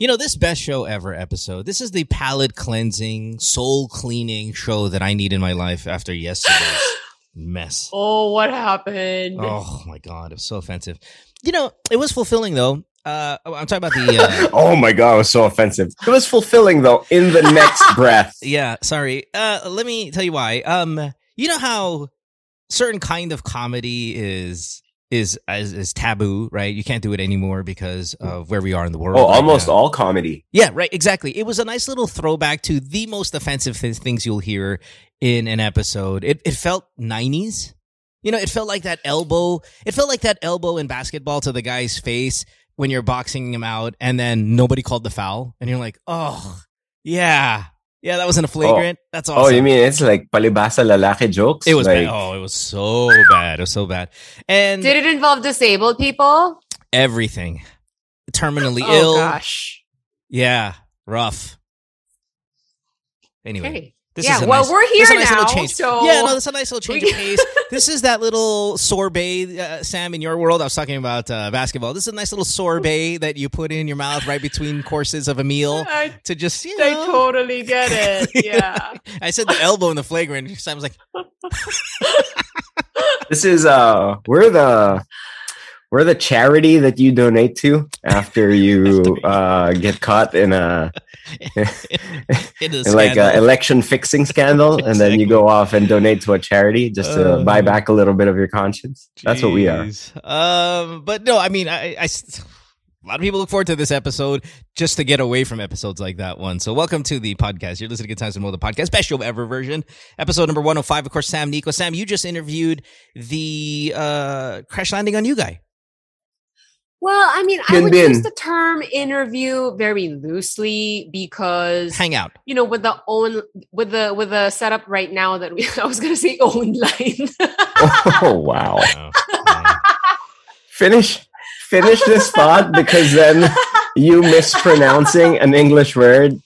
You know, this best show ever episode. This is the palate cleansing, soul cleaning show that I need in my life after yesterday's mess. Oh, what happened? Oh my god, it was so offensive. You know, it was fulfilling though. Uh, I'm talking about the. Uh, oh my god, it was so offensive. It was fulfilling though. In the next breath. yeah, sorry. Uh, let me tell you why. Um, you know how certain kind of comedy is is is, is taboo, right? You can't do it anymore because mm. of where we are in the world. Oh, right almost now. all comedy. Yeah, right. Exactly. It was a nice little throwback to the most offensive th- things you'll hear in an episode. It it felt nineties. You know, it felt like that elbow. It felt like that elbow in basketball to the guy's face when you're boxing him out, and then nobody called the foul, and you're like, oh yeah, yeah, that wasn't a oh. flagrant. Oh. That's awesome. Oh, you mean it's like palibasa lalaki jokes? It was like, bad. Oh, it was so bad. It was so bad. And Did it involve disabled people? everything. Terminally Oh ill. gosh. Yeah, rough. Anyway, Okay. This yeah, is a well, nice, we're this is here a nice now. change. So yeah, no, that's a nice little change of pace. this is that little sorbet, uh, Sam. In your world, I was talking about uh, basketball. This is a nice little sorbet that you put in your mouth right between courses of a meal I, to just you I know. totally get it. Yeah. I said the elbow in the flagrant. Sam was like, This is uh we're the we're the charity that you donate to after you uh get caught in a "It is in like a election fixing scandal and then you go off and donate to a charity just to Uh, buy back a little bit of your conscience. That's what we are. Um, but no, I mean, I, I a lot of people look forward to this episode just to get away from episodes like that one. So welcome to the podcast. You're listening to Good Times and More, the podcast, best show ever version, episode number 105. Of course, Sam Nico. Sam, you just interviewed the uh crash landing on you guy. Well, I mean, I would bin. use the term interview very loosely because Hang out. you know, with the own with the with the setup right now that we I was gonna say own line. Oh wow. Oh, yeah. Finish finish this thought because then you mispronouncing an English word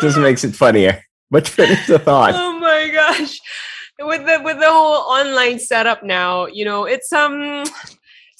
just makes it funnier. But finish the thought. oh my gosh. With the with the whole online setup now, you know, it's um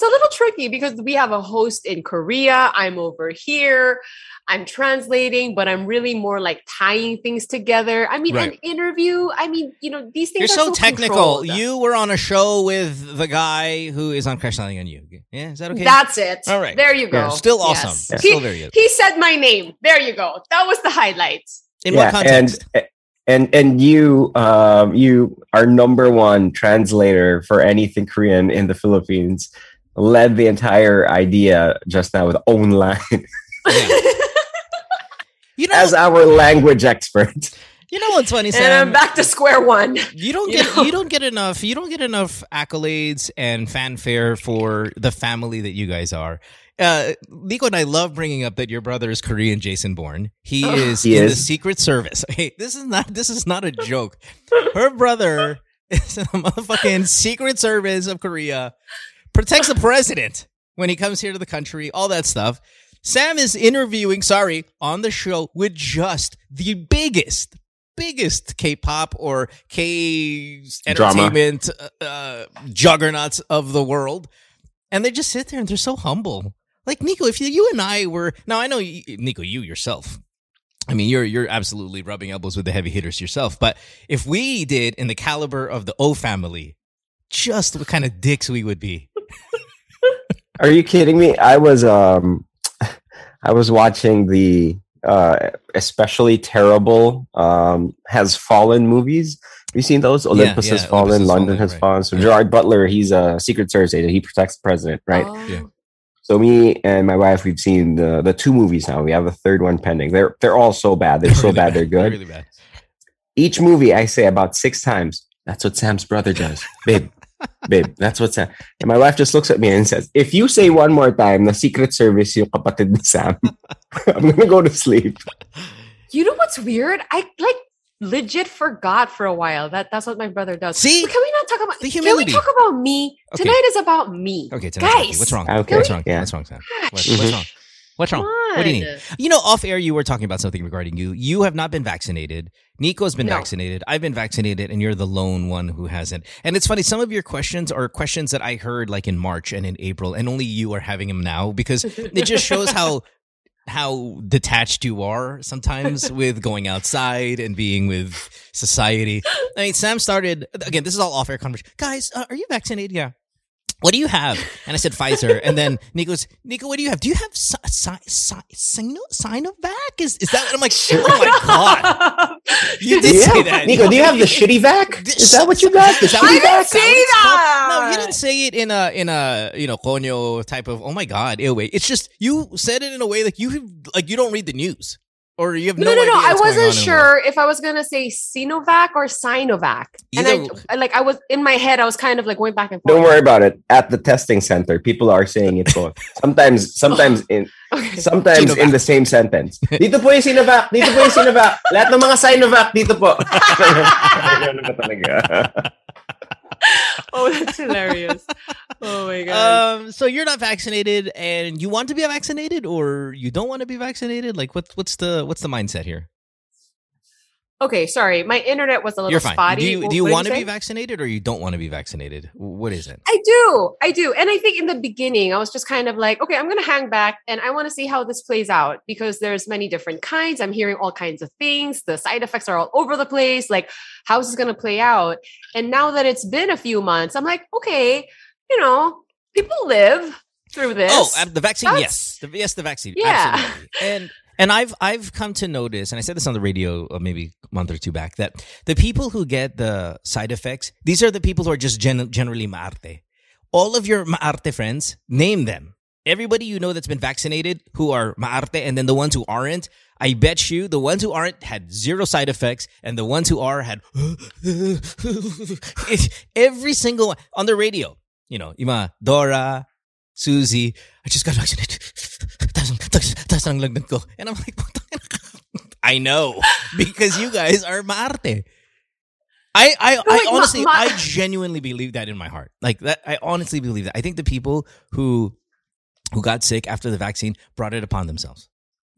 it's a little tricky because we have a host in Korea. I'm over here. I'm translating, but I'm really more like tying things together. I mean, an interview, I mean, you know, these things You're are so so technical. controlled. You were on a show with the guy who is on crash landing on you. Yeah, is that okay? That's it. All right. There you go. Yeah. Still awesome. Yes. Still He, very good. he said my name. There you go. That was the highlight. In what context? And and and you um you are number one translator for anything Korean in the Philippines. Led the entire idea just now with own line you know, as our language expert. you know what's funny, and Sam? I'm back to square one. You don't You get know? you don't get enough you don't get enough accolades and fanfare for the family that you guys are. Uh, Nico and I love bringing up that your brother is Korean Jason Bourne. He Oh. is He in the. Secret Service. Hey, this is not this is not a joke. Her brother is in the motherfucking Secret Service of Korea. Protects the president when he comes here to the country, all that stuff. Sam is interviewing, sorry, on the show with just the biggest, biggest K-pop or K entertainment uh, uh, juggernauts of the world, and they just sit there and they're so humble. Like Nico, if you, you and I were now, I know you, Nico, you yourself. I mean, you're you're absolutely rubbing elbows with the heavy hitters yourself. But if we did in the caliber of the O family, just what kind of dicks we would be. Are you kidding me? I was um I was watching the uh especially terrible um has fallen movies. Have you seen those? Olympus yeah, has Olympus fallen, Has London Fallen, has right. fallen. So Yeah. Gerard Butler, he's a Secret Service agent. He protects the president, right? Oh. Yeah. So me and my wife, we've seen the the two movies now. We have a third one pending. They're they're all so bad. They're so Really bad. They're good. Really bad. Each movie, I say about six times. That's what Sam's brother does, babe. Babe, that's what's Sam. And my wife just looks at me and says, "If you say one more time, the Secret Service yung kapatid ni Sam, I'm gonna go to sleep." You know what's weird? I like legit forgot for a while that that's what my brother does. See? But can we not talk about The humility? Can we talk about me? Okay. Tonight is about me. Okay, tonight, Guys, what's wrong? Okay, What's wrong? yeah. What's wrong, Sam? What- what's mm-hmm. wrong? What's wrong? What do you need? You know, off air, you were talking about something regarding you. You have not been vaccinated. Nico's been No. vaccinated. I've been vaccinated, and you're the lone one who hasn't. And it's funny. Some of your questions are questions that I heard like in March and in April, and only you are having them now because it just shows how how detached you are sometimes with going outside and being with society. I mean, Sam started again. This is all off-air conversation. Guys, uh, are you vaccinated? Yeah. What do you have? And I said Pfizer. And then Nico goes, Nico, what do you have? Do you have si- si- si- Sino- Sinovac? Is is that? And I'm like, oh my god, you did Yeah. say that, Nico, do you have the shitty vac? Is that what you got? The shitty I didn't vac? say called? No, you didn't say it in a in a you know conyo type of oh my god ew. It's just you said it in a way like you like you don't read the news or you have no, No, no, no. I what's going on wasn't in the world. sure if I was gonna say Sinovac or Sinovac, and Either- I, I like I was in my head. I was kind of like going back and forth. Don't worry about it. At the testing center, people are saying it both. Sometimes, sometimes in Okay. sometimes Sinovac. in the same sentence. Dito po yung Sinovac, dito po yung Sinovac. Lahat ng mga Sinovac dito po. Ano ba talaga? oh, that's hilarious. Oh my god. Um, so you're not vaccinated, and you want to be vaccinated, or you don't want to be vaccinated? Like, what, what's the what's the mindset here? Okay, sorry, my internet was a little You're fine. spotty. Do you do you want to be vaccinated, or you don't want to be vaccinated? What is it? I do. I do. And I think in the beginning, I was just kind of like, okay, I'm going to hang back and I want to see how this plays out because there's many different kinds. I'm hearing all kinds of things. The side effects are all over the place. Like, how's this going to play out? And now that it's been a few months, I'm like, okay, you know, people live through oh, this. Oh, the vaccine. Yes, the, yes, the vaccine. Yeah. Absolutely. And and I've I've come to notice, and I said this on the radio uh, maybe a month or two back, that the people who get the side effects, these are the people who are just gen- generally maarte. All of your maarte friends, name them. Everybody you know that's been vaccinated who are maarte, and then the ones who aren't. I bet you the ones who aren't had zero side effects, and the ones who are had every single one on the radio. You know, Ima, Dora, Susie, I just got vaccinated. Taas ang- taas- taas ang lagnat ko. And I'm like. I know because you guys are maarte. I I, I wait, ma- honestly ma- I genuinely believe that in my heart. Like that I honestly believe that. I think the people who who got sick after the vaccine brought it upon themselves.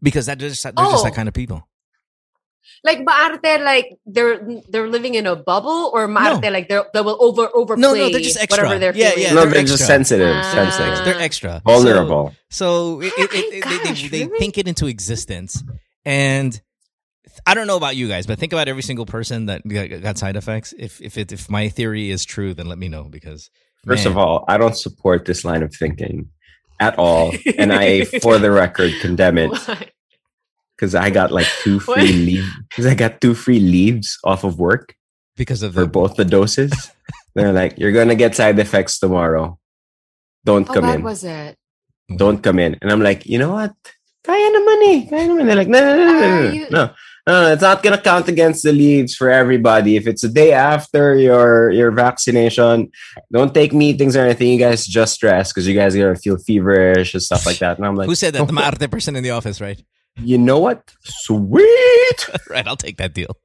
Because that they're just, they're just that Oh. kind of people. Like maarte, like they're they're living in a bubble, or maarte, like they're, they will over overplay No, no, they're just extra. whatever they're Yeah, feeling. yeah, no, they're they're just sensitive, Ah. sensitive, They're extra. vulnerable. So, so it, it, it, my they, gosh, they, they really? think it into existence. And I don't know about you guys, but think about every single person that got, got side effects. If if it, if my theory is true, then let me know because First man, of all, I don't support this line of thinking at all, and I, for the record, condemn it Why? Because I got like two free leave because I got two free leaves off of work because of for the both the doses. They're like, "You're gonna get side effects tomorrow. Don't How come bad in. was it? Don't come in." And I'm like, "You know what? Kaya naman eh. Kaya naman." They're like, "No, no, no, no, no, no, you- no." No, it's not gonna count against the leaves for everybody. If it's a day after your your vaccination, don't take meetings or anything. You guys just stress because you guys are gonna feel feverish and stuff like that. And I'm like, who said that? The maarte person in the office, right? You know what? Sweet. right, I'll take that deal.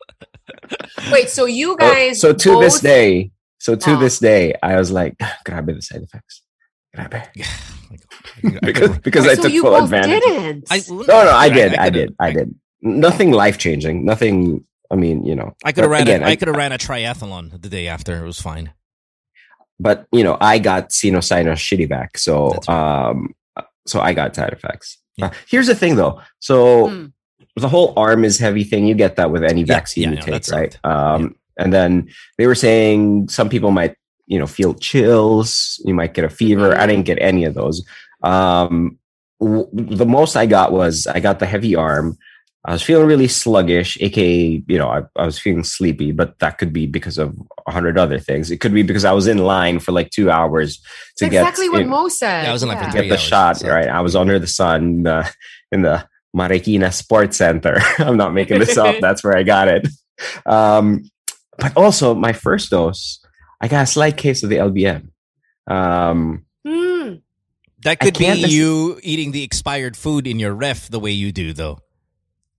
Wait, so you Oh, guys? so to this day, so to Ah. this day, I was like, grabe the side effects. Grabe. I Because because Wait, I so took you full both advantage. didn't. I, No, no, I did, I, could've- did, I did. Nothing life changing. Nothing. I mean, you know. I could have ran. again, a, I I- could have ran a triathlon the day after. It was fine. But you know, I got Sinocino shitty back, so right. um, so I got side effects. Yeah. Uh, here's the thing, though. So Hmm. the whole arm is heavy thing. You get that with any vaccine yeah, you no, take, right? Um, and then they were saying some people might, you know, feel chills. You might get a fever. I Mhm. didn't get any of those. Um, w- the most I got was I got the heavy arm. I was feeling really sluggish, aka, you know, I, I was feeling sleepy, but that could be because of a hundred other things. It could be because I was in line for like two hours to exactly get what in- Mo said. Yeah, I was in line for get the hours, shot so- right. I was under the sun uh, in the Marikina Sports Center. I'm not making this up. That's where I got it. Um, but also, my first dose, I got a slight case of the LBM. Um, Hmm. That could be can't you eating the expired food in your ref the way you do, though.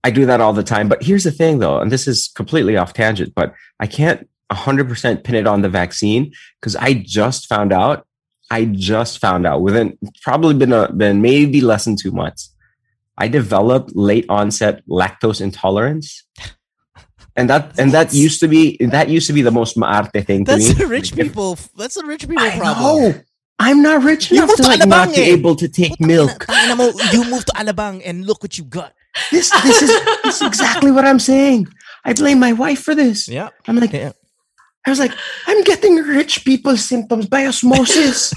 I do that all the time. But here's the thing, though, and this is completely off tangent, but I can't 100% pin it on the vaccine because I just found out. I just found out within probably been a, been maybe less than two months. I developed late onset lactose intolerance, and that and that used to be that used to be the most maarte thing to That's me. the rich people. That's the rich people I problem. know, I'm not rich You enough moved to to like not Alabang be eh. able to take milk. you moved to Alabang and look what you got. This this is this is exactly what I'm saying. I blame my wife for this. Yeah. I'm like, Yeah. I was like, I'm getting rich people's symptoms by osmosis.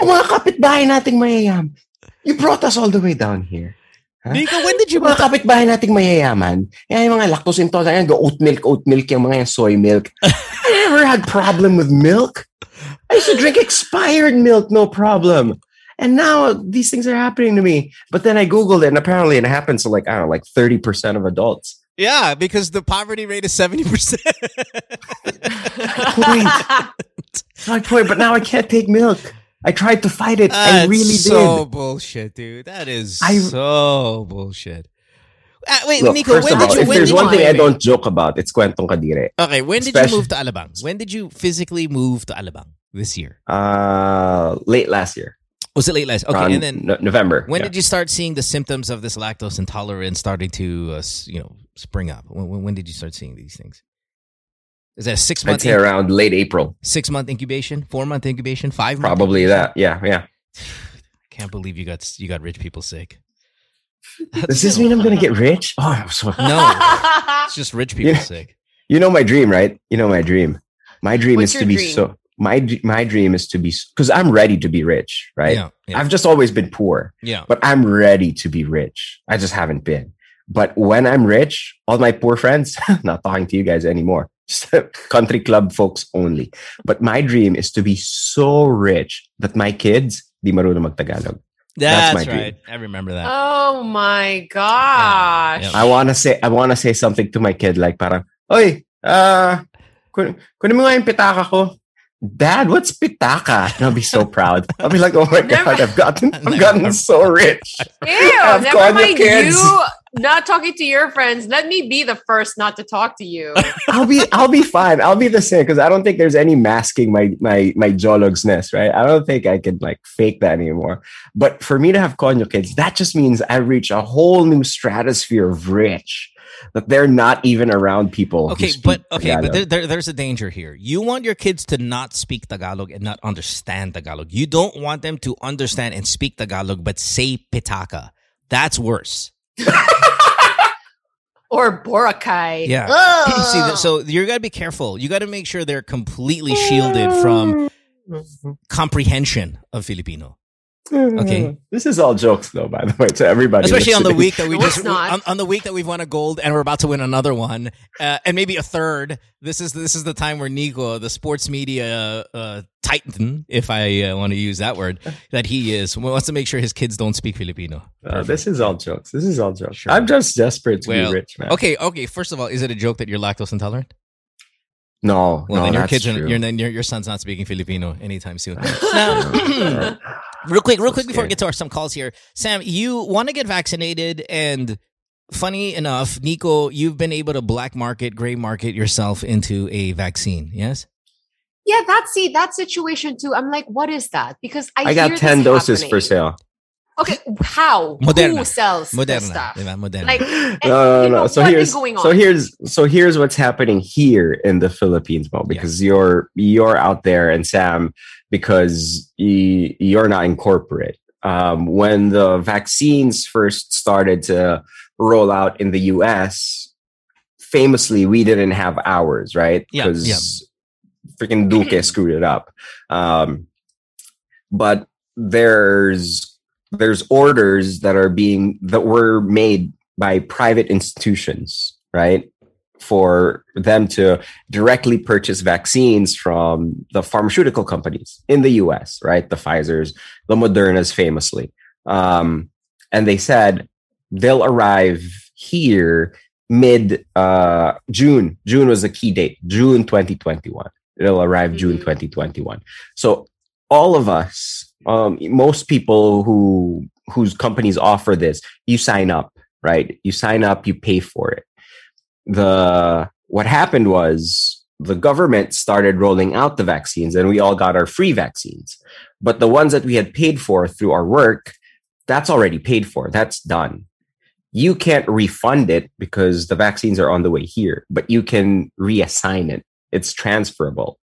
Yung mga kapitbahay nating mayayam. You brought us all the way down here. Huh? When did you mga kapitbahay nating mayayaman, yan yung mga lactose intolerant, go oat milk, oat milk, yung mga yung soy milk. I never had problem with milk. I used to drink expired milk, no problem. And now these things are happening to me. But then I Googled it, and apparently it happens to like, I don't know, like 30% of adults. Yeah, because the poverty rate is 70%. That's my point. But now I can't take milk. I tried to fight it. I really so did. So bullshit, dude. That is I- so bullshit. Uh, wait, Look, Nico, when of did all, you? if When there's one thing I don't joke about, it's kwentong kadire. Okay, when did you move to Alabang? When did you physically move to Alabang this year? Uh, late last year. Was it late last? Okay, around and then No- November. when yeah. did you start seeing the symptoms of this lactose intolerance starting to, uh, you know, spring up? When, when, when did you start seeing these things? Is that a six I'd month say around late April. six month incubation, four month incubation, five month Probably incubation? that. Yeah, yeah. I can't believe you got you got rich people sick. Does this mean I'm gonna get rich? Oh, I'm so No, it's just rich people Yeah. sick. You know my dream, right? You know my dream. My dream What's is to your be dream? so. My my dream is to be because I'm ready to be rich, right? Yeah, yeah, I've just always been poor, yeah. but I'm ready to be rich. I just haven't been. But when I'm rich, all my poor friends, not talking to you guys anymore. country club folks only. But my dream is to be so rich that my kids di marunong magtagalog. That's, That's my dream. I remember that. oh my gosh. Yeah. I want to say I want to say something to my kid like parang, "Oy, uh kun kunin mo nga yung pitaka ko." Dad, what's pitaka? And I'll be so proud. I'll be like, "Oh my Never- god, I've gotten I've gotten so rich." Ew, I've never mind kids. you not talking to your friends. Let me be the first not to talk to you. I'll be I'll be fine. I'll be the same because I don't think there's any masking my my my jologsness, right? I don't think I can like fake that anymore. But for me to have konyo kids, that just means I reach a whole new stratosphere of rich that they're not even around people. Okay, but okay, but there, there, there's a danger here. You want your kids to not speak Tagalog and not understand Tagalog. You don't want them to understand and speak Tagalog but say pitaka. That's worse. or Boracay. Yeah. Ugh. See, so you got to be careful. You got to make sure they're completely shielded from comprehension of Filipino. Okay. This is all jokes, though. By the way, to everybody, Especially on the week that we no, just on, on, the week that we've won a gold and we're about to win another one, uh, and maybe a third. This is this is the time where Nico, the sports media uh, titan, if I uh, want to use that word, that he is, wants to make sure his kids don't speak Filipino. Uh, this is all jokes. This is all jokes. Sure. I'm just desperate to Well, be rich, man. Okay, okay. First of all, is it a joke that you're lactose intolerant? No, Well, no, then your that's kids, are, true. your, your your son's not speaking Filipino anytime soon. now, real quick, real quick before we get to our some calls here, Sam, you want to get vaccinated, and funny enough, Nico, you've been able to black market, gray market yourself into a vaccine. Yes. Yeah, that's see that situation too. I'm like, what is that? Because I, I got ten this doses happening. for sale. Okay, how? Moderna. Who sells this Moderna, stuff? diba? Moderna. Like, no, no, no. So what is here's going so here's so here's what's happening here in the Philippines, Mo, because you're you're out there and Sam, because you, you're not in corporate. Um, when the vaccines first started to roll out in the U.S., famously we didn't have ours, right? Yeah, yeah. freaking Duque screwed it up. Um, but there's there's orders that are being that were made by private institutions right for them to directly purchase vaccines from the pharmaceutical companies in the US right? The Pfizer's the Moderna's famously. Um, and they said they'll arrive here mid uh, June. June was the key date June 2021 it'll arrive June Mhm. 2021 so all of us um, most people who whose companies offer this you sign up right? You sign up you pay for it the what happened was the government started rolling out the vaccines and we all got our free vaccines. But the ones that we had paid for through our work that's already paid for. That's done. You can't refund it because the vaccines are on the way here but you can reassign it. It's transferable.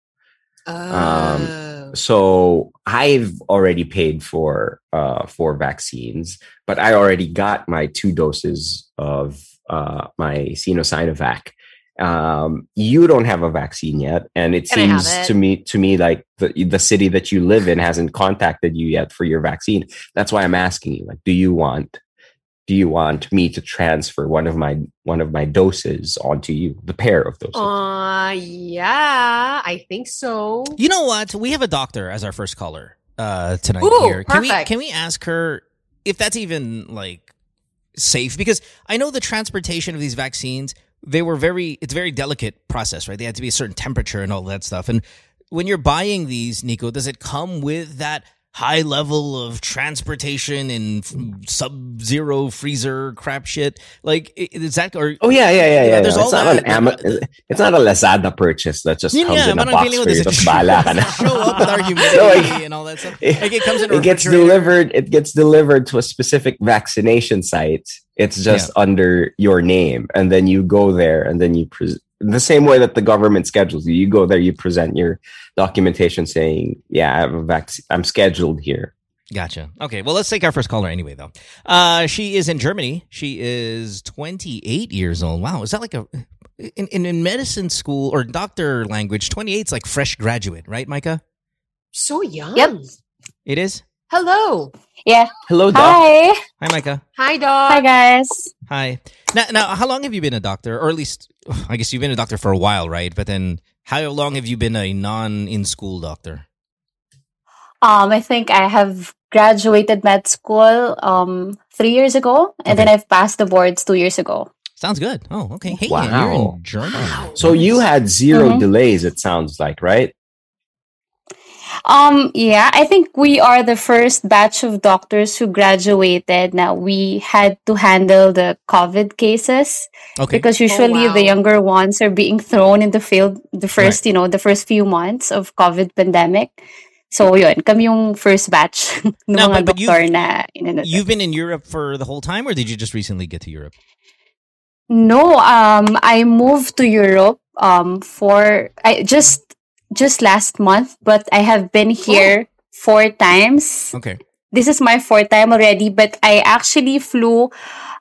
Um, Oh. so I've already paid for uh for vaccines, but I already got my two doses of uh my Sinovac. Um, you don't have a vaccine yet, and it Can seems it? to me to me like the the city that you live in hasn't contacted you yet for your vaccine. That's why I'm asking you. Like, do you want do you want me to transfer one of my one of my doses onto you, the pair of doses? Uh, yeah, I think so. You know what? We have a doctor as our first caller uh, tonight Ooh, here. Can we can we ask her if that's even like safe? Because I know the transportation of these vaccines. They were very. It's a very delicate process, right? They had to be a certain temperature and all that stuff. And when you're buying these, Nico, does it come with that? High level of transportation and sub zero freezer crap shit. Like, is that or Oh yeah, yeah, yeah, Yeah, yeah. there's yeah. all It's not an Ama- It's not a Lazada purchase that just comes nga, in a box for you. does Tapos it ka na. show up with our humidity No, it- and all that stuff. it- Like it comes in It gets delivered. It gets delivered to a specific vaccination site. It's just under your name, and then you go there, and then you the same way that the government schedules you. You go there, you present your documentation saying, "Yeah, I have a vaccine. I'm scheduled here." Gotcha. Okay, well, let's take our first caller anyway, though. Uh, she is in Germany. She is 28 years old. Wow, is that like a in, in, in medicine school or doctor language? 28 is like fresh graduate, right, Micah? So young. Yep. It is. Hello. Yeah. Hello, doc. Hi. Hi, Micah. Hi, dog. Hi, guys. Hi. Now, now, how long have you been a doctor, or at least, I guess you've been a doctor for a while, right? But then, how long have you been a non-in school doctor? Um, I think I have graduated med school um three years ago, and then I've passed the boards two years ago. Sounds good. Oh, okay. Hey, Wow. you're in Germany. So you had 0 Mhm. delays. It sounds like right. Um, yeah, I think we are the first batch of doctors who graduated. Now we had to handle the COVID cases Okay. because usually wow. the younger ones are being thrown in the field the first, you know, the first few months of COVID pandemic. So yun, kami yung first batch ng No, mga but- but you- doktor na inano You've been in Europe for the whole time, or did you just recently get to Europe? No, um, I moved to Europe um for I just just last month, but I have been here four times. Okay. This is my fourth time already, but I actually flew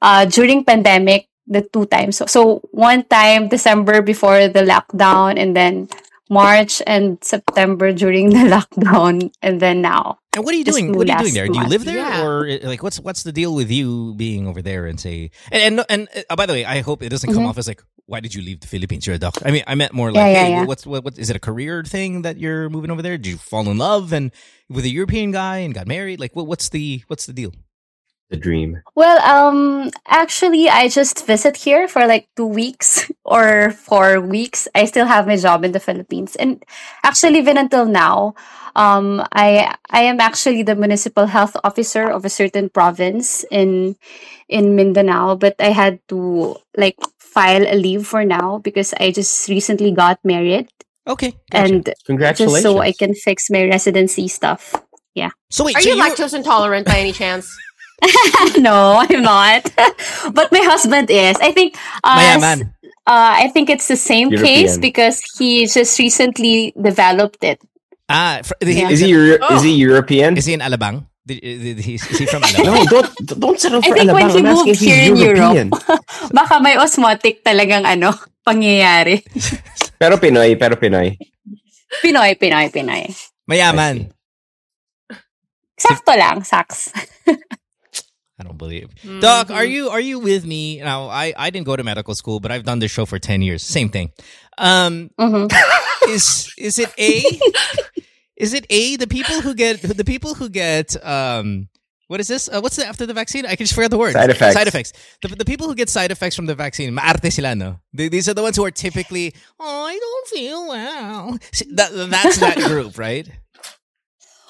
uh during pandemic the two times. So, so one time December before the lockdown and then March and September during the lockdown and then now. And what are you doing? What are you doing last there? Do you live there, Yeah. or uh, like what's what's the deal with you being over there and say? And and, and uh, by the way, I hope it doesn't come Mhm. off as like, why did you leave the Philippines? You're a doctor. I mean, I meant more like, Yeah, yeah, hey, yeah. what's what, what is it a career thing that you're moving over there? Did you fall in love and with a European guy and got married? Like, what, what's the what's the deal? The dream. Well, um, actually, I just visit here for like two weeks or four weeks. I still have my job in the Philippines, and actually, even until now, um, I I am actually the municipal health officer of a certain province in in Mindanao. But I had to like file a leave for now because I just recently got married, Okay, gotcha. and Congratulations. just so I can fix my residency stuff. Yeah. So wait, Are so you you're- lactose intolerant by any chance? no, I'm not. but my husband is. I think. Uh, Mayaman. Uh, I think it's the same case because he just recently developed it. Ah, fr- Yeah. Is he Euro- Oh. is he European? Is he in Alabang? Did, did, he- is he from Alabang? no, don't don't settle I for think when Alabang. he moved here in European. Baka may osmotic talagang ano, pangyayari. Pero Pinoy, pero Pinoy. Pinoy, Pinoy, Pinoy. Mayaman. Sakto lang, saks. I don't believe. Doc, are you are you with me? Now, I I didn't go to medical school, but I've done this show for ten years. Same thing. Um, Mhm. is is it a is it a the people who get the people who get um what is this? Uh, what's the after the vaccine? I can just forget the word. Side effects. Side effects. The, the people who get side effects from the vaccine, maarte sila, no? These are the ones who are typically, oh, I don't feel well. See, That, that's that group, right?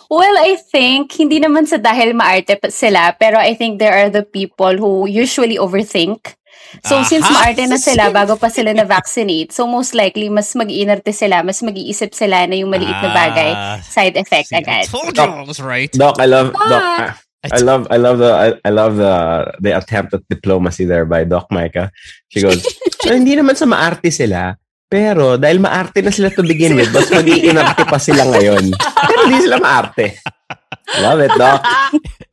Well, I think, hindi naman sa dahil maarte sila, pero I think there are the people who usually overthink. So, since Aha! maarte na sila bago pa sila na-vaccinate, so most likely, mas mag-iinarte sila, mas mag-iisip sila na yung maliit na bagay, Ah, side effect see, I agad. told you I was right. Doc, I love Doc. Ah. I, I love I love the I, I love the the attempt at diplomacy there by Doc Micah. She goes, so hindi naman sa maarte sila. Pero dahil maarte na sila to begin with, mas mag-iinarte pa sila ngayon. Pero di sila maarte. Love it, Doc.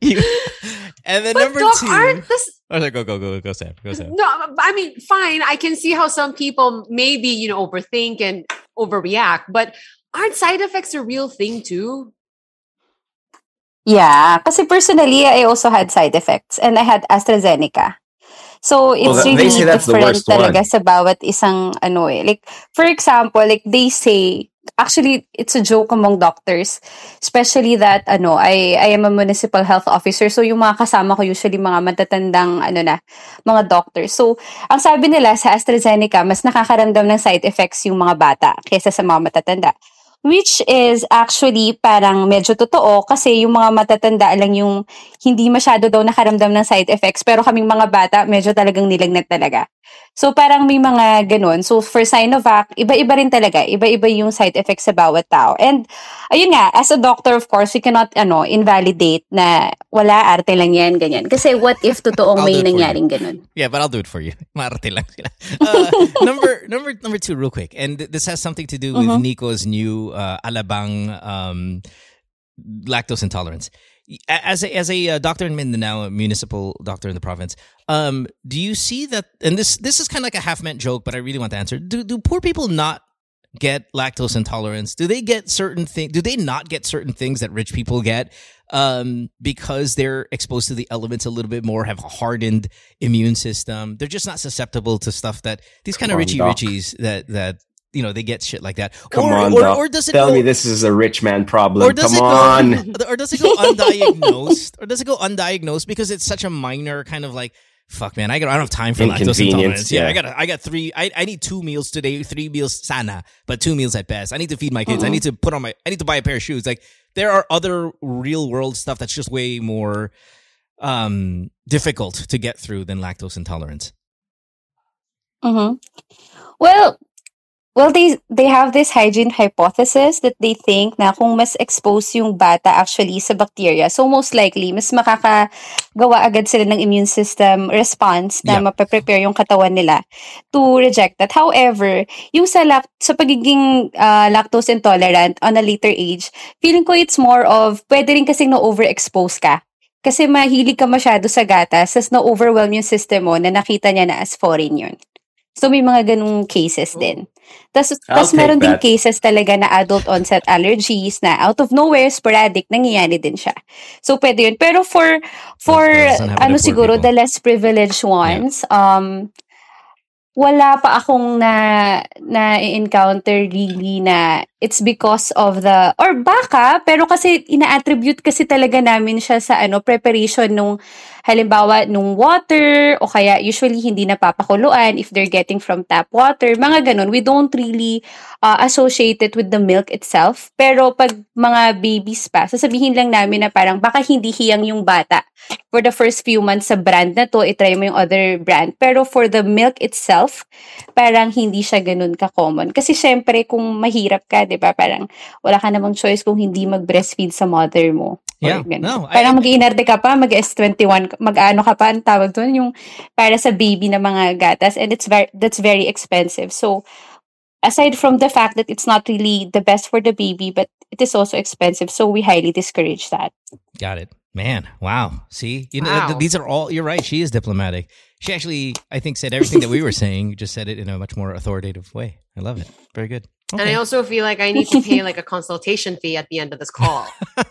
You- and then But number Doc, two. aren't this Oh, sorry, go go go go Sam. Go Sam. No, I mean, fine. I can see how some people maybe, you know, overthink and overreact, but aren't side effects a real thing too? Yeah, because personally, I also had side effects and I had AstraZeneca. So it's that- really say that's the different worst one. talaga sa bawat isang ano eh. Like, for example, like they say, actually, it's a joke among doctors, especially that, ano, I, I am a municipal health officer. So yung mga kasama ko usually mga matatandang, ano na, mga doctors. So, ang sabi nila sa AstraZeneca, mas nakakaramdam ng side effects yung mga bata kaysa sa mga matatanda. Which is actually parang medyo totoo kasi yung mga matatanda lang yung hindi masyado daw nakaramdam ng side effects pero kaming mga bata medyo talagang nilagnat talaga. So parang may mga ganun. So for Sinovac, iba-iba rin talaga. Iba-iba yung side effects sa bawat tao. And ayun nga, as a doctor of course, we cannot ano, invalidate na wala arte lang yan, ganyan. Kasi what if totoong may nangyaring ganun? Yeah, but I'll do it for you. Maarte lang sila. Uh, number number number two, real quick, and th- this has something to do with Mhm. Nico's new uh, alabang um, lactose intolerance. As a as a uh, doctor in Mindanao, a municipal doctor in the province, um, do you see that? And this this is kind of like a half meant joke, but I really want to answer. Do do poor people not get lactose intolerance? Do they get certain things? Do they not get certain things that rich people get? Um, because they're exposed to the elements a little bit more, have a hardened immune system. They're just not susceptible to stuff that these kind of Come on, richy Doc. richies that that you know they get shit like that. Come or, on, or, Doc. or does it Tell go, me this is a rich man problem. or does Come it on. go or does it go undiagnosed or does it go undiagnosed because it's such a minor kind of like fuck man I, got, I don't have time for lactose intolerance yeah, yeah. I got I got three I, I need two meals today three meals sana but two meals at best I need to feed my kids I Mhm. need to put on my I need to buy a pair of shoes like there are other real world stuff that's just way more um difficult to get through than lactose intolerance Mm-hmm. Well, well, they they have this hygiene hypothesis that they think na kung mas expose yung bata actually sa bacteria, so most likely mas makakagawa agad sila ng immune system response na Yeah. mapaprepare yung katawan nila to reject that. However, yung sa lac- sa pagiging ah, lactose intolerant on a later age, feeling ko it's more of pwede rin kasing na-overexpose ka. Kasi mahilig ka masyado sa gatas, tas na-overwhelm yung system mo na nakita niya na as foreign yun. So may mga ganung cases din. I'll tas meron that. cases talaga na adult onset allergies na out of nowhere, sporadic, nangyayari din siya. So pwede yun. Pero for, for ano siguro, people. the less privileged ones, um, wala pa akong na na encounter really na it's because of the or baka pero kasi ina-attribute kasi talaga namin siya sa ano preparation nung halimbawa nung water o kaya usually hindi napapakuluan if they're getting from tap water mga ganun we don't really uh, associate it with the milk itself pero pag mga babies pa sasabihin lang namin na parang baka hindi hiyang yung bata for the first few months sa brand na to itry mo yung other brand pero for the milk itself parang hindi siya ganun ka-common. Kasi syempre, kung mahirap ka, di ba, parang wala ka namang choice kung hindi mag-breastfeed sa mother mo. Or Yeah, ganun. no, I- parang mag-iinarte ka pa, mag-S21, mag-ano ka pa, ang tawag doon, yung para sa baby na mga gatas. And it's very, that's very expensive. So, aside from the fact that it's not really the best for the baby, but it is also expensive. So, we highly discourage that. Got it. Man, wow. See, you know, Wow. th- these are all. You're right. She is diplomatic. She actually, I think, said everything that we were saying. You just said it in a much more authoritative way. I love it. Very good. And I also feel like I need to pay like a consultation fee at the end of this call.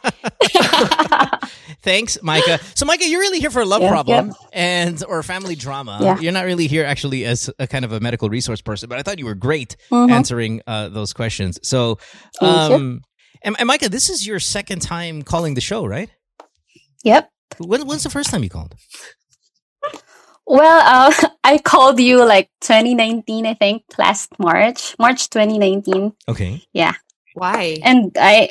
Thanks, Micah. So, Micah, you're really here for a love Yeah, problem and or family drama. Yeah. You're not really here actually as a kind of a medical resource person, but I thought you were great Mhm. answering uh, those questions. So, um, and, and Micah, this is your second time calling the show, right? Yep. When, when's the first time you called? Well, uh, I called you like 2019, I think, last March, March 2019. Okay. Yeah. Why? And I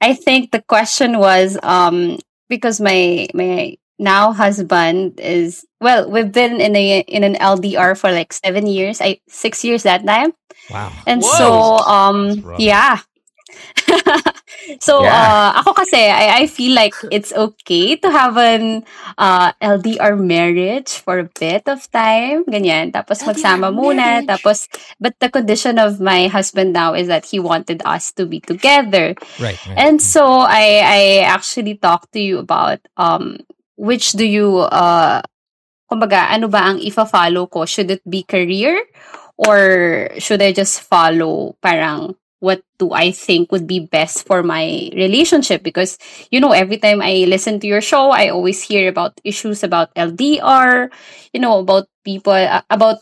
I think the question was um because my my now husband is well, we've been in a in an LDR for like 7 years, I 6 years that time. Wow. And Whoa. so um yeah. So, Yeah. uh, ako kasi, I, I feel like it's okay to have an uh, LDR marriage for a bit of time. Ganyan. Tapos LDR magsama muna. marriage. Tapos, but the condition of my husband now is that he wanted us to be together. Right. right. And so, I, I actually talked to you about um, which do you, uh, kumbaga, ano ba ang ifa-follow ko? Should it be career? Or should I just follow parang what do I think would be best for my relationship? Because, you know, every time I listen to your show, I always hear about issues about LDR, you know, about people, uh, about,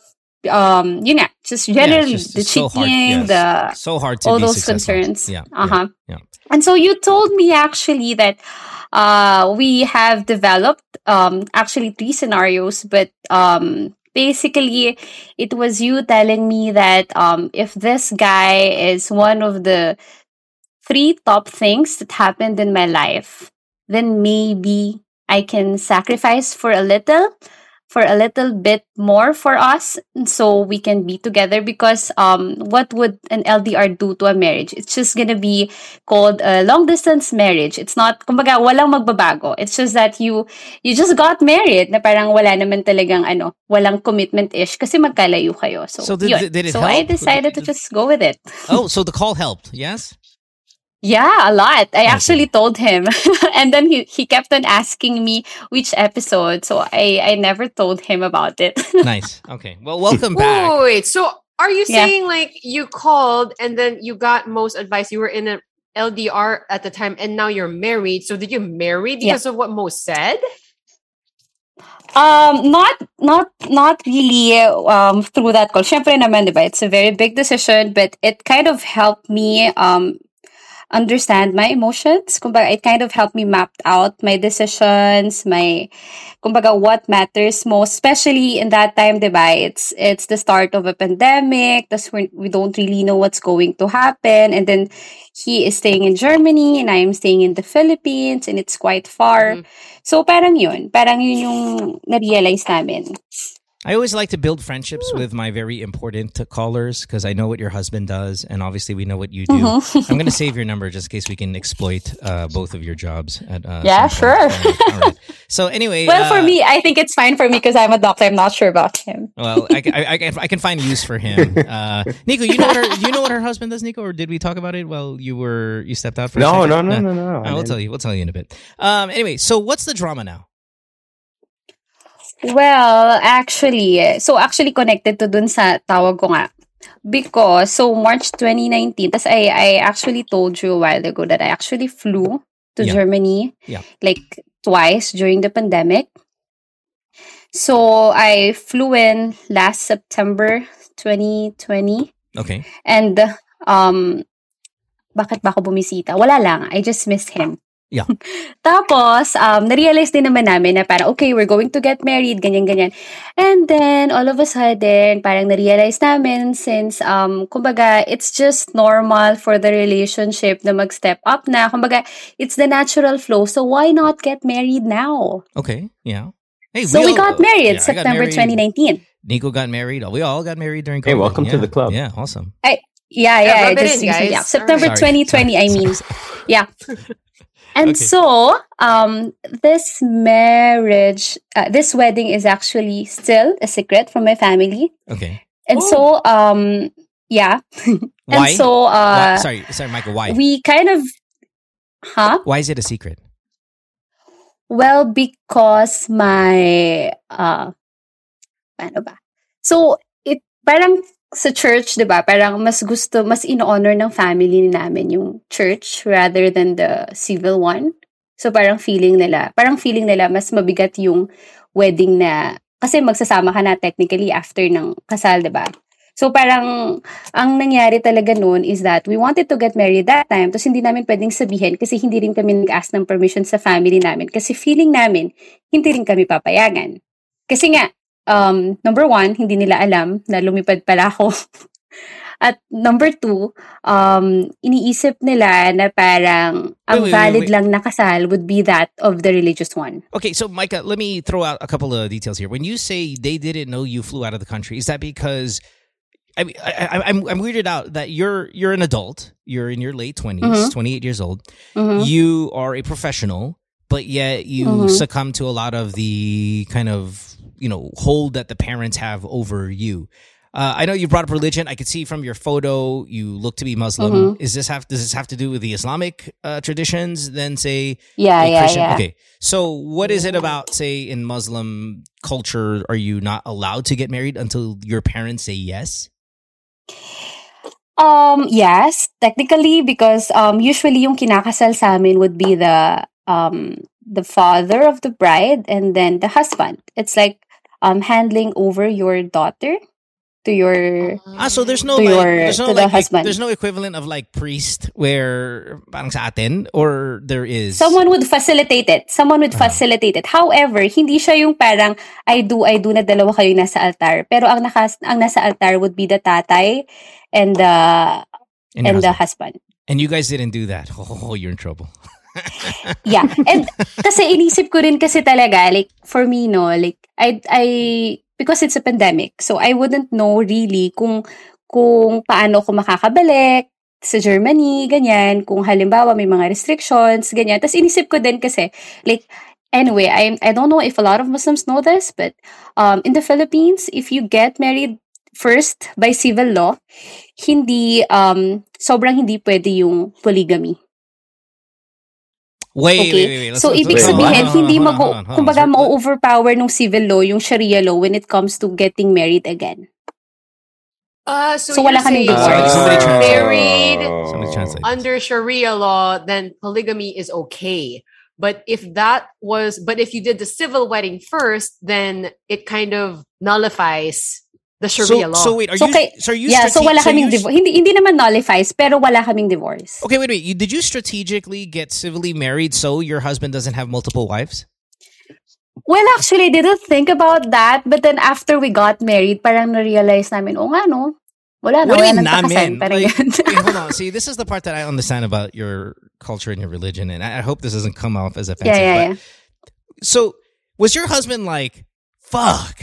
um, you know, just Yeah, generally just- the it's so hard, cheating, yes. the so hard to all be those successful. concerns. Yeah. yeah. Uh-huh. yeah. And so you told me actually that uh, we have developed um, actually three scenarios, but um, basically it was you telling me that um, if this guy is one of the three top things that happened in my life, then maybe I can sacrifice for a little for a little bit more for us so we can be together because um what would an LDR do to a marriage it's just gonna be called a long distance marriage it's not kumbaga walang magbabago it's just that you you just got married na parang wala naman talagang ano walang commitment ish kasi magkalayo kayo so, So did- did it so I help? decided to just go with it Oh, so the call helped. Yes. Yeah, a lot. I Okay. actually told him. and then he, he kept on asking me which episode. So I, I never told him about it. nice. Okay. Well, welcome back. Wait, wait, so are you Yeah. saying like you called and then you got most advice? You were in an LDR at the time and now you're married. So did you marry Yeah. because of what Mo said? Um, not not not really um through that call. Syempre naman, diba? It's a very big decision, but it kind of helped me um understand my emotions. Kumbaga, it kind of helped me map out my decisions, my kumbaga what matters most, especially in that time, diba? It's it's the start of a pandemic. That's when we don't really know what's going to happen. And then he is staying in Germany and I am staying in the Philippines and it's quite far. Mhm. So parang yun, parang yun yung na-realize namin. I always like to build friendships with my very important callers because I know what your husband does, and obviously we know what you do. Mhm. I'm going to save your number just in case we can exploit uh, both of your jobs. At uh, Yeah, sure. All right, all right. So anyway, Well, for uh, me, I think it's fine for me because I'm a doctor. I'm not sure about him. well, I, I, I, can- I can find use for him. Uh, Nico, you know what her, you know what her husband does, Nico, or did we talk about it while you were you stepped out for a No, second? no, no, Uh, no, no. all right, we'll tell you. We'll tell you in a bit. Um, anyway, so what's the drama now? Well, actually, so actually connected to dun sa tawag ko nga. Because, so March 2019, tas I, I actually told you a while ago that I actually flew to Yeah. Germany Yeah. like twice during the pandemic. So I flew in last September 2020 Okay. and um bakit ba ako bumisita? Wala lang. I just missed him. Yeah. Tapos, um, na-realize din naman namin na parang, okay, we're going to get married, ganyan-ganyan. And then, all of a sudden, parang na-realize namin since, um, kumbaga, it's just normal for the relationship na mag-step up na. Kumbaga, it's the natural flow. So, why not get married now? Okay. Yeah. Hey, So, we all- got married yeah, I got September married. 2019. Nico got married. We all got married during COVID. Hey, welcome to the club. Yeah, awesome. Yeah, Yeah, yeah, rub just in, guys. yeah. September Sorry. 2020, I Sorry. mean. Yeah. And Okay. so, um, this marriage, uh, this wedding is actually still a secret from my family. Okay. And so, um, yeah. and Why? so, Why- uh, Sorry, sorry, Michael. Why? we kind of, huh? Why is it a secret? Well, because my, uh, paano ba? So, it, parang sa church, di ba? Parang mas gusto, mas in-honor ng family namin yung church rather than the civil one. So, parang feeling nila, parang feeling nila mas mabigat yung wedding na, kasi magsasama ka na technically after ng kasal, di ba? So, parang, ang nangyari talaga noon is that we wanted to get married that time, tapos hindi namin pwedeng sabihin kasi hindi rin kami nag-ask ng permission sa family namin kasi feeling namin, hindi rin kami papayagan. Kasi nga, um, number one, hindi nila alam na lumipad pala ako. At number two, um, iniisip nila na parang ang Wait, valid wait. lang na kasal would be that of the religious one. Okay, so Micah, let me throw out a couple of details here. When you say they didn't know you flew out of the country, is that because I mean, I, I, I'm I'm weirded out that you're you're an adult. You're in your late 20s Mhm. 28 years old. Mhm. You are a professional, but yet you Mhm. succumb to a lot of the kind of you know hold that the parents have over you. Uh, I know you brought up religion. I could see from your photo you look to be Muslim. Mhm. Is this have does this have to do with the Islamic uh, traditions? Then say Yeah, yeah, Christian. yeah. Okay, so what is it about say in Muslim culture? Are you not allowed to get married until your parents say yes? Um, yes, technically because um usually yung kinakasal sa amin would be the um the father of the bride and then the husband. It's like um handling over your daughter to your Ah, so there's no like, your- there's no the like, husband. there's no equivalent of like priest where parang sa atin or there is someone would facilitate it. Someone would Ah. facilitate it. However, hindi siya yung parang I do I do na dalawa kayo nasa altar. Pero ang nakas ang nasa altar would be the tatay and the and, and the husband. husband. and you guys didn't do that. Oh, you're in trouble. Yeah. And kasi inisip ko rin kasi talaga like for me no like I I because it's a pandemic. So I wouldn't know really kung kung paano ko makakabalik sa Germany, ganyan, kung halimbawa may mga restrictions, ganyan. Tapos inisip ko din kasi like anyway, I I don't know if a lot of Muslims know this, but um in the Philippines, if you get married first by civil law, hindi um sobrang hindi pwede yung polygamy. Wait, Okay. wait, wait, wait. So, let's- ibig wait, hold on, sabihin, hold on, hindi hold on, mag hold on, hold on. kumbaga So, ma-overpower nung civil law, yung Sharia law when it comes to getting married again. Uh, so, So, wala kaming saying Somebody- divorce. somebody if married Somebody translate. under Sharia law, then polygamy is okay. But if that was, but if you did the civil wedding first, then it kind of nullifies the Sharia so, law. so wait, are So, you kay- so are you yeah, so wala kaming you- divorce. Hindi, hindi naman nullifies, pero wala kaming divorce. Okay, wait, wait. You, did you strategically get civilly married so your husband doesn't have multiple wives? Well, actually, I didn't think about that. But then after we got married, parang na-realize namin, oh nga no, wala na, What do you wala namin? Parang Like, wait, hold on. See, this is the part that I understand about your culture and your religion, and I, I hope this doesn't come off as offensive. yeah, yeah, yeah. So, was your husband like, "Fuck,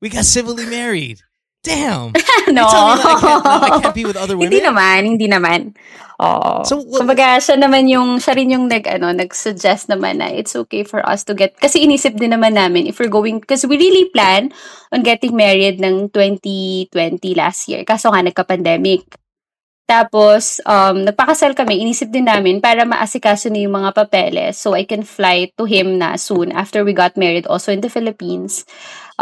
we got civilly married"? Damn. no. I can't, no, I can't be with other women. Hindi naman, hindi naman. Oo. So, what- Kumbaga, siya naman yung, siya rin yung nag, ano, nag-suggest naman na it's okay for us to get, kasi inisip din naman namin if we're going, because we really plan on getting married ng 2020 last year. Kaso nga, nagka-pandemic. Tapos, um, nagpakasal kami, inisip din namin para maasikaso na yung mga papeles so I can fly to him na soon after we got married also in the Philippines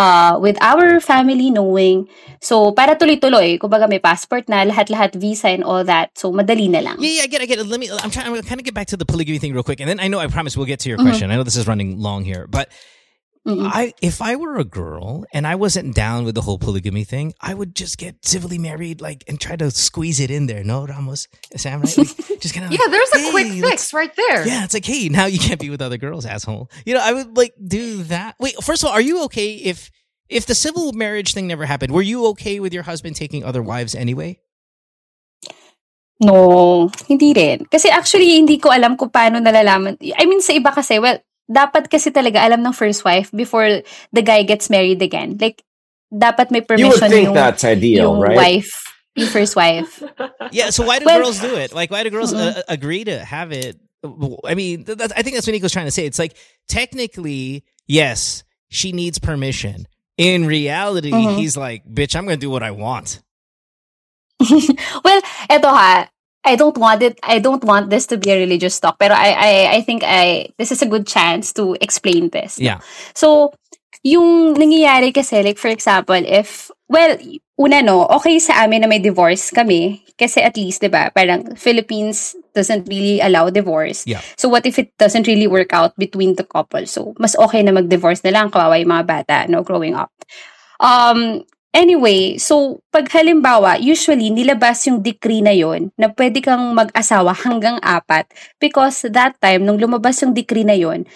uh, with our family knowing. So, para tuloy-tuloy, kumbaga may passport na, lahat-lahat visa and all that. So, madali na lang. Yeah, yeah, I get, it, I get it. Let me. I'm trying. I'm kind of get back to the polygamy thing real quick, and then I know I promise we'll get to your Mhm. question. I know this is running long here, but Mm-mm. I, if I were a girl and I wasn't down with the whole polygamy thing, I would just get civilly married, like, and try to squeeze it in there. No, Ramos, Sam, right? Like, just kind of. yeah, there's a quick fix right there. Yeah, it's like, hey, now you can't be with other girls, asshole. You know, I would like do that. Wait, first of all, are you okay if if the civil marriage thing never happened? Were you okay with your husband taking other wives anyway? No, hindi rin. Kasi actually, hindi ko alam kung paano nalalaman. I mean, sa iba kasi, well, dapat kasi talaga alam ng first wife before the guy gets married again. Like, dapat may You would permission think yung, that's ideal, yung right? wife, yung first wife. Yeah. So why do Well- girls do it? Like, why do girls uh, agree to have it? I mean, that's, I think that's what Nico's trying to say. It's like technically, yes, she needs permission. In reality, Mhm. he's like, bitch, I'm gonna do what I want. well, eto ha, I don't want it. I don't want this to be a religious talk. Pero I, I, I think I, this is a good chance to explain this. Yeah. So, yung nangyayari kasi, like for example, if, well, una no, okay sa amin na may divorce kami. Kasi at least, di ba, parang Philippines doesn't really allow divorce. Yeah. So what if it doesn't really work out between the couple? So, mas okay na mag-divorce na lang, kawawa yung mga bata, no, growing up. Um, anyway, so, pag halimbawa, usually, nilabas yung decree na yon na pwede kang mag-asawa hanggang apat because that time, nung lumabas yung decree na yon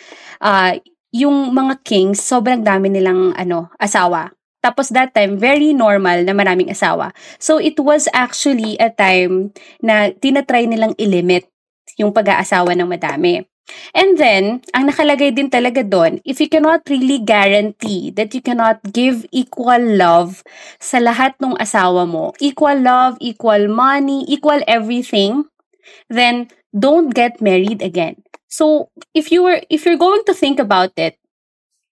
uh, yung mga kings, sobrang dami nilang ano, asawa. Tapos that time, very normal na maraming asawa. So it was actually a time na tinatry nilang ilimit yung pag-aasawa ng madami. And then, ang nakalagay din talaga doon, if you cannot really guarantee that you cannot give equal love sa lahat ng asawa mo, equal love, equal money, equal everything, then don't get married again. So, if you were if you're going to think about it,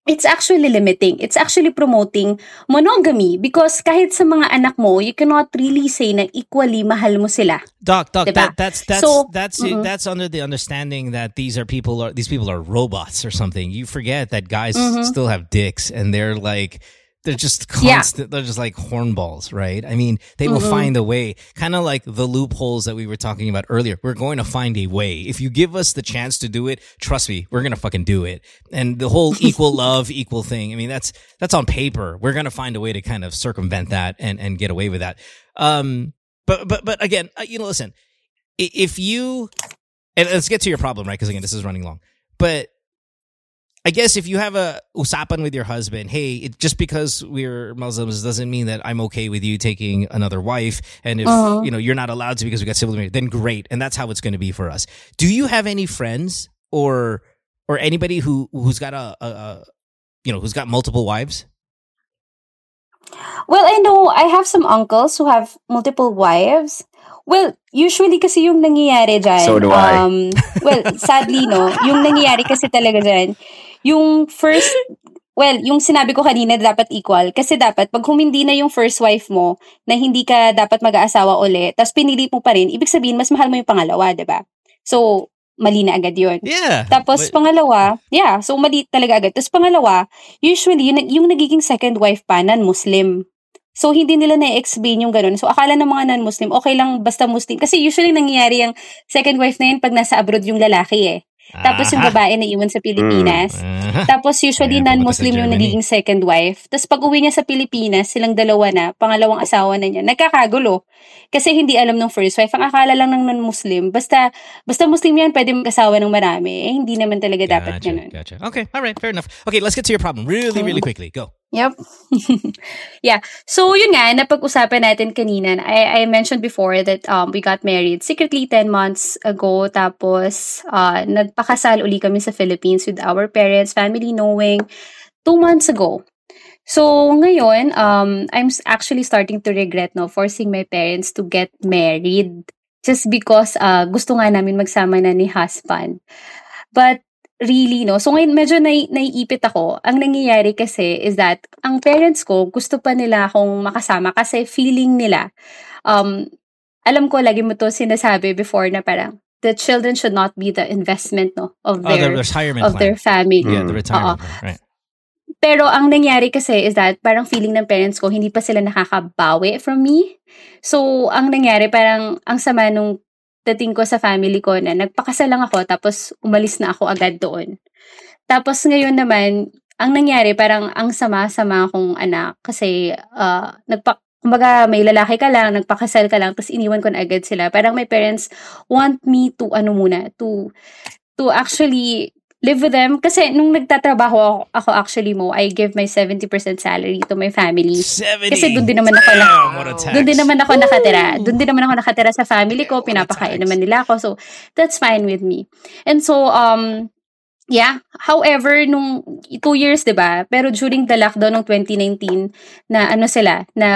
it's actually limiting. It's actually promoting monogamy because kahit sa mga anak mo, you cannot really say na equally mahal mo sila. Doc, doc, Diba? that, that's that's So, that's mm-mm. that's under the understanding that these are people are these people are robots or something. You forget that guys Mhm. still have dicks and they're like they're just Yeah. constant. They're just like hornballs, right? I mean, they will Mhm. find a way. Kind of like the loopholes that we were talking about earlier. We're going to find a way. If you give us the chance to do it, trust me, we're gonna fucking do it. And the whole equal love, equal thing. I mean, that's that's on paper. We're gonna find a way to kind of circumvent that and and get away with that. Um, but but but again, uh, you know, listen, if you and let's get to your problem, right? Because again, this is running long. But I guess if you have a usapan with your husband, hey, it, just because we're Muslims doesn't mean that I'm okay with you taking another wife, and if Uh-huh. you know you're not allowed to because we got civil marriage, then great, and that's how it's going to be for us. Do you have any friends or or anybody who who's got a, a, a you know who's got multiple wives? Well, I know I have some uncles who have multiple wives. Well, usually kasi yung nangyayari dyan. So do I. Um, well, sadly, no. Yung nangyayari kasi talaga dyan, yung first, well, yung sinabi ko kanina dapat equal. Kasi dapat, pag humindi na yung first wife mo, na hindi ka dapat mag-aasawa ulit, tapos pinili mo pa rin, ibig sabihin, mas mahal mo yung pangalawa, ba? So, mali na agad yun. Yeah. Tapos but- pangalawa, yeah, so mali talaga agad. Tapos pangalawa, usually yung, yung nagiging second wife pa, non-Muslim. So hindi nila na-explain yung ganun. So akala ng mga non-Muslim, okay lang basta Muslim. Kasi usually nangyayari yung second wife na yun pag nasa abroad yung lalaki eh. Tapos yung Aha. babae na iwan sa Pilipinas. Aha. Tapos usually Ayan, non-Muslim yung nagiging second wife. Tapos pag uwi niya sa Pilipinas, silang dalawa na, pangalawang asawa na niya, nagkakagulo. Kasi hindi alam ng first wife. Ang akala lang ng non-Muslim, basta basta Muslim yan, pwede mag-asawa ng marami. Eh, hindi naman talaga dapat Gotcha, ganun. gotcha. Okay, all right, fair enough. Okay, let's get to your problem really, really quickly. Go. Yep. yeah. So, yun nga, napag-usapan natin kanina. I, I mentioned before that um, we got married secretly 10 months ago. Tapos, uh, nagpakasal uli kami sa Philippines with our parents, family knowing, two months ago. So, ngayon, um, I'm actually starting to regret, no, forcing my parents to get married just because uh, gusto nga namin magsama na ni husband. But, really, no? So, ngayon, medyo nai- naiipit ako. Ang nangyayari kasi is that, ang parents ko, gusto pa nila akong makasama kasi feeling nila, um, alam ko, lagi mo to sinasabi before na parang, the children should not be the investment, no, of Oh, the their, retirement of plan. their family. yeah, the Mm. retirement plan. Right. Pero ang nangyari kasi is that parang feeling ng parents ko, hindi pa sila nakakabawi from me. So, ang nangyari, parang ang sama nung dating ko sa family ko na nagpakasal lang ako tapos umalis na ako agad doon. Tapos ngayon naman, ang nangyari, parang ang sama-sama akong anak kasi uh, nagpa kumbaga may lalaki ka lang, nagpakasal ka lang, tapos iniwan ko na agad sila. Parang my parents want me to, ano muna, to, to actually live with them. Kasi nung nagtatrabaho ako, ako actually mo, I give my 70% salary to my family. 70. Kasi doon din naman ako na-. Doon din naman ako nakatira. Doon din naman ako nakatira sa family ko. Pinapakain naman nila ako. So, that's fine with me. And so, um, yeah. However, nung two years, di ba? Pero during the lockdown ng 2019, na ano sila, na,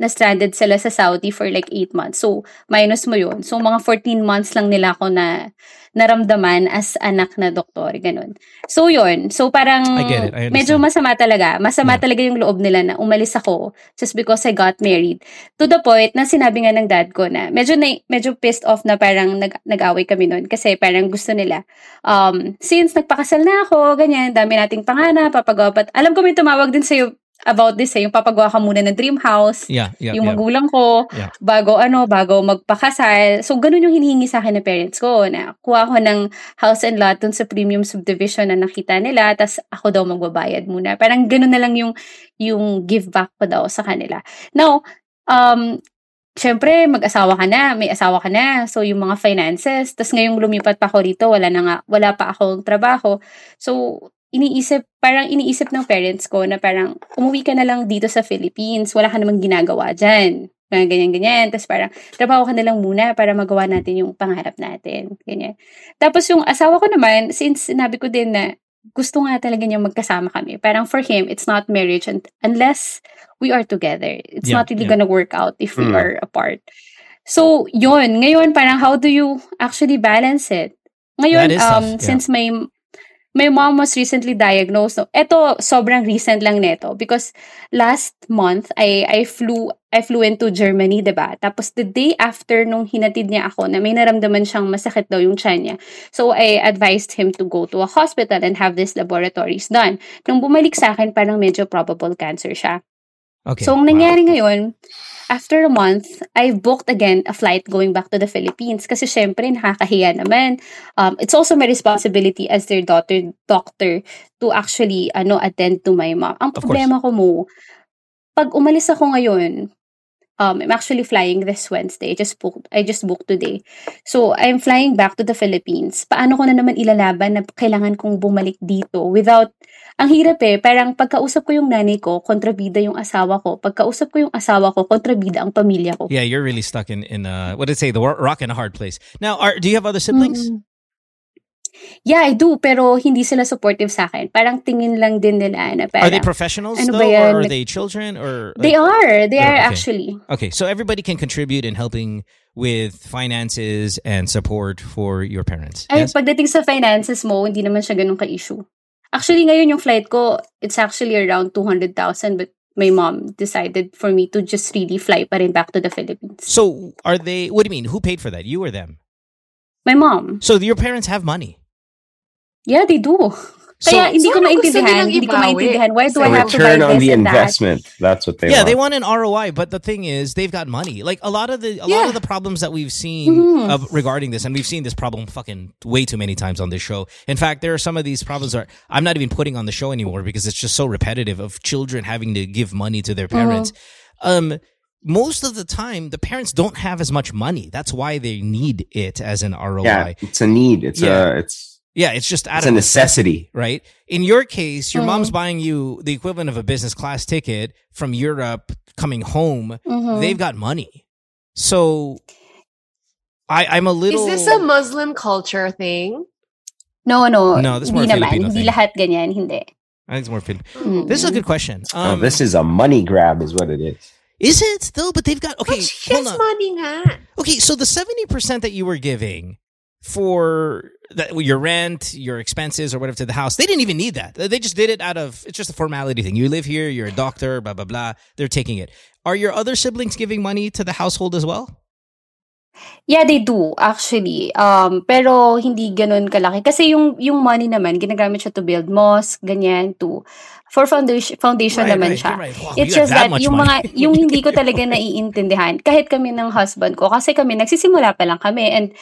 na stranded sila sa Saudi for like 8 months. So, minus mo yun. So, mga 14 months lang nila ako na naramdaman as anak na doktor, ganun. So, yun. So, parang medyo masama talaga. Masama Yeah. talaga yung loob nila na umalis ako just because I got married. To the point na sinabi nga ng dad ko na medyo na, medyo pissed off na parang nag, nag-away kami noon kasi parang gusto nila um since nagpakasal na ako, ganyan, dami nating panganap, papagawa pa. Alam ko may tumawag din sa'yo about this, eh, yung papagawa ka muna ng dream house Yeah, yeah, yung yeah. magulang ko, Yeah. bago ano, bago magpakasal. So, ganun yung hinihingi sa akin ng parents ko na kuha ko ng house and lot dun sa premium subdivision na nakita nila, tas ako daw magbabayad muna. Parang ganun na lang yung, yung give back ko daw sa kanila. Now, um, Siyempre, mag-asawa ka na, may asawa ka na. So, yung mga finances. Tapos ngayong lumipat pa ako rito, wala na nga, wala pa akong trabaho. So, iniisip, parang iniisip ng parents ko na parang umuwi ka na lang dito sa Philippines, wala ka namang ginagawa dyan. Parang ganyan-ganyan. Tapos parang, trabaho ka na lang muna para magawa natin yung pangarap natin. Ganyan. Tapos yung asawa ko naman, since sinabi ko din na gusto nga talaga niya magkasama kami. Parang for him, it's not marriage and unless we are together. It's Yeah, not really yeah. gonna work out if we Mm. are apart. So, yun. Ngayon, parang how do you actually balance it? Ngayon, is tough, um, yeah. since my my mom was recently diagnosed. No, ito sobrang recent lang neto because last month I I flew I flew into Germany, 'di ba? Tapos the day after nung hinatid niya ako na may naramdaman siyang masakit daw yung tiyan niya. So I advised him to go to a hospital and have these laboratories done. Nung bumalik sa akin, parang medyo probable cancer siya. Okay. So, ang nangyari ngayon, after a month, I booked again a flight going back to the Philippines kasi syempre nakakahiya naman. Um, it's also my responsibility as their daughter doctor to actually ano attend to my mom. Ang Of problema ko mo, pag umalis ako ngayon, um, I'm actually flying this Wednesday. I just booked, I just booked today. So, I'm flying back to the Philippines. Paano ko na naman ilalaban na kailangan kong bumalik dito without ang hirap eh, parang pagkausap ko yung nanay ko, kontrabida yung asawa ko. Pagkausap ko yung asawa ko, kontrabida ang pamilya ko. yeah, you're really stuck in in uh, what did it say the rock and a hard place. Now, are do you have other siblings? Mm. Yeah, I do, pero hindi sila supportive sa akin. Parang tingin lang din nila na Are they parang, professionals ano though, or are they children, or they are, they Yeah, are okay. actually. Okay, so everybody can contribute in helping with finances and support for your parents. Ay, Yes? pagdating sa finances mo, hindi naman siya ganun ka-issue. Actually, ngayon yung flight ko, it's actually around 200,000 but my mom decided for me to just really fly pa rin back to the Philippines. So, are they? What do you mean? Who paid for that? You or them? My mom. So your parents have money. Yeah, they do. So, Kaya hindi ko So, ano gusto maintindihan. nilang Hindi ko maintindihan. Why do So, I have to buy return on the and that? investment. That's what they yeah, want. they want an ROI, but the thing is, they've got money. Like a lot of the a lot of the problems that we've seen Mhm. of regarding this, and we've seen this problem fucking way too many times on this show. In fact, there are some of these problems that I'm not even putting on the show anymore because it's just so repetitive of children having to give money to their parents. Um, most of the time, the parents don't have as much money. That's why they need it as an ROI. yeah, it's a need. It's Yeah. a it's Yeah, it's just out it's a of necessity. right? In your case, your Mhm. mom's buying you the equivalent of a business class ticket from Europe coming home. Mhm. They've got money. So I, I'm a little Is this a Muslim culture thing? No, no. No, this is more hindi a naman. Filipino Hindi thing. lahat ganyan. Hindi. I think it's more Phil- Mm. This is a good question. Oh, Um, this is a money grab, is what it is. is it though? But they've got okay. But she Hold on. money nga. Okay, so the seventy percent that you were giving for that your rent, your expenses, or whatever to the house, they didn't even need that. They just did it out of it's just a formality thing. You live here, you're a doctor, blah blah blah. They're taking it. Are your other siblings giving money to the household as well? Yeah, they do actually. Um, pero hindi ganun kalaki kasi yung yung money naman ginagamit siya to build mosque, ganyan to for foundation foundation Right, naman right, siya. right. Wow, It's just that that, yung money. mga yung hindi ko talaga naiintindihan kahit kami ng husband ko kasi kami nagsisimula pa lang kami and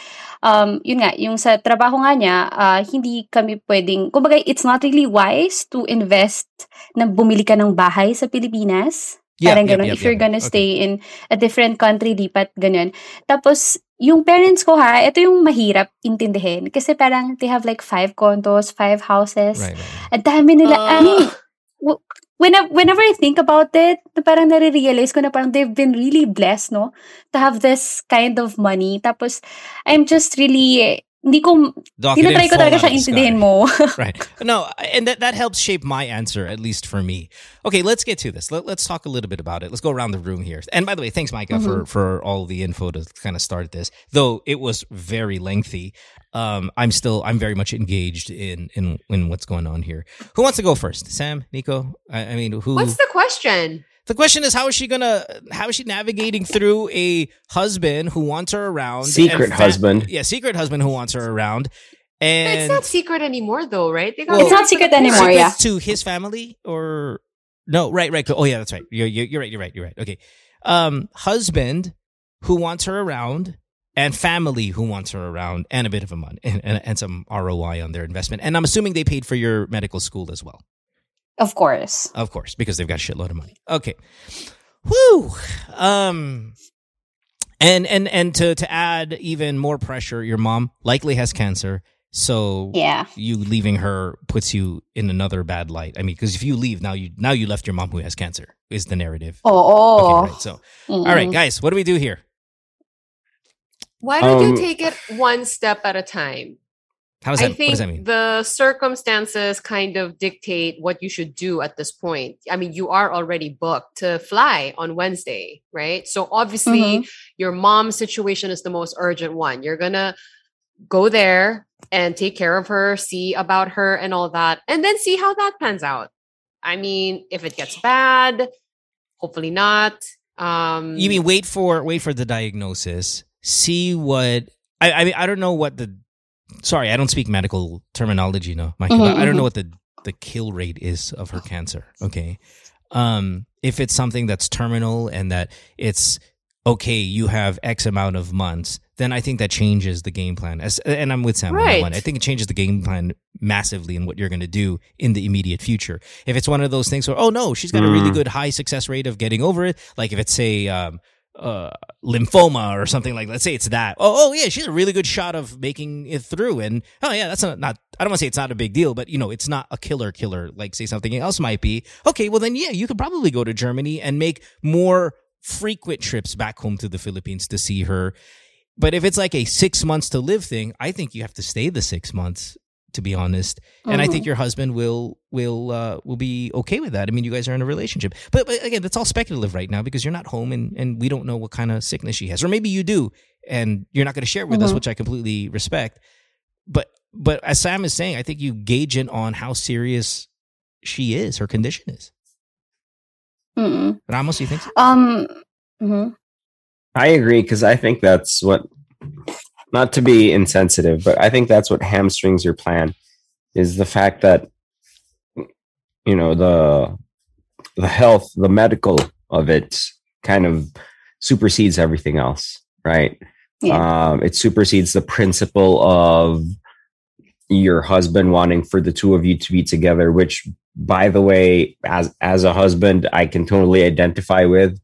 um yun nga yung sa trabaho nga niya ah, hindi kami pwedeng kumbaga it's not really wise to invest na bumili ka ng bahay sa Pilipinas. Yeah, Parang yeah, ganun. yeah, If you're yeah. gonna Okay. stay in a different country, lipat, ganun. Tapos, yung parents ko ha, ito yung mahirap intindihin. Kasi parang they have like five condos, five houses. Right, right, right. Ang dami nila. Uh. I mean, whenever, whenever I think about it, parang nare-realize ko na parang they've been really blessed, no? To have this kind of money. Tapos, I'm just really, hindi ko, Doc, it didn't tinatry ko talaga siya of the sky. intindihin mo. right. No, and that, that helps shape my answer, at least for me. Okay, let's get to this. Let, let's talk a little bit about it. Let's go around the room here. And by the way, thanks, Micah, for, for all the info to kind of start this. Though it was very lengthy, um, I'm still, I'm very much engaged in, in, in what's going on here. Who wants to go first? Sam, Nico? I, I mean, who? What's the question? The question is, how is she gonna? How is she navigating through a husband who wants her around? Secret and husband. Yeah, secret husband who wants her around. And it's not secret anymore, though, right? They got Well- It's not secret anymore, secret yeah. to his family or no? Right, right. Oh yeah, that's right. You're, you're, you're right. You're right. You're right. Okay. Um, husband who wants her around. And family who wants her around, and a bit of a money, and, and, and some ROI on their investment. And I'm assuming they paid for your medical school as well. Of course. Of course, because they've got a shitload of money. Okay. Whew. Um and and and to to add even more pressure, your mom likely has cancer So Yeah. you leaving her puts you in another bad light. I mean, because if you leave now, you now you left your mom who has cancer. Is the narrative? Oh. oh. Okay, right. So all right, Mm. guys, what do we do here? Why don't Um, you take it one step at a time? How does I that? What think does that mean? the circumstances kind of dictate what you should do at this point. I mean, you are already booked to fly on Wednesday, right? So obviously, Mhm. your mom's situation is the most urgent one. You're gonna go there and take care of her, see about her, and all that, and then see how that pans out. I mean, if it gets bad, hopefully not. Um, You mean wait for wait for the diagnosis, see what I I mean I don't know what the sorry I don't speak medical terminology no, Mike. Mhm, I don't know what the the kill rate is of her cancer. Okay, um, if it's something that's terminal and that it's okay, you have X amount of months, then I think that changes the game plan. As and I'm with Sam on that one. I think it changes the game plan massively in what you're going to do in the immediate future. If it's one of those things where oh no, she's got a really Mm. good high success rate of getting over it, like if it's say um, uh, lymphoma or something like let's say it's that. Oh, oh yeah she's a really good shot of making it through. And oh yeah that's not, not i don't want to say it's not a big deal but you know it's not a killer killer like say something else might be. Okay well then yeah you could probably go to germany and make more frequent trips back home to the philippines to see her. But if it's like a six months to live thing i think you have to stay the six months to be honest and I Mhm. think your husband will will uh, will be okay with that. I mean, you guys are in a relationship, but, but again, that's all speculative right now because you're not home and and we don't know what kind of sickness she has, or maybe you do, and you're not going to share it with us, Mhm. which I completely respect. But but as Sam is saying, I think you gauge it on how serious she is, her condition is. Mm-mm. Ramos, you think? So? Um. mhm. I agree because I think that's what, not to be insensitive, but I think that's what hamstrings your plan is the fact that, you know, the the health, the medical of it kind of supersedes everything else, right? Yeah. Um, it supersedes the principle of your husband wanting for the two of you to be together, which, by the way, as as a husband, I can totally identify with.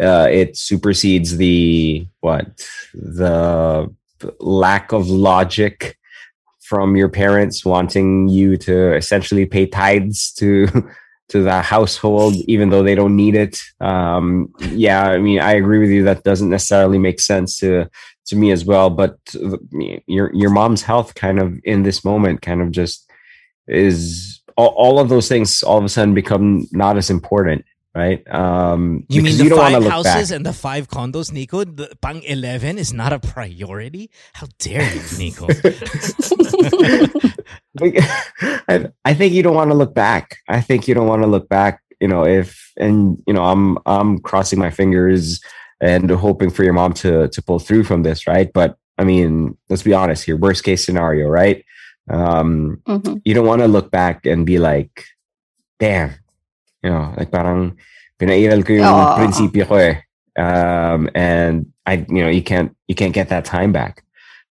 Uh, it supersedes the what the lack of logic from your parents wanting you to essentially pay tithes to to the household even though they don't need it. Um yeah i mean i agree with you. That doesn't necessarily make sense to to me as well but your your mom's health kind of in this moment kind of just is all, all of those things all of a sudden become not as important right um You mean the you don't five look back houses and the five condos, Nico? The pang eleven is not a priority. How dare you, Nico? I, I think you don't want to look back. I think you don't want to look back. You know, if and you know, I'm I'm crossing my fingers and hoping for your mom to to pull through from this, right? But I mean, let's be honest here. Worst case scenario, right? Um, Mhm. you don't want to look back and be like, damn, you know, like parang pinairal ko yung Oo. prinsipyo ko eh. Um, and I, you know, you can't you can't get that time back.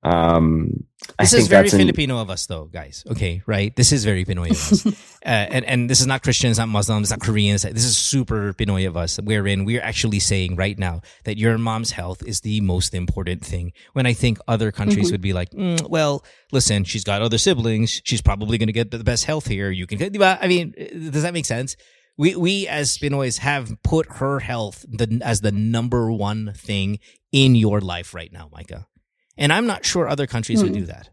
Um, I This think is very that's an- Filipino of us, though, guys. Okay, right? This is very Pinoy of us. uh, and, and this is not Christians, not Muslims, not Koreans. This is super Pinoy of us, wherein we're actually saying right now that your mom's health is the most important thing. When I think other countries Mhm. would be like, "Mm, well, listen, she's got other siblings. She's probably going to get the best health here. You can. I mean, does that make sense? We, we as Pinoys have put her health the, as the number one thing in your life right now, Micah. And I'm not sure other countries would Hmm. do that.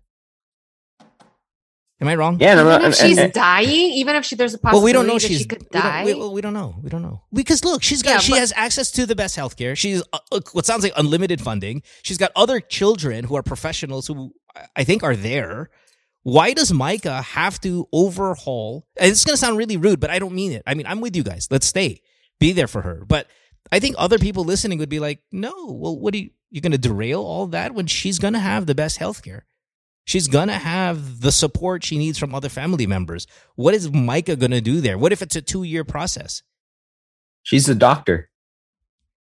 Am I wrong? Yeah, and I'm even not, if and- she's and- dying, even if she, there's a possibility Well, possibility we don't know that she's. she could we don't- die. We, well, we don't know. We don't know because look, she's got. Yeah, she but- has access to the best healthcare. She's uh, uh, what sounds like unlimited funding. She's got other children who are professionals who I think are there. Why does Micah have to overhaul? And it's going to sound really rude, but I don't mean it. I mean, I'm with you guys. Let's stay, be there for her. But I think other people listening would be like, no. Well, what are you? You're going to derail all that when she's going to have the best healthcare. She's gonna have the support she needs from other family members. What is Micah gonna do there? What if it's a two year process? she's a doctor.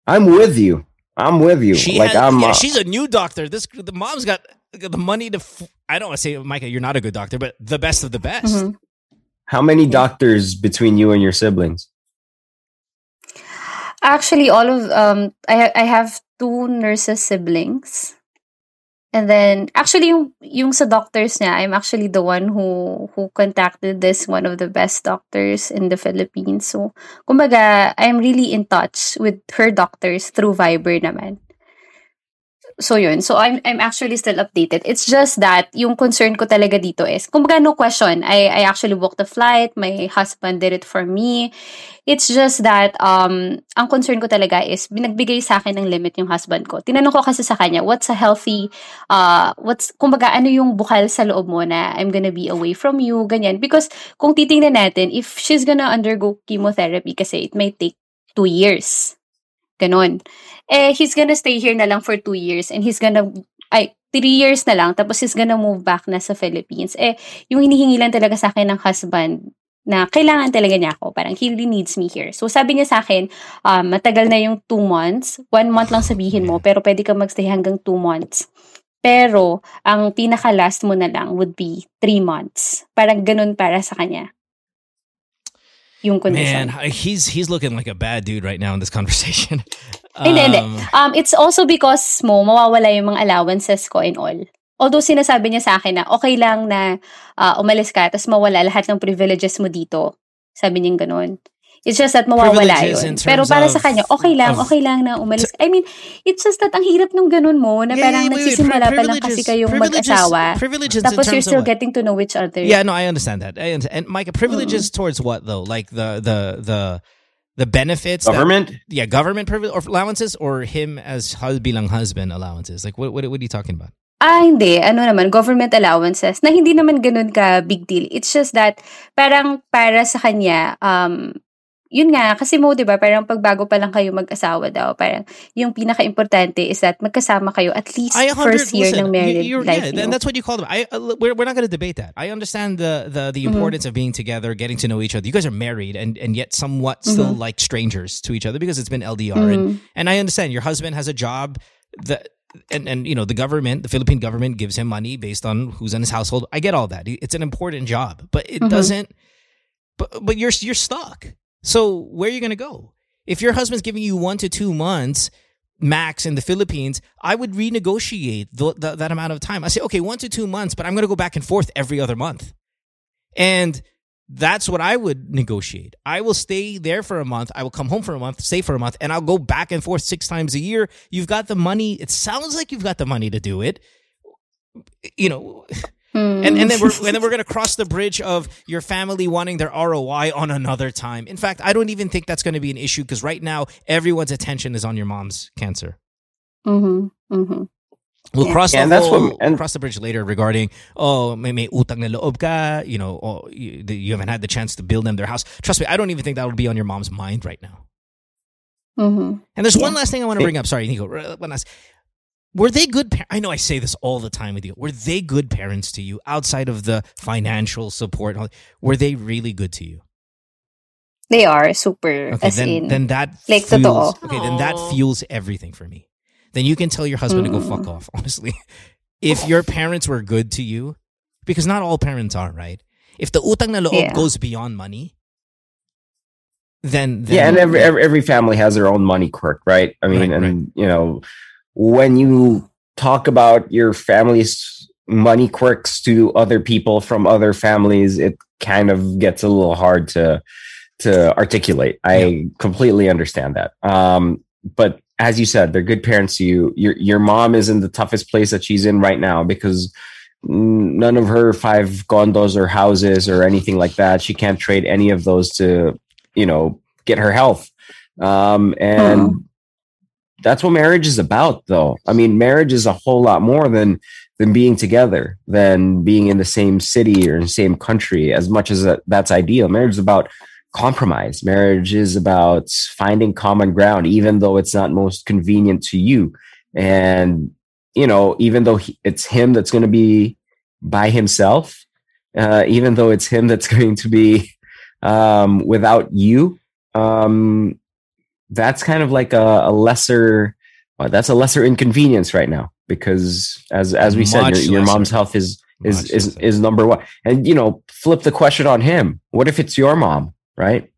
I'm with you. I'm with you. She like has- I'm. yeah, uh, she's a new doctor. This the mom's got the money to. F- I don't want to say Micah, you're not a good doctor, but the best of the best. Mhm. how many doctors between you and your siblings? Actually, all of um, I ha- I have two nurses siblings. And then actually yung yung sa doctors niya, I'm actually the one who who contacted this one of the best doctors in the Philippines. So, kumbaga, I'm really in touch with her doctors through Viber naman. So yun. So I'm I'm actually still updated. It's just that yung concern ko talaga dito is, kumbaga no question, I I actually booked the flight. My husband did it for me. It's just that um ang concern ko talaga is binagbigay sa akin ng limit yung husband ko. Tinanong ko kasi sa kanya, what's a healthy uh what's kumbaga ano yung bukal sa loob mo na I'm gonna be away from you, ganyan. Because kung titingnan natin, if she's gonna undergo chemotherapy kasi it may take two years. Ganon. Eh, he's gonna stay here na lang for two years and he's gonna, ay, three years na lang, tapos he's gonna move back na sa Philippines. Eh, yung hinihingi lang talaga sa akin ng husband na kailangan talaga niya ako. Parang he really needs me here. So sabi niya sa akin, um, matagal na yung two months. One month lang sabihin mo, pero pwede ka magstay hanggang two months. Pero, ang pinaka-last mo na lang would be three months. Parang ganun para sa kanya. Yung condition. Man, he's he's looking like a bad dude right now in this conversation. Hindi, hindi. Um, Um, it's also because mo, mawawala yung mga allowances ko and all. Although sinasabi niya sa akin na okay lang na uh, umalis ka tapos mawala lahat ng privileges mo dito. Sabi niya ganun. It's just that mawawala yun. Pero para sa kanya, okay lang, of- okay lang na umalis. I mean, it's just that ang hirap nung ganun mo na Yeah, parang yeah, nagsisimula pa lang kasi kayong mag-asawa. Privileges in Tapos you're terms of still what? getting to know each other. Yeah, no, I understand that. I understand. And Micah, privileges Mm-hmm. towards what though? Like the the the the benefits that- Government? yeah, government privilege or allowances or him as bilang husband allowances. Like what what what are you talking about? Ah, hindi. Ano naman, government allowances na hindi naman ganun ka big deal. It's just that parang para sa kanya, um, yun nga, kasi mo, di ba, parang pagbago pa lang kayo mag-asawa daw, parang yung pinaka-importante is that magkasama kayo at least I first year listen, ng married you- you're- life yeah, and that's what you call them. I uh, we're, we're not going to debate that. I understand the the the Mhm. importance of being together, getting to know each other. You guys are married and and yet somewhat still like strangers to each other because it's been LDR. And Mhm. and I understand your husband has a job that and and you know the government, the Philippine government gives him money based on who's in his household. I get all that. It's an important job, but it Mhm. doesn't. But but you're you're stuck. So where are you going to go? If your husband's giving you one to two months max in the Philippines, I would renegotiate the, the, that amount of time. I say, okay, one to two months, but I'm going to go back and forth every other month. And that's what I would negotiate. I will stay there for a month. I will come home for a month, stay for a month, and I'll go back and forth six times a year. You've got the money. It sounds like you've got the money to do it. You know, Hmm. and, and then we're and then we're gonna cross the bridge of your family wanting their ROI on another time. In fact, I don't even think that's gonna be an issue because right now everyone's attention is on your mom's cancer. Mhm. Mhm. We'll Yeah. cross Yeah, the and that's whole, what- and- cross the bridge later regarding oh may, may utang na loob ka, you know, oh, you, the- you haven't had the chance to build them their house. Trust me, I don't even think that would be on your mom's mind right now. Mhm. And there's Yeah. one last thing I want to bring up. Sorry, Nico. One last. Were they good? Par- I know I say this all the time with you. Were they good parents to you outside of the financial support? Were they really good to you? They are super Okay, as then in. then that like, fuels, totoo. okay, then that fuels everything for me. Then you can tell your husband to go Mm. fuck off. Honestly, if your parents were good to you, because not all parents are right. If the utang na loob Yeah. goes beyond money, then, then yeah, and every, every every family has their own money quirk, right? I mean, Right, and you know, when you talk about your family's money quirks to other people from other families, it kind of gets a little hard to to articulate. I completely understand that. Um, but as you said, they're good parents to you. Your your mom is in the toughest place that she's in right now because none of her five condos or houses or anything like that. She can't trade any of those to, you know, get her health. Um, and. That's what marriage is about, though. I mean, marriage is a whole lot more than than being together, than being in the same city or in the same country. As much as that, that's ideal, marriage is about compromise. Marriage is about finding common ground, even though it's not most convenient to you. And you know, even though he, it's him that's going to be by himself, uh, even though it's him that's going to be um, without you, um, that's kind of like a, a lesser. Well, that's a lesser inconvenience right now because, as as we said, your, your mom's health is is Much is lesser. is number one. And you know, flip the question on him. What if it's your mom, right?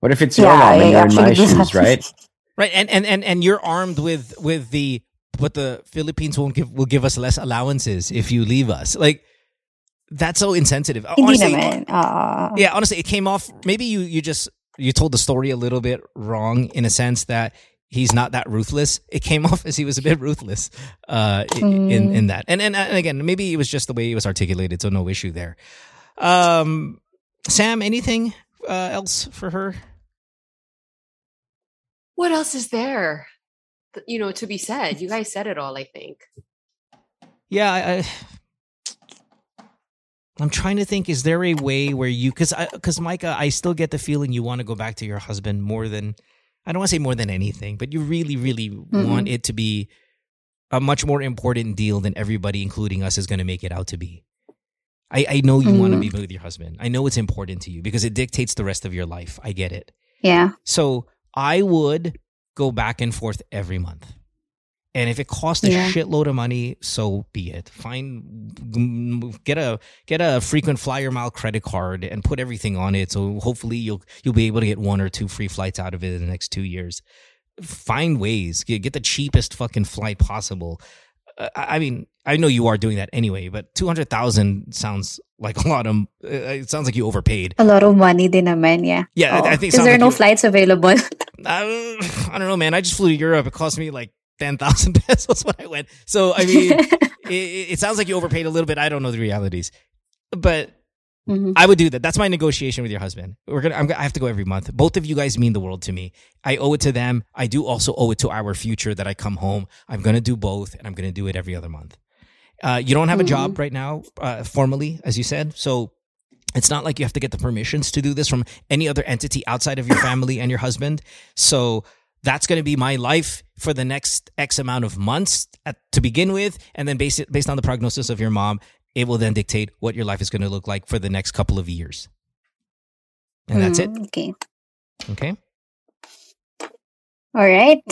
What if it's your Yeah, mom I and you're in my shoes, that. right? right and and and and you're armed with with the but the Philippines won't give will give us less allowances if you leave us. Like that's so insensitive. Hindi Honestly, naman. Ah. yeah, honestly, it came off. Maybe you you just you told the story a little bit wrong in a sense that he's not that ruthless. It came off as he was a bit ruthless uh, i- in Mm. in that. And, and and again, maybe it was just the way it was articulated, so no issue there. Um, Sam, anything uh, else for her? What else is there? You know, to be said. You guys said it all. I think. Yeah, I, I I'm trying to think. Is there a way where you because because Micah, I still get the feeling you want to go back to your husband more than I don't want to say more than anything, but you really, really mm-hmm. want it to be a much more important deal than everybody, including us, is going to make it out to be. I, I know you want to mm-hmm. be with your husband. I know it's important to you because it dictates the rest of your life. I get it. Yeah. So I would go back and forth every month. And if it costs a Yeah. shitload of money, so be it. Find get a get a frequent flyer mile credit card and put everything on it. So hopefully you'll you'll be able to get one or two free flights out of it in the next two years. Find ways. Get, get the cheapest fucking flight possible. Uh, I mean, I know you are doing that anyway, but two hundred thousand sounds like a lot of. Uh, it sounds like you overpaid. A lot of money din naman, yeah. Yeah, I- I think Because there are like no you- flights available. I, I don't know, man. I just flew to Europe. It cost me like ten thousand pesos when I went. So I mean, it, it sounds like you overpaid a little bit. I don't know the realities, but Mhm. I would do that. That's my negotiation with your husband. We're gonna. I'm I have to go every month. Both of you guys mean the world to me. I owe it to them. I do also owe it to our future that I come home. I'm gonna do both, and I'm gonna do it every other month. Uh, you don't have a job right now, uh, formally, as you said, so. It's not like you have to get the permissions to do this from any other entity outside of your family and your husband. So that's going to be my life for the next X amount of months at, to begin with. And then based, based on the prognosis of your mom, it will then dictate what your life is going to look like for the next couple of years. And that's it. Mm, Okay. Okay. All right.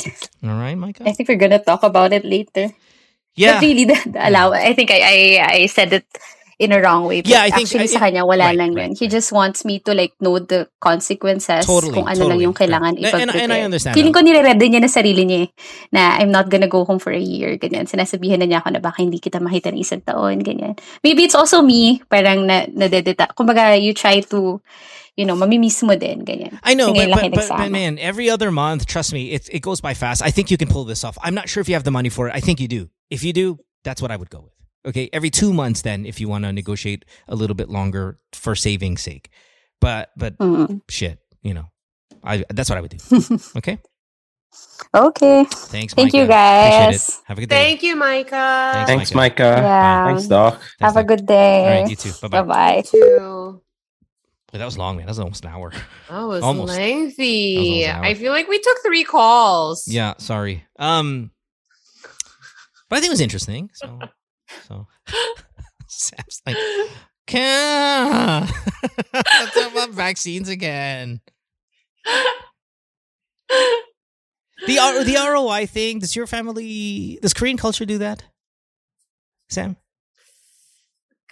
All right, Micah. I think we're gonna talk about it later. Yeah. But really, the, the allow. I think I, I I said it in a wrong way. But Yeah, I think- actually I- sa kanya wala right, lang right, yun. He just wants me to like know the consequences Totally, kung ano lang totally. yung kailangan Yeah. And- and- and I understand Feeling ko nire-ready niya na sarili niya eh, na I'm not gonna go home for a year, ganyan. Sinasabihan na niya ako na baka hindi kita makita ng isang taon, ganyan. Maybe it's also me, parang na, nadedeta. Kumbaga, you try to, you know, mamimiss mo din, ganyan. I know, but, but, but, but man, every other month, trust me, it, it goes by fast. I think you can pull this off. I'm not sure if you have the money for it. I think you do. If you do, that's what I would go with. Okay. Every two months, then, if you want to negotiate a little bit longer for saving's sake. But, but Mm. shit, you know, I that's what I would do. Okay. Okay. Thanks. Thank Micah. You, guys. Have a good day. Thank you, Micah. Thanks, Thanks, Micah. Yeah. Thanks, Doc. Thanks, Have a good day. right. You too. Bye bye. Bye-bye. Too. That was long, man. That was almost an hour. That was Almost. lengthy. That was almost. I feel like we took three calls. Yeah. Sorry. Um, but I think it was interesting. So, so Sam's like, "Can let's talk about vaccines again." The R- the ROI thing. Does your family? Does Korean culture do that? Sam,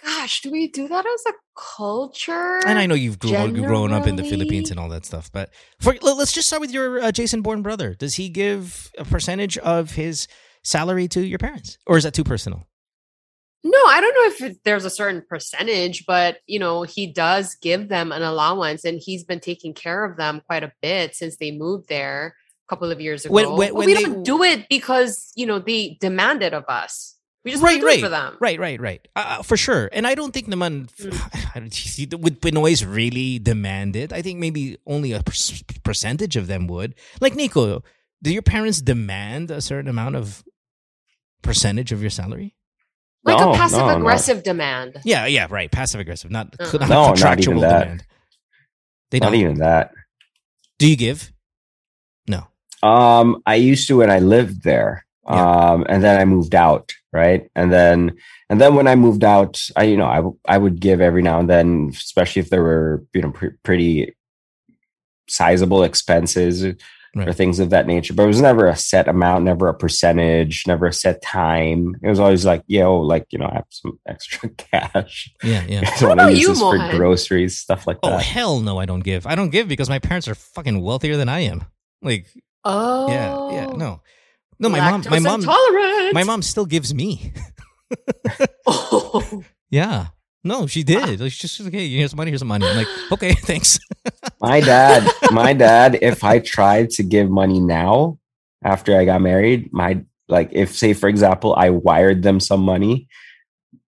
Gosh, do we do that as a culture? and I know you've grown, grown up in the Philippines and all that stuff, but for let- let's just start with your uh, Jason-born brother. Does he give a percentage of his salary to your parents, or is that too personal? No, I don't know if there's a certain percentage, but you know, he does give them an allowance, and he's been taking care of them quite a bit since they moved there a couple of years ago. When- when- when we they- don't do it because you know they demand it of us. We just right, right, do right, it for them. right, right, right. Uh, for sure. And I don't think naman I don't- would Pinoy's really demand it. I think maybe only a percentage of them would. Like Nico, do your parents demand a certain amount of percentage of your salary? Like No, a passive no, no. aggressive demand. Yeah, yeah, right. Passive aggressive, not, Uh-uh. not No, not contractual even that. demand. They Not don't. even that. Do you give? No. Um, I used to when I lived there. Yeah. Um, and then I moved out, right? And then and then when I moved out, I you know I w- I would give every now and then, especially if there were you know pre- pretty sizable expenses or things of that nature. But it was never a set amount, never a percentage, never a set time. It was always like, yo, like you know, I have some extra cash. Yeah, yeah. I don't want about to use you, this for groceries, stuff like Oh that. Oh hell no, I don't give. I don't give because my parents are fucking wealthier than I am. Like Oh, Yeah, yeah, oh. no. No, my mom, my mom, intolerant. my mom still gives me. Oh. Yeah. No, she did. Like, she's just okay. Here's some money. Here's some money. I'm like, okay, thanks. My dad, my dad, if I tried to give money now after I got married, my like if say for example, I wired them some money,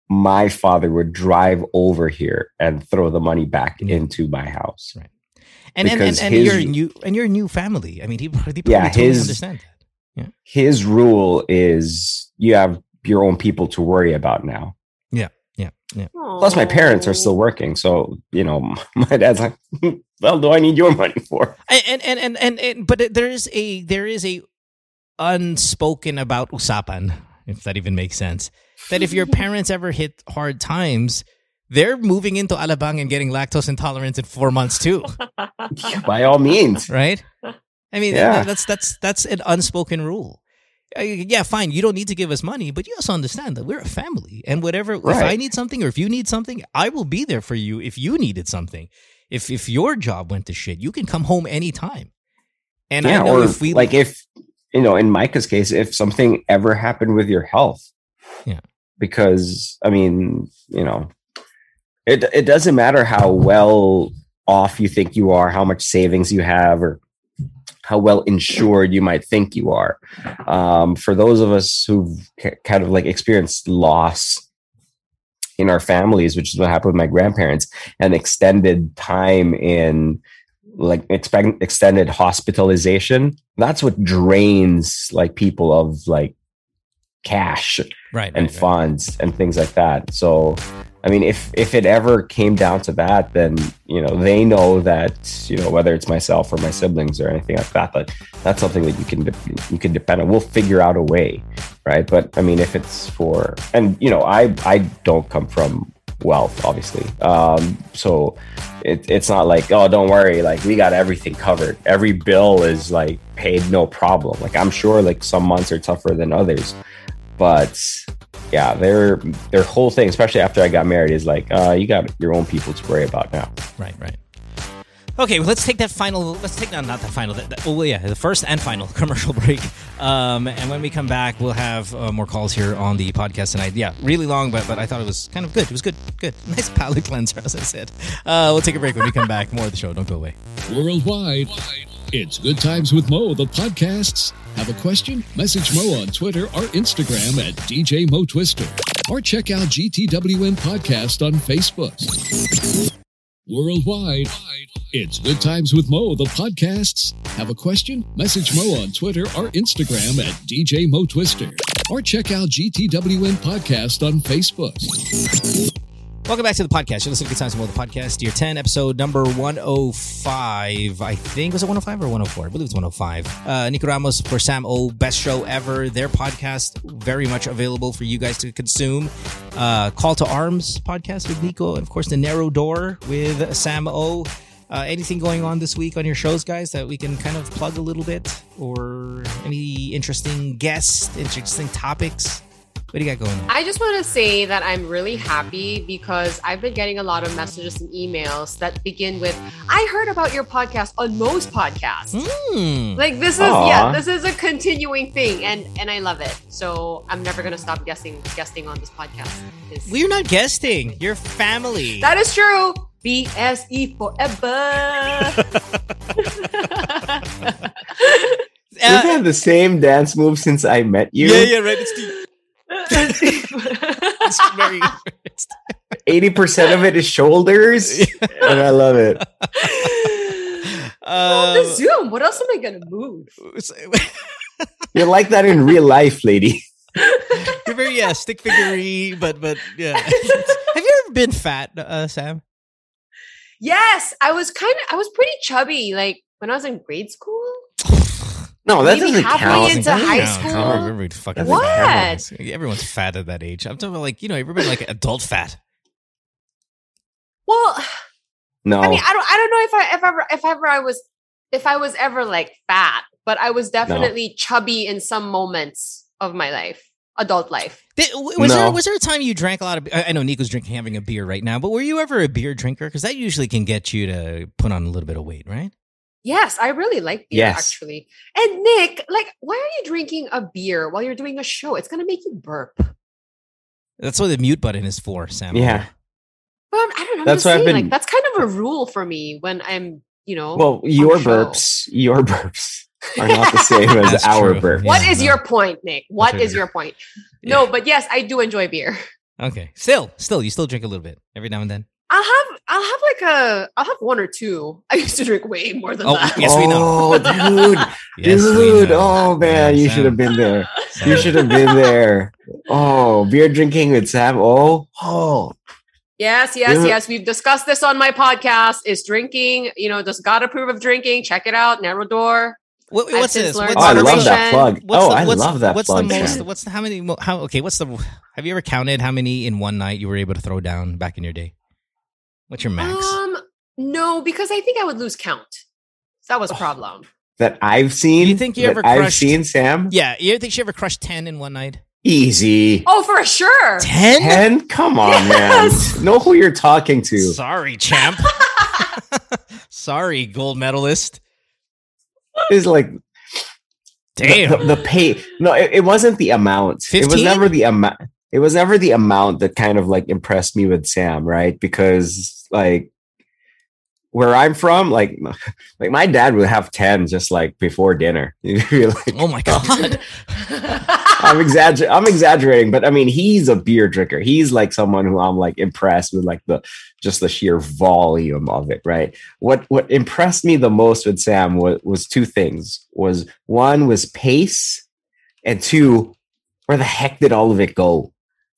my father would drive over here and throw the money back Yeah. into my house. Right. And and, and, and his- you're new and you're a new family. I mean, he, he probably Yeah, totally his- understand that. Yeah. His rule is you have your own people to worry about now. Yeah, yeah. Plus, my parents are still working, so you know, my dad's like, "Well, do I need your money for?" And and and and, and, and but there is a there is a unspoken about usapan, if that even makes sense. That if your parents ever hit hard times, they're moving into Alabang and getting lactose intolerance in four months too, By all means, right? I mean, Yeah. that's that's that's an unspoken rule. Uh, yeah, fine. You don't need to give us money, but you also understand that we're a family, and whatever. If I need something, or if you need something, I will be there for you. If you needed something, if if your job went to shit, you can come home anytime. And yeah, I know if we like if you know, in Micah's case, if something ever happened with your health, Yeah. because I mean, you know, it it doesn't matter how well off you think you are, how much savings you have, or how well insured you might think you are. Um, for those of us who've kind of like experienced loss in our families, which is what happened with my grandparents, and extended time in like expect, extended hospitalization that's what drains like people of like cash right, and right, right. funds and things like that so i mean if if it ever came down to that then you know they know that you know whether it's myself or my siblings or anything like that that that's something that you can de- you can depend on. We'll figure out a way right? But i mean if it's for and you know i i don't come from wealth obviously. Um so it, it's not like oh don't worry like we got everything covered. Every bill is like paid no problem. Like i'm sure like some months are tougher than others but yeah their their whole thing especially after i got married is like uh you got your own people to worry about now Right, right. Okay, well, let's take that final. Let's take no, not the final. That, that, oh, yeah, the first and final commercial break. Um, and when we come back, we'll have uh, more calls here on the podcast tonight. Yeah, really long, but but I thought it was kind of good. It was good, good, nice palate cleanser, as I said. Uh, we'll take a break when we come back. More of the show. Don't go away. Worldwide, it's Good Times with Mo, the podcasts. Have a question? Message Mo on Twitter or Instagram at DJ Mo Twister. Or check out GTWM Podcast on Facebook. Worldwide, it's Good Times with Mo, the podcasts. Have a question? Message Mo on Twitter or Instagram at DJ Mo Twister. Or check out GTWM Podcast on Facebook. Welcome back to the podcast. You're listening to Good Times with the podcast, year 10, episode number 105. I think, was it 105 or 104? I believe it's 105. Uh, Nico Ramos for Sam O, best show ever. Their podcast, very much available for you guys to consume. Uh, Call to Arms podcast with Nico, and of course, The Narrow Door with Sam O. Uh, anything going on this week on your shows, guys, that we can kind of plug a little bit? Or any interesting guests, interesting topics? What do you got going on? I just want to say that I'm really happy because I've been getting a lot of messages and emails that begin with, I heard about your podcast on Mo's podcasts. Hmm. Like this is Aw. yeah, this is a continuing thing and and I love it. So I'm never gonna stop guessing guesting on this podcast. It's- We're not guesting. You're family. that is true. BSE forever. We've had the same dance move since i met you Yeah, yeah, right. It's the it's very. 80% of it is shoulders and i love it Oh, the um, Zoom. What else am I gonna move? you're like that in real life lady you're very yeah stick figure but but yeah. Have you ever been fat, uh, Sam? Yes, I was kind of I was pretty chubby like when I was in grade school. No that Maybe doesn't halfway count into Doesn't high count. school? I don't remember fucking Doesn't What? count. Everyone's fat at that age. I'm talking about like you know everybody like adult fat. Well, no I mean, I don't I don't know if I if ever if ever I was if I was ever like fat, but I was definitely chubby in some moments of my life, adult life. Did, w- was there was there a time you drank a lot of? I I know Nico's drinking having a beer right now, but were you ever a beer drinker? Because that usually can get you to put on a little bit of weight, right? Yes, I really like beer Yes. actually. And Nick, like, why are you drinking a beer while you're doing a show? It's gonna make you burp. That's what the mute button is for, Sam. Yeah. But I'm, I don't know. That's just why I've been- like, that's kind of a uh rule for me when I'm, you know. Well, your burps, your burps are not the same as That's our true. burps. What Yeah, is no. your point, Nick? What That's is right. your point? No, but yes, I do enjoy beer. Okay. Still, still, you still drink a little bit every now and then. I'll have I'll have like a I'll have one or two. I used to drink way more than Oh, that. Yes, we know. Oh, dude, Yes, we dude. know. Oh man, Yeah, you should have been there. Sam. You should have been there. Oh, beer drinking with Sam. Oh, oh. Yes, yes, yes. We've discussed this on my podcast. Is drinking, you know, does God approve of drinking? Check it out, Narrow Door. What, what's this? learned Oh, I love that plug. What's oh, the- I love that What's plug. the most? Sam. What's the, how many? How okay? What's the? Have you ever counted how many in one night you were able to throw down back in your day? What's your max? Um, no, because I think I would lose count. That was a Oh. problem. That I've seen. You think you that ever I've seen Sam? yeah, you think she ever crushed ten in one night? Easy. Oh, for sure. Ten? Ten? Come on, Yes. man. Know who you're talking to. Sorry, champ. Sorry, gold medalist. Is like the- Damn. The, the, pay. No, it, it wasn't the amount. It was never the amount. It was never the amount that kind of like impressed me with Sam, right? Because like where I'm from, like like my dad would have ten just like before dinner. You'd be like, oh my god. I'm exaggerating. I'm exaggerating, but I mean, he's a beer drinker. He's like someone who I'm like impressed with, like the just the sheer volume of it. Right. What What impressed me the most with Sam was was two things. Was one was pace, and two, where the heck did all of it go?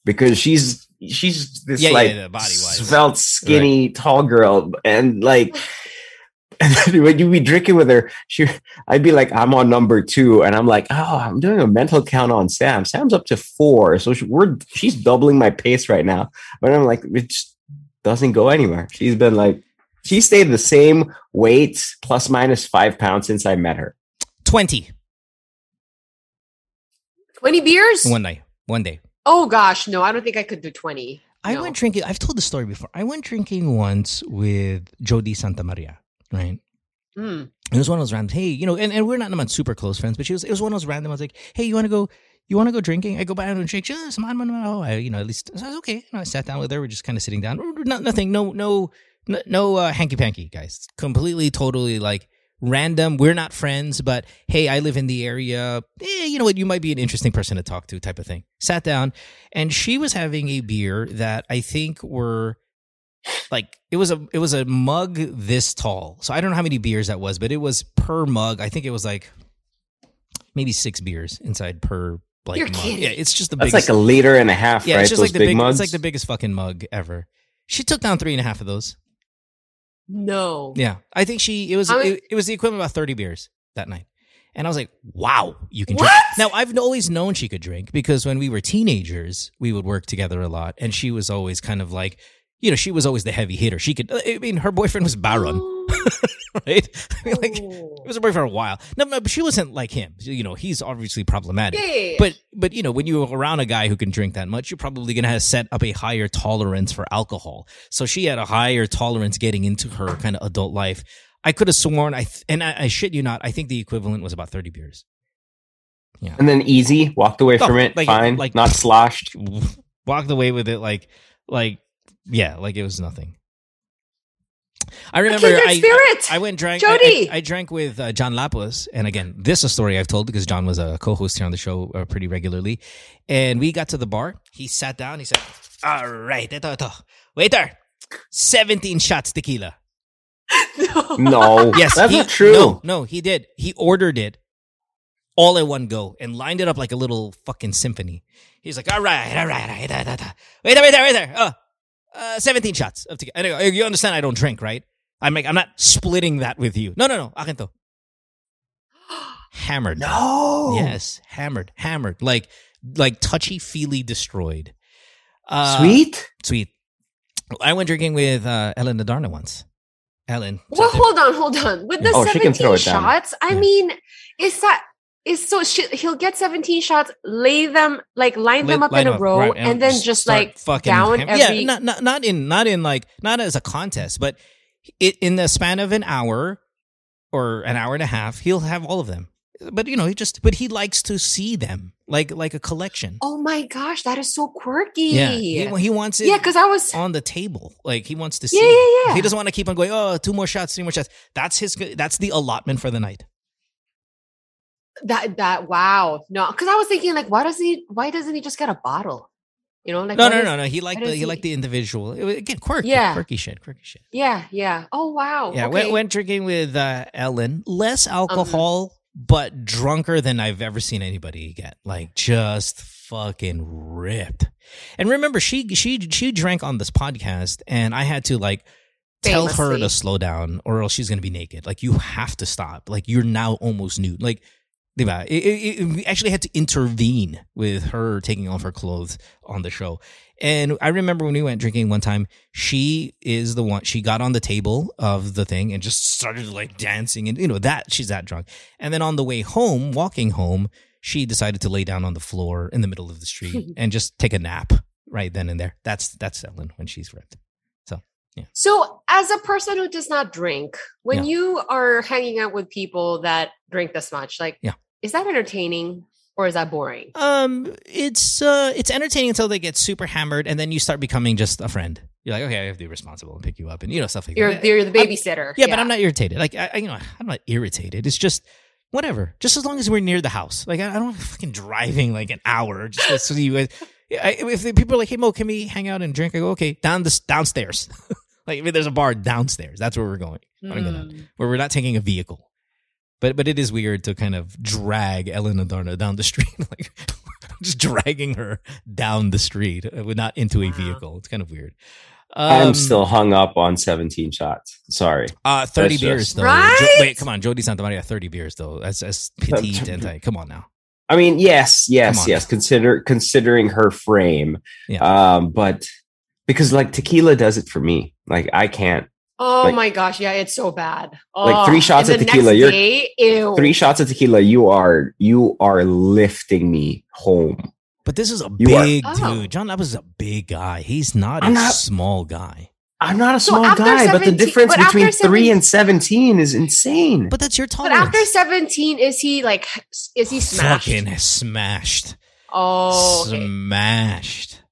Because she's she's this Yeah, yeah, like yeah, body-wise. svelte, skinny, tall girl, and like. And then when you be drinking with her, she, I'd be like, I'm on number two, and I'm like, oh, I'm doing a mental count on Sam. Sam's up to four, so she, we're she's doubling my pace right now. But I'm like, it just doesn't go anywhere. She's been like, she stayed the same weight, plus minus five pounds since I met her. Twenty 20 beers? one night, one day. Oh gosh, no, I don't think I could do 20. I No. went drinking. I've told the story before. I went drinking once with Jodi Santa Maria, right? Mm. It was one of those random. Hey, you know, and, and we're not not super close friends, but she was. It was one of those random. I was like, hey, you want to go? You want to go drinking? I go buy and drink. She goes, "Come on, man, man, oh, I, you know, at least so I was okay. You know, I sat down with her. We're just kind of sitting down. Not, nothing. No, no, no, no uh, hanky panky, guys. Completely, totally like random. We're not friends, but hey, I live in the area. Eh, you know what? You might be an interesting person to talk to, type of thing. Sat down, and she was having a beer that I think were like it was a it was a mug this tall. So I don't know how many beers that was, but it was per mug. I think it was like maybe six beers inside per like You're mug. kidding. Yeah, it's just the That's biggest. like a liter and a half, yeah, right? it's just Those like the big big. mugs. It's like the biggest fucking mug ever. She took down three and a half of those. No. Yeah, I think she it was How many- it, it was the equivalent of about thirty beers that night, and I was like, wow, you can What? drink. Now I've always known she could drink because when we were teenagers, we would work together a lot, and she was always kind of like, you know, she was always the heavy hitter. She could. Uh, I mean, her boyfriend was Baron, right? I mean, like. Oh. It was her boyfriend for a while. No, no, but she wasn't like him. You know, he's obviously problematic. Yeah, yeah, yeah. But but you know, when you're around a guy who can drink that much, you're probably gonna have set up a higher tolerance for alcohol. So she had a higher tolerance getting into her kind of adult life. I could have sworn I th- and I, I shit you not, I think the equivalent was about thirty beers. Yeah. and then easy, walked away Oh, from it, like- fine, like- not sloshed. Walked away with it like like yeah, like it was nothing. I remember I, spirit. I, I went drank. Jodi. I, I drank with uh, John Lapus, and again, this is a story I've told because John was a co-host here on the show uh, pretty regularly. And we got to the bar. He sat down. He said, "All right, ito, ito. waiter, seventeen shots tequila." no. No, Yes, that's he- not true. No, no, he did. He ordered it all at one go and lined it up like a little fucking symphony. He's like, all right, all right, all right, da, da, da. wait there, wait there, wait there. Oh, uh, 17 shots of tequila. Anyway, you understand I don't drink, right? I'm like, I'm not splitting that with you. No, no, no. Akin to. Hammered. No. Yes, hammered, hammered. Like, like touchy feely destroyed. Uh, Sweet. Sweet. I went drinking with uh, Ellen Adarna once. Ellen. Well, hold on, hold on. With the Oh, 17 throw it down. shots, I Yeah. mean, is that is so she, he'll get 17 shots, lay them like line them up line in a row, right, and then just like fucking down ham- every yeah not, not not in not in like not as a contest but it, in the span of an hour or an hour and a half, he'll have all of them. But you know, he just but he likes to see them like like a collection. Oh my gosh, that is so quirky. yeah, he, he wants it Yeah, because I was on the table. Like he wants to see. Yeah, yeah, yeah. He doesn't want to keep on going. Oh, two more shots, three more shots. That's his. That's the allotment for the night. That that wow. No, because I was thinking like why doesn't he why doesn't he just get a bottle? You know, like no, no, is- no, no. He liked the does he liked the individual. It was- again, quirky, Yeah. quirky shit, quirky shit. Yeah, yeah. Oh wow. Yeah, okay. went, went drinking with uh, Ellen. Less Um, alcohol, but drunker than I've ever seen anybody get. Like just fucking ripped. And remember, she she she drank on this podcast, and I had to like tell her to slow down, or else she's gonna be naked. Like you have to stop. Like you're now almost nude. Like. Diba? It, it, we actually had to intervene with her taking off her clothes on the show. And I remember when we went drinking one time, she is the one, she got on the table of the thing and just started like dancing. And, you know, that she's that drunk. And then on the way home, walking home, she decided to lay down on the floor in the middle of the street and just take a nap right then and there. That's, that's Ellen when she's ripped. So, as a person who does not drink, when Yeah. you are hanging out with people that drink this much, like, Yeah. is that entertaining or is that boring? Um, it's uh, it's entertaining until they get super hammered, and then you start becoming just a friend. You're like, okay, I have to be responsible and pick you up, and you know stuff like You're that. you're the babysitter. Yeah, but I'm not irritated. Like I, I, you know, I'm not irritated. It's just whatever. Just as long as we're near the house. Like I, I don't fucking driving like an hour just to see you. guys. I, if the people are like, "Hey Mo, can we hang out and drink?" I go, "Okay, down this downstairs." like if there's a bar downstairs, that's where we're going. wanna go down. Mm. Where we're not taking a vehicle. But but it is weird to kind of drag Ellen Adarna down the street, like just dragging her down the street, uh, not into a vehicle. It's kind of weird. I'm Um, still hung up on 17 shots. Sorry. Uh, 30 That's beers just- though. Right? Jo- wait, come on. Jodi Santa Maria, 30 beers though. That's, that's petite and tight. Come on now. I mean, yes, yes, yes. Consider considering her frame. Yeah. Um, but because like tequila does it for me. Like I can't. Oh Like- my gosh, yeah, it's so bad. Like, three Oh, shots of tequila, you're- day, ew. Three shots of tequila, you are you are lifting me home. But this is a You are- big Oh. dude. John Lapus a big guy. He's not I'm a not- small guy. I'm not a small after guy, but the difference but between three and 17 is insane. But that's your talk. But after 17, is he like is he smashed? Fucking smashed. Oh, okay. Smashed.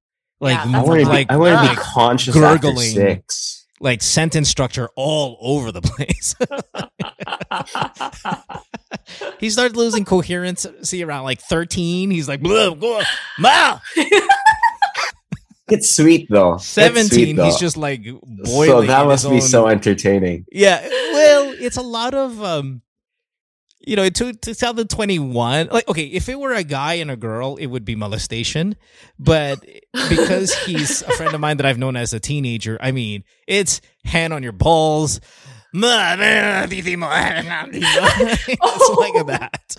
Like, Yeah, I that's want to like, be, I want to like, be conscious gurgling. after six. like sentence structure all over the place. he started losing coherence. See, around like 13, he's like, blah, blah, ma. It's sweet though. 17, sweet, though. he's just like boiling. so that must be own- so entertaining. Yeah. Well, it's a lot of um you know, to 2021, like okay, if it were a guy and a girl, it would be molestation. But because he's a friend of mine that I've known as a teenager, I mean, it's hand on your balls. it's like that.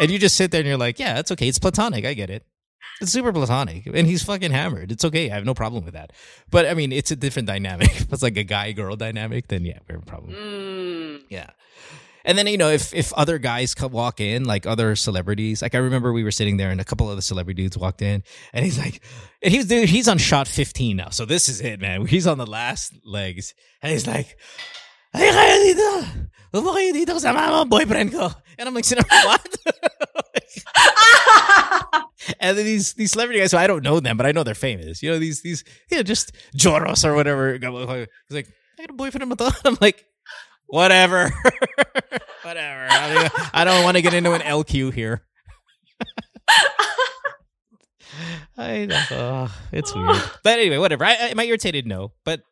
And you just sit there and you're like, yeah, it's okay. It's platonic. I get it. It's super platonic. And he's fucking hammered. It's okay. I have no problem with that. But I mean, it's a different dynamic. If it's like a guy girl dynamic, then yeah, we have a problem. Mm. Yeah. And then, you know, if, if other guys come walk in, like other celebrities, like I remember we were sitting there and a couple of the celebrity dudes walked in and he's like, and he's, dude, he's on shot 15 now. So this is it, man. He's on the last legs. And he's like, ay, kayo dito. Upo kayo dito kasama mo, boyfriend ko. And I'm like, "Sino- what? and then these, these celebrity guys, so I don't know them, but I know they're famous. You know, these, these, you know, just Joros or whatever. He's like, I got a boyfriend. mo to." I'm like, whatever. whatever. I don't, I don't want to get into an LQ here. I know. Oh, it's weird. But anyway, whatever. I, I, am I irritated? No. But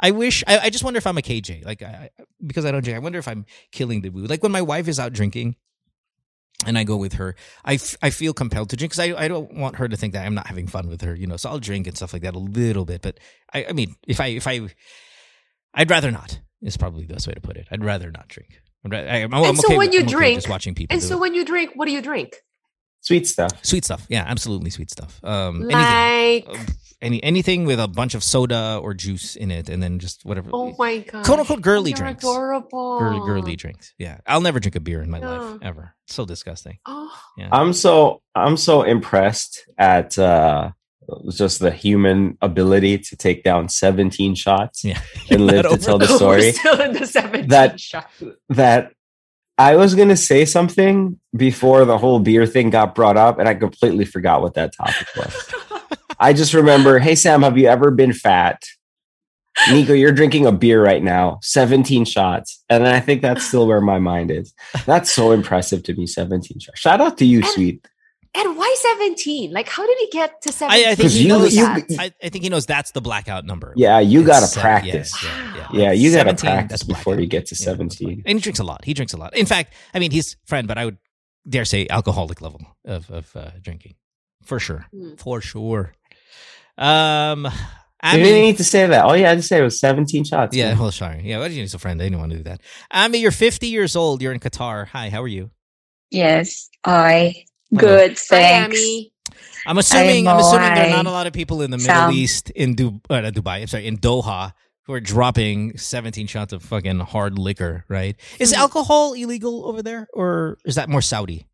I wish, I, I just wonder if I'm a KJ. Like, I, because I don't drink, I wonder if I'm killing the mood. Like when my wife is out drinking, and I go with her, I, f- I feel compelled to drink because I, I don't want her to think that I'm not having fun with her, you know. So I'll drink and stuff like that a little bit, but I, I mean, if I if I, I'd rather not. Is probably the best way to put it. I'd rather not drink. I'd ra- I, am And so when you drink- just watching people. and so it. when you drink, what do you drink? Sweet stuff. sweet stuff, yeah, absolutely sweet stuff. Um, anything, Like, Uh, any anything with a bunch of soda or juice in it, and then just whatever. oh my god, Quote unquote girly You're drinks. Adorable. Girly, girly drinks. Yeah, I'll never drink a beer in my Yeah. life ever. It's so disgusting. Oh, Yeah. I'm so I'm so impressed at uh just the human ability to take down 17 shots Yeah. and live to tell the story We're still in the 17 That- shot. that I was going to say something before the whole beer thing got brought up, and I completely forgot what that topic was. I just remember, hey, Sam, have you ever been fat? Nico, you're drinking a beer right now, 17 shots. And I think that's still where my mind is. That's so impressive to me, 17 shots. Shout out to you, And- sweet. And why 17? Like, how did he get to 17? I, I think 'Cause he you- knows. you- I, I think he knows that's the blackout number. Yeah, you It's got to se- practice. yes, yeah, yeah. Yeah, you got to practice that's before you get to 17. blackout. And he drinks a lot. He drinks a lot. In fact, I mean, he's friend, but I would dare say alcoholic level of of uh, drinking, for sure, Hmm. for sure. Um, I you didn't need to say that. All you had to say was 17 shots. yeah, man. well, sorry, yeah. Why did you need a friend? I didn't want to do that. I mean, you're 50 years old. You're in Qatar. Hi, how are you? Yes. I Hello. Good. Thanks. Miami. I'm assuming. I'm assuming there are not a lot of people in the Middle Sam. East in du- uh, Dubai. I'm sorry, in Doha who are dropping 17 shots of fucking hard liquor. Right? Is Mhm. alcohol illegal over there, or is that more Saudi?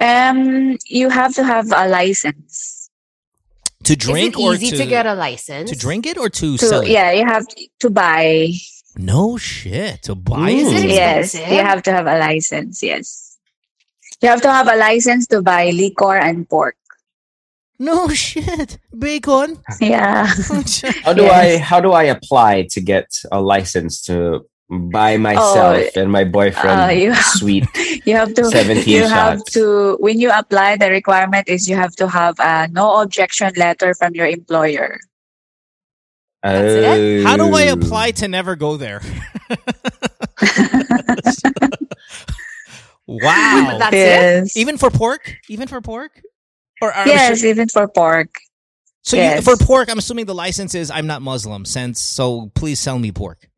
Um, you have to have a license. To drink Is it or easy to, to, get a license? to drink it or to, To sell it? yeah, you have to buy. No shit. To buy Is it? it Yes, you have to have a license. Yes, you have to have a license to buy liquor and pork. No shit. Bacon. Yeah. How do I how do I apply to get a license to buy myself and my boyfriend uh, you- sweet? You have to 17 you have shots. to when you apply the requirement is you have to have a no objection letter from your employer. That's How do I Oh. apply to never go there? Wow. That's it? Even for pork? Even for pork? Or are yes, even for pork. So you, for pork, I'm assuming the license is I'm not Muslim, since so please sell me pork.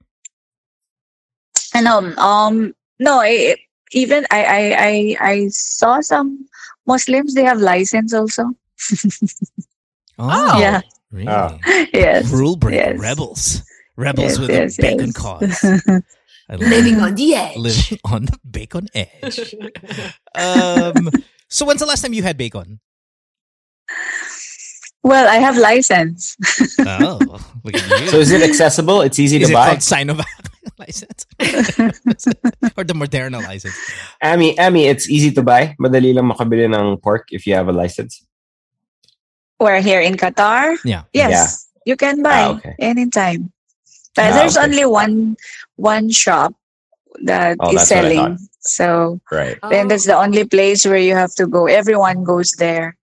And um, um no, I, even I, I I I saw some Muslims they have license also. Oh, Yeah. really? Oh. Yes. Rule breaker Yes. rebels, rebels Yes, with yes, a bacon cause. I love Living on the edge. living on the bacon edge. Um, so when's the last time you had bacon? well, I have license. Oh, look at you. So is it accessible? It's easy Is to it buy. called Sinovac license or the Moderna license? Amy, Amy, it's easy to buy. Madali lang makabili ng pork if you have a license. We're here in Qatar. Yeah. Yes, you can buy Ah, okay. anytime. But Ah, there's okay. only one one shop that Oh, is selling. So Right. then that's the Oh. only place where you have to go. Everyone goes there.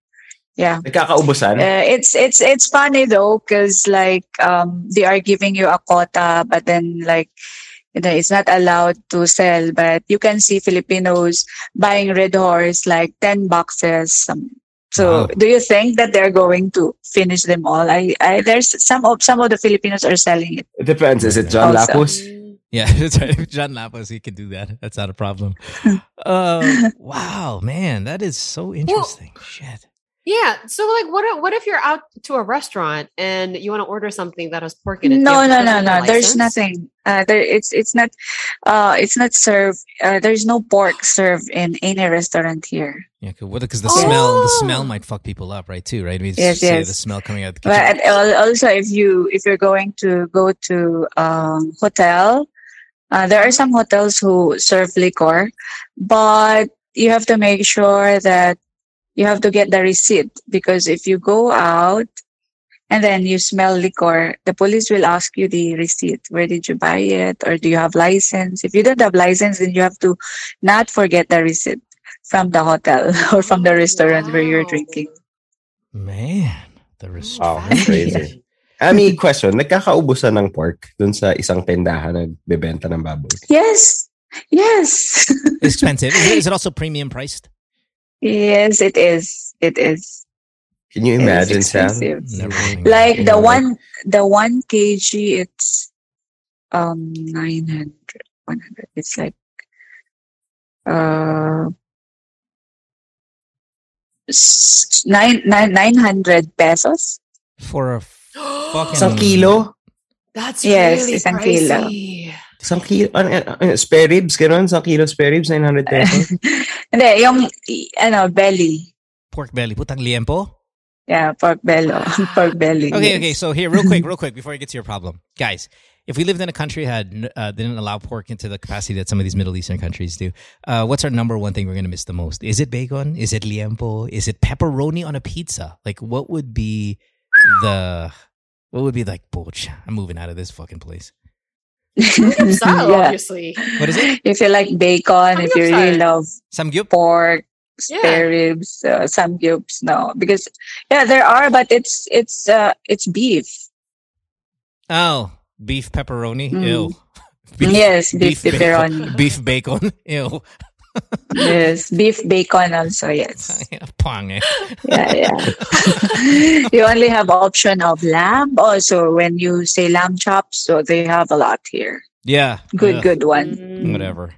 Yeah. Nagkakaubusan? Uh, it's it's it's funny though because like um they are giving you a quota but then like you know it's not allowed to sell but you can see Filipinos buying Red Horse like 10 boxes so Wow. do you think that they're going to finish them all I, I there's some of some of the Filipinos are selling it It depends. Is it John Also. Lapus? Yeah, that's right. If John Lapus, he can do that. That's not a problem. Uh, wow, man, that is so interesting. Shit. Yeah. So, like, what if, what if you're out to a restaurant and you want to order something that has pork in it? Do you no no no get no there's nothing uh there it's it's not uh it's not served uh, there's no pork served in any restaurant here Yeah, because the smell, the smell Oh. might fuck people up, right? Too, right? I mean, Yes, yes. the smell coming out of the kitchen. But also, if you if you're going to go to um, hotel, uh, there are some hotels who serve liquor, but you have to make sure that you have to get the receipt because if you go out and then you smell liquor, the police will ask you the receipt. Where did you buy it, or do you have license? If you don't have license, then you have to not forget the receipt from the hotel or from the Oh, restaurant where you're drinking. Man, the Wow, restraint. crazy. Amy, question. Nagkakaubusan ng pork dun sa isang tindahan na bebenta ng baboy? Yes, yes. It's expensive. Is it, is it also premium priced? Yes, it is. It is. Can you imagine, Sam? Like the one, the one kg, it's um 900, 100. It's like uh nine nine nine hundred pesos. For a fucking Isang kilo? That's Yes, really isang kilo. pricey. Isang kilo? Ano, ano, spare ribs? Ganun? Isang kilo spare ribs? 900 pesos? Hindi, yung ano belly. pork belly, putang liempo. Yeah, pork belly. pork belly. Okay, yes. okay. So here, real quick, real quick, before I get to your problem, guys. If we lived in a country had uh, didn't allow pork into the capacity that some of these Middle Eastern countries do, uh, what's our number one thing we're gonna miss the most? Is it bacon? Is it liempo? Is it pepperoni on a pizza? Like, what would be the what would be like? Butch, I'm moving out of this fucking place. Style, Yeah. obviously. What is it? If you like bacon, if you really love Samgyup. pork, Yeah. spare ribs, uh, some cubes, no, because yeah, there are, but it's it's uh it's beef. Oh, beef pepperoni. Mm. Ew. Yes, beef bacon- pepperoni. Beef bacon. Ew. Yes, beef bacon also. Yes, Pang eh. yeah, yeah. you only have option of lamb. Also, when you say lamb chops, so they have a lot here. Yeah. Good, Ugh. good one. Mm. whatever.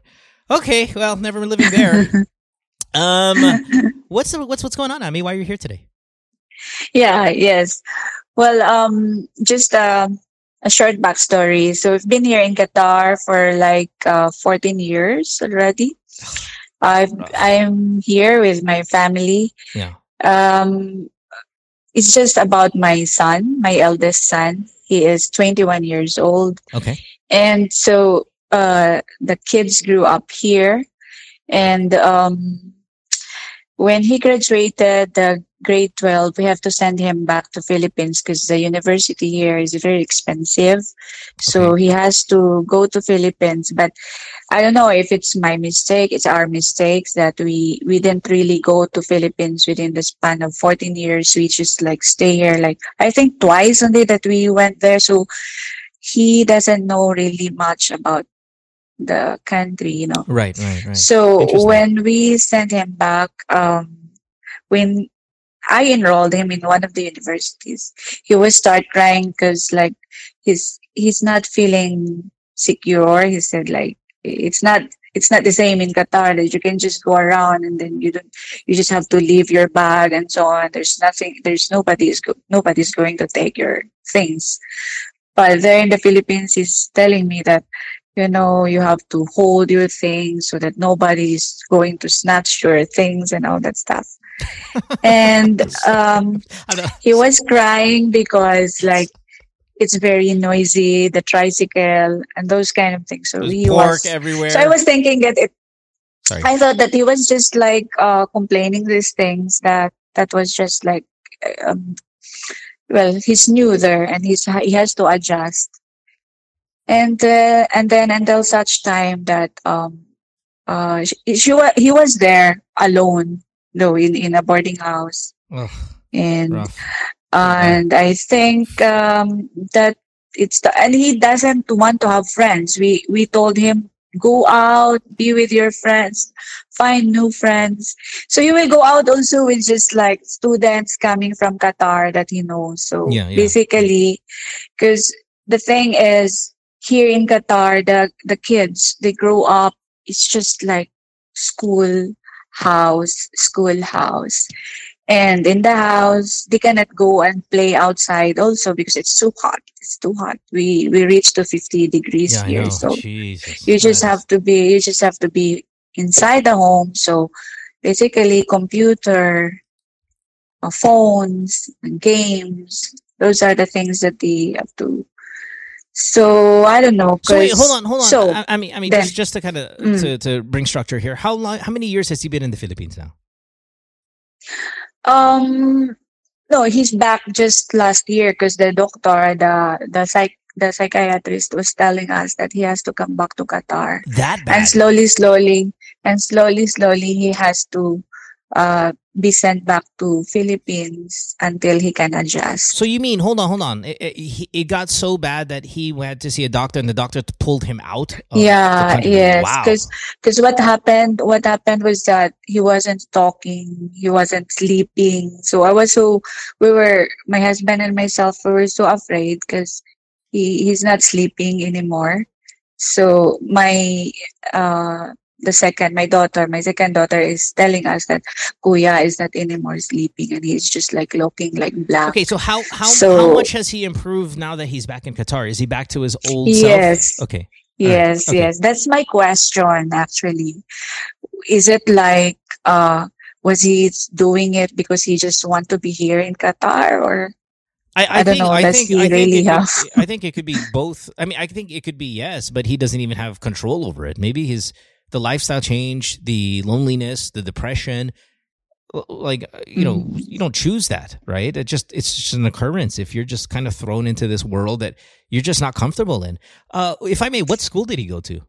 Okay, well, never living there. um, what's the, what's what's going on, Amy? Why are you here today? Yeah, yes. Well, um, just um, a short backstory. So we've been here in Qatar for like uh, 14 years already. I've, I'm here with my family. Yeah. Um, it's just about my son, my eldest son. He is 21 years old. Okay. And so uh, the kids grew up here. And um, when he graduated the grade 12, we have to send him back to Philippines because the university here is very expensive. So he has to go to Philippines. But I don't know if it's my mistake, it's our mistakes that we, we didn't really go to Philippines within the span of 14 years. We just like stay here like, I think twice only that we went there. So he doesn't know really much about the country, you know. Right, right, right. So when we sent him back, um, when I enrolled him in one of the universities, he would start crying because like he's he's not feeling secure. He said like it's not it's not the same in Qatar that you can just go around and then you don't you just have to leave your bag and so on. There's nothing. There's nobody's go, nobody's going to take your things. But there in the Philippines, he's telling me that you know you have to hold your things so that nobody's going to snatch your things and all that stuff and um he was crying because like it's very noisy the tricycle and those kind of things so There's he pork was everywhere. so i was thinking that it Sorry. i thought that he was just like uh complaining these things that that was just like um well he's new there and he's he has to adjust and uh, and then until such time that um uh she, she wa- he was there alone though in in a boarding house Ugh, and rough. And I think um, that it's the, and he doesn't want to have friends. We we told him go out, be with your friends, find new friends. So you will go out also with just like students coming from Qatar that he knows. So Yeah, yeah. basically, because the thing is here in Qatar, the the kids they grow up. It's just like school house, school house. And in the house, they cannot go and play outside also because it's too hot. It's too hot. We we reached to 50 degrees Yeah, here. So Jesus. you just have to be you just have to be inside the home. So basically computer, uh, phones, and games. Those are the things that they have to. So I don't know. So wait, hold on, hold on. So I, I mean, I mean, then- just just to kind of Mm. to, to bring structure here. How long? How many years has he been in the Philippines now? Um, no, he's back just last year because the doctor, the the psych, the psychiatrist was telling us that he has to come back to Qatar, That bad? and slowly, slowly, and slowly, slowly, he has to uh be sent back to Philippines until he can adjust. So you mean? Hold on, hold on. It, it, it got so bad that he went to see a doctor, and the doctor pulled him out. yeah, yes, Wow. because because what happened what happened was that he wasn't talking, he wasn't sleeping. So I was so we were my husband and myself we were so afraid because he he's not sleeping anymore. So my uh the second my daughter my second daughter is telling us that Kuya is not anymore sleeping and he's just like looking like black. Okay, so how how how much has he improved now that he's back in Qatar? Is he back to his old Yes. self? Okay. Yes, okay. yes. That's my question actually. Is it like uh was he doing it because he just want to be here in Qatar or I, I don't think, know, I think, he I think really it could- I think it could be both. I mean, I think it could be yes, but he doesn't even have control over it. Maybe his the lifestyle change, the loneliness, the depression. Like uh, you know, Mm. you don't choose that, right? It just it's just an occurrence. If you're just kind of thrown into this world that you're just not comfortable in. Uh, if I may, what school did he go to?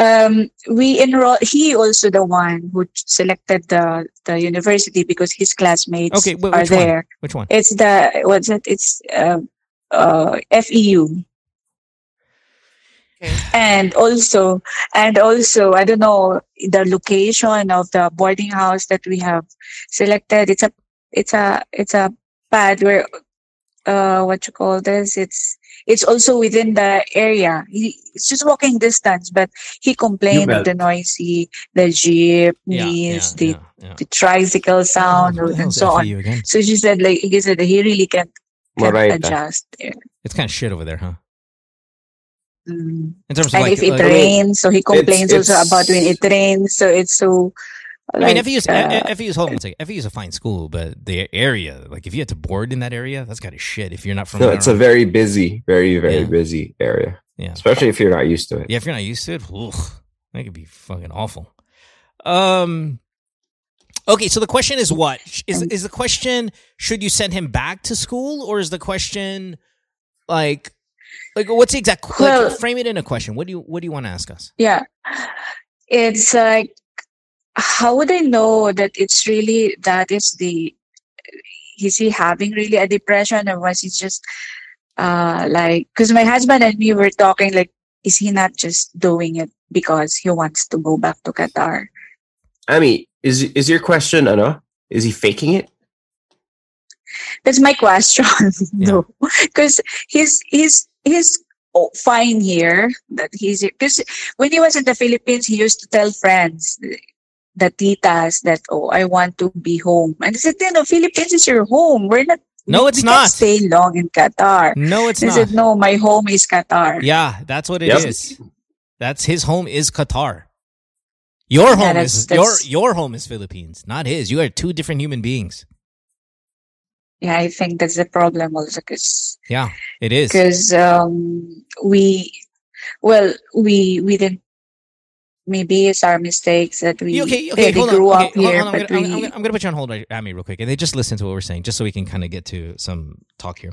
um we enroll he also the one who selected the the university because his classmates Okay, wh- are which one? there Which one? it's the what's it it's uh, uh FEU Okay. and also and also i don't know the location of the boarding house that we have selected it's a it's a it's a pad where uh what you call this it's it's also within the area he, it's just walking distance but he complained of the noisy the jeepneys Yeah, yeah, the, yeah, yeah. the tricycle sound Who the and so on so she said like he said he really can't, can't Morayta. adjust there It's kind of shit over there, huh? Mm. In terms of and like, if it like- rains, so he complains also it's- about when it rains. So it's so. I mean, like, FEU's, uh, FEU's, hold on one second. FEU's a fine school, but the area, like if you had to board in that area, that's kind of shit. If you're not from No, there. it's a very busy, very, very Yeah. busy area. Yeah. Especially if you're not used to it. Yeah, if you're not used to it, ugh, that could be fucking awful. Um. Okay, so the question is what is is the question? Should you send him back to school, or is the question like, like what's the exact? Like, Well- frame it in a question. What do you What do you want to ask us? yeah, it's like, how would I know that it's really that is the? Is he having really a depression, or was he just, uh, like? Because my husband and me were talking like, is he not just doing it because he wants to go back to Qatar? I mean, is is your question, ano? Is he faking it? That's my question. no, because he's he's he's oh, fine here. That he's because when he was in the Philippines, he used to tell friends, the titas, that oh, I want to be home. And I said, you know, Philippines is your home. We're not. No, it's we can't not. Stay long in Qatar. No, it's He not. said, no, my home is Qatar. Yeah, that's what it is. Yep. That's his home is Qatar. Your home that's- is that's- your your home is Philippines, not his. You are two different human beings. Yeah, I think that's the problem also because Yeah, it is. because um, we well we we didn't maybe it's our mistakes that we okay, okay, hold on. grew Okay, up hold here on. I'm, gonna, we I'm, I'm gonna- I'm gonna put you on hold, Amy, real quick, and they just listen to what we're saying, just so we can kind of get to some talk here.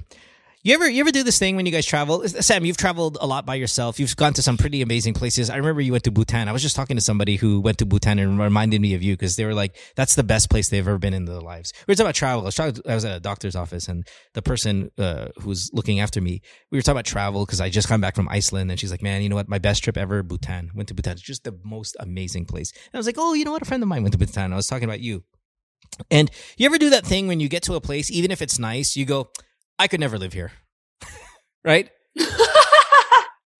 You ever, you ever do this thing when you guys travel? Sam, you've traveled a lot by yourself. You've gone to some pretty amazing places. I remember you went to Bhutan. I was just talking to somebody who went to Bhutan and reminded me of you because they were like, "That's the best place they've ever been in their lives." We were talking about travel. I was, talking, I was at a doctor's office, and the person uh, who was looking after me, we were talking about travel because I just come back from Iceland, and she's like, "Man, you know what? My best trip ever, Bhutan. Went to Bhutan. It's just the most amazing place." And I was like, "Oh, you know what? A friend of mine went to Bhutan. I was talking about you." And you ever do that thing when you get to a place, even if it's nice, you go, "I could never live here." right?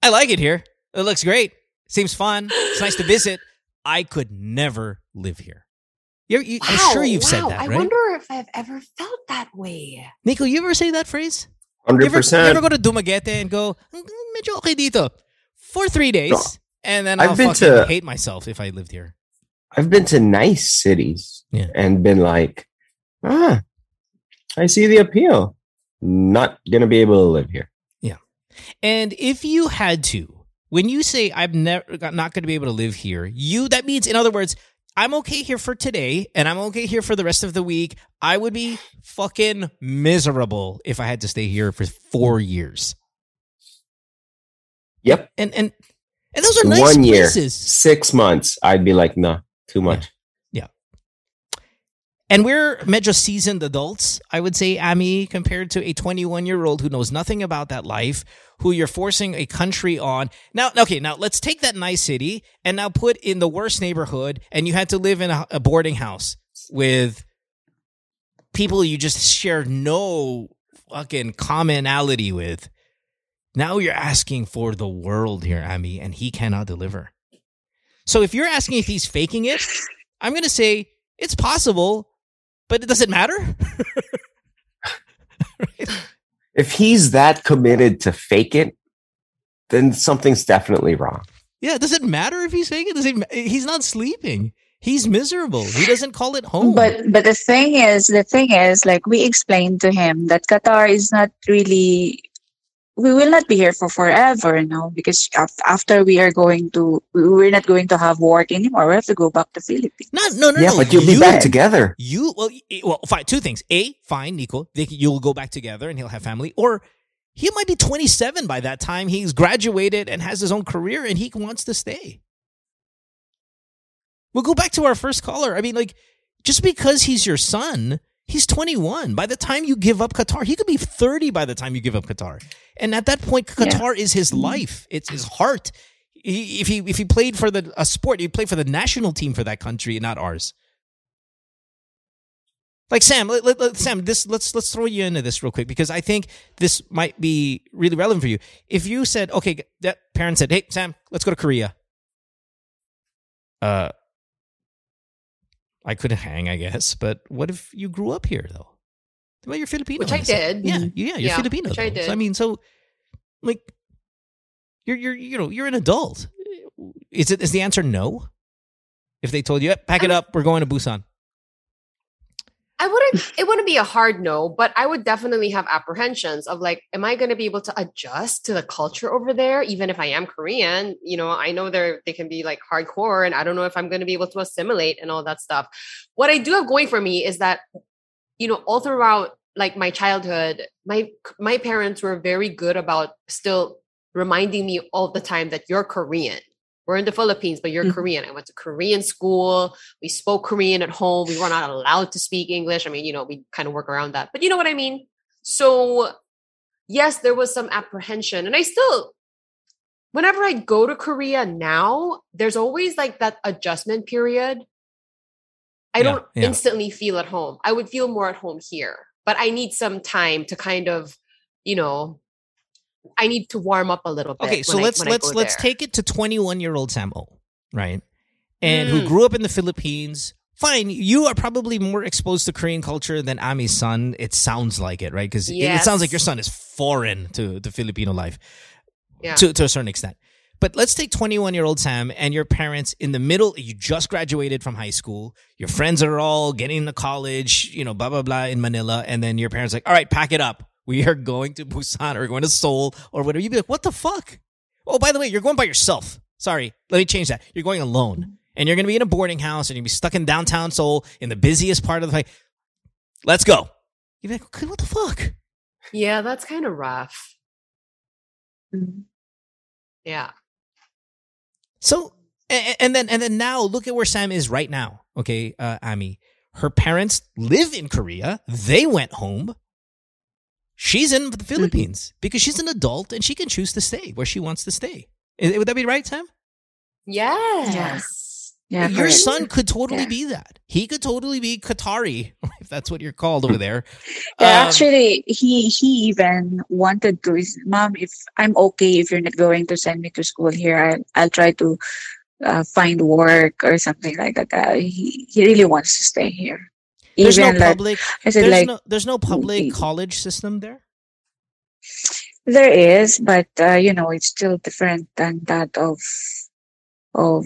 I like it here. It looks great. Seems fun. It's nice to visit. I could never live here. You're, you, I'm sure you've said that. Right? I wonder if I've ever felt that way. Nico, you ever say that phrase? You Hundred ever, you percent. ever go to Dumaguete and go, "Mm, medyo okay dito for three days, No. and then I've I'll been fucking to- hate myself if I lived here. I've been to nice cities Yeah. and been like, ah, I see the appeal. Not gonna be able to live here. Yeah. And if you had to, when you say I'm never uh, not going to be able to live here, you that means, in other words, I'm okay here for today, and I'm okay here for the rest of the week. I would be fucking miserable if I had to stay here for four years. Yep. And and and those are nice One year, places. six months, I'd be like, nah, too much. And we're medyo seasoned adults, I would say, Amy, compared to a 21 year old who knows nothing about that life, who you're forcing a country on. Now, okay, now let's take that nice city and now put in the worst neighborhood, and you had to live in a, boarding house with people you just share no fucking commonality with. Now you're asking for the world here, Amy, and he cannot deliver. So if you're asking if he's faking it, I'm going to say it's possible, but it doesn't matter. If he's that committed to fake it, then something's definitely wrong. Yeah, does it matter if he's faking? Does it, ma- he's not sleeping. He's miserable. He doesn't call it home. But but the thing is, the thing is, like we explained to him that Qatar is not really. We will not be here for forever, you know, because after we are going to, we're not going to have work anymore. We have to go back to Philippines. no, no, no, yeah, no. but you'll be you, back together. You well, well, fine. Two things. A, fine, Nico. They, you'll go back together, and he'll have family. Or he might be 27 by that time. He's graduated and has his own career, and he wants to stay. We'll go back to our first caller. I mean, like, just because he's your son, he's 21. By the time you give up Qatar, he could be 30 by the time you give up Qatar. And at that point, Yeah. Qatar is his life. It's his heart. He, if he if he played for the a sport, he'd play for the national team for that country, not ours. Like Sam, let, let- let- Sam, this let's let's throw you into this real quick because I think this might be really relevant for you. If you said, okay, that parent said, "Hey, Sam, let's go to Korea," uh, I could hang, I guess. But what if you grew up here though? Well, you're Filipino, Which I did. Yeah, yeah, you're Yeah, Filipino. which I though. So, did. I mean, so like, you're you're you know you're an adult. Is it is the answer no? If they told you, pack it up, we're going to Busan. I wouldn't it wouldn't be a hard no, but I would definitely have apprehensions of like, am I gonna be able to adjust to the culture over there, even if I am Korean? You know, I know they're they can be like hardcore, and I don't know if I'm gonna be able to assimilate and all that stuff. What I do have going for me is that, you know, all throughout like my childhood, my my parents were very good about still reminding me all the time that you're Korean. We're in the Philippines, but you're Mhm. Korean. I went to Korean school. We spoke Korean at home. We were not allowed to speak English. I mean, you know, we kind of work around that. But you know what I mean? So, yes, there was some apprehension. And I still, whenever I go to Korea now, there's always like that adjustment period. I Yeah, don't yeah. instantly feel at home. I would feel more at home here, but I need some time to kind of, you know, I need to warm up a little bit. Okay, so let's I let's let's there. take it to 21 year old Sam O, right? And who Mm. grew up in the Philippines. Fine, you are probably more exposed to Korean culture than Amy's son. It sounds like it, right? Because it, it sounds like your son is foreign to the Filipino life Yeah. to to a certain extent. But let's take 21 year old Sam and your parents in the middle. You just graduated from high school. Your friends are all getting to college, you know, blah, blah, blah in Manila. And then your parents like, all right, pack it up. We are going to Busan or going to Seoul or whatever. You'd be like, what the fuck? Oh, by the way, you're going by yourself. Sorry, let me change that. You're going alone. And you're going to be in a boarding house and you're going to be stuck in downtown Seoul in the busiest part of the. Place. Let's go. You'd be like, okay, what the fuck? yeah, that's kind of rough. Mm. Yeah. So and, and then and then now look at where Sam is right now. Okay, uh, Amy, her parents live in Korea. They went home. She's in the Philippines because she's an adult and she can choose to stay where she wants to stay. Would that be right, Sam? Yes. Yeah, Your correct. son could totally Yeah. be that. He could totally be Qatari, if that's what you're called over there. Yeah, Um, actually, he he even wanted to. Mom, if I'm okay, if you're not going to send me to school here, I'll I'll try to uh, find work or something like that. Uh, he he really wants to stay here. there's no like public. I said, There's like no. There's no public Mm. college system there. there is, but uh, you know, it's still different than that of of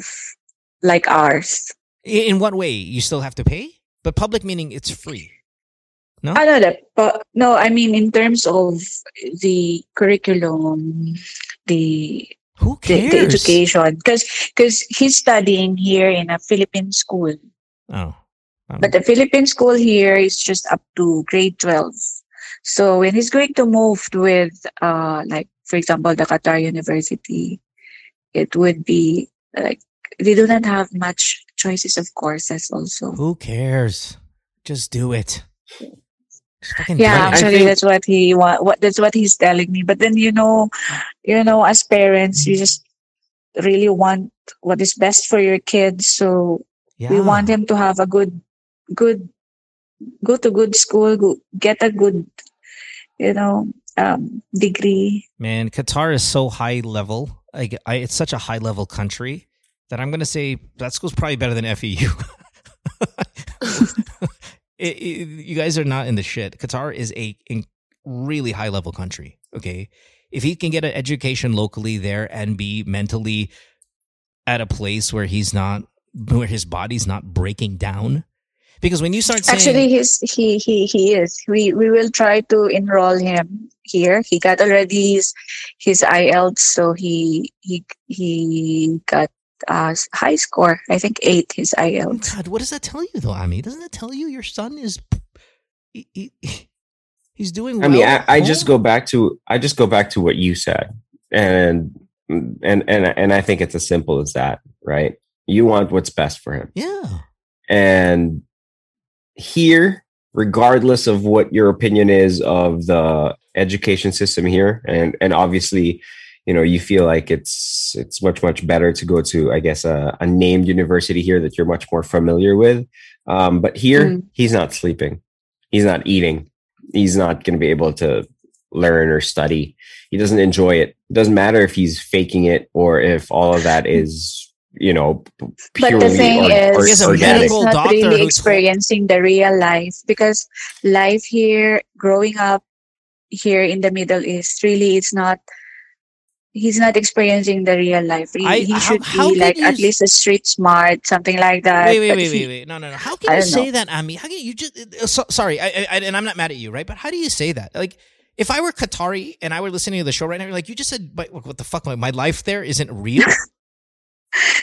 like ours. In what way? You still have to pay, but public meaning it's free. No. I know that, but no, I mean in terms of the curriculum, the Who the, cares? the education, because because he's studying here in a Philippine school, Oh. Um, but the Philippine school here is just up to grade twelve. So when he's going to move with, uh, like for example, the Qatar University, it would be like they do not have much choices of courses. Also, Who cares? Just do it. Just yeah, do it. actually, think- that's what he want. What that's what he's telling me. But then you know, you know, as parents, you just really want what is best for your kids. So yeah. we want him to have a good, good, go to good school, go, get a good, you know, um, degree. Man, Qatar is so high level. Like, I, it's such a high level country that I'm gonna say that school's probably better than FEU. It- it- you guys are not in the shit. Qatar is a in- really high level country. Okay, if he can get an education locally there and be mentally at a place where he's not where his body's not breaking down? Because when you start saying Actually, he's he he he is. We we will try to enroll him here. He got already his his IELTS, so he he he got Uh, a high score. I think eight. His IELTS. Oh God, what does that tell you though, Amy? Doesn't that tell you your son is he, he, he's doing well? I mean, I, I just go back to I just go back to what you said, and and and and I think it's as simple as that, right? You want what's best for him, Yeah. and here, regardless of what your opinion is of the education system here, and and obviously, you know, you feel like it's it's much much better to go to, I guess, a, a named university here that you're much more familiar with. Um, but here, Mm. he's not sleeping, he's not eating, he's not going to be able to learn or study. He doesn't enjoy it. It doesn't matter if he's faking it or if all of that is, you know, But the thing or- is, or- He a he's not really experiencing the real life because life here, growing up here in the Middle East, really, it's not. He's not experiencing the real life. He, I- he how- should how be like at least a street smart, something like that. Wait, wait, but wait, he- wait, wait. No, no, no. How can I you say know. that, Amy? How can you just? uh, So, sorry, I, I, and I'm not mad at you, right? But how do you say that? Like, if I were Qatari and I were listening to the show right now, you're like you just said, but what the fuck? My, my life there isn't real.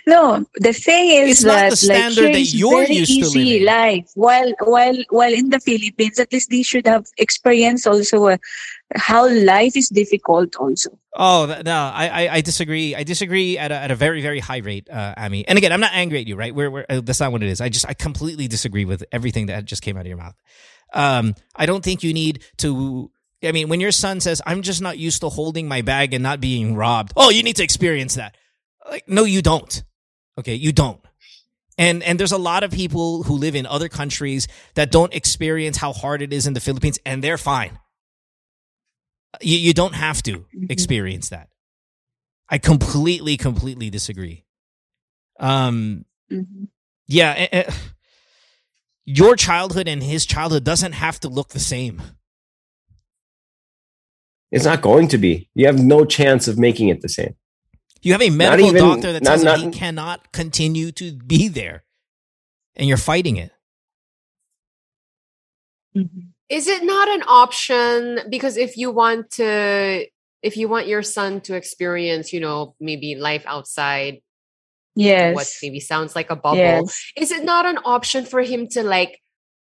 No, the thing is It's not the standard like, that you're very used to easy living. life. While while while in the Philippines, at least they should have experienced also uh, how life is difficult. Also, Oh no, I, I disagree. I disagree at a, at a very very high rate, uh, Amy. And again, I'm not angry at you, right? We're, we're, uh, that's not what it is. I just I completely disagree with everything that just came out of your mouth. Um, I don't think you need to. I mean, when your son says, "I'm just not used to holding my bag and not being robbed," oh, you need to experience that. Like, no, you don't. Okay, you don't. And and there's a lot of people who live in other countries that don't experience how hard it is in the Philippines, and they're fine. You you don't have to Mhm. experience that. I completely completely disagree. Um, Mhm. yeah, eh, eh, your childhood and his childhood doesn't have to look the same. It's not going to be. You have no chance of making it the same. You have a medical even- doctor that not- tells him not- he cannot continue to be there, and you're fighting it. Mhm. Is it not an option? Because if you want to, if you want your son to experience, you know, maybe life outside Yes. what maybe sounds like a bubble, Yes. is it not an option for him to like,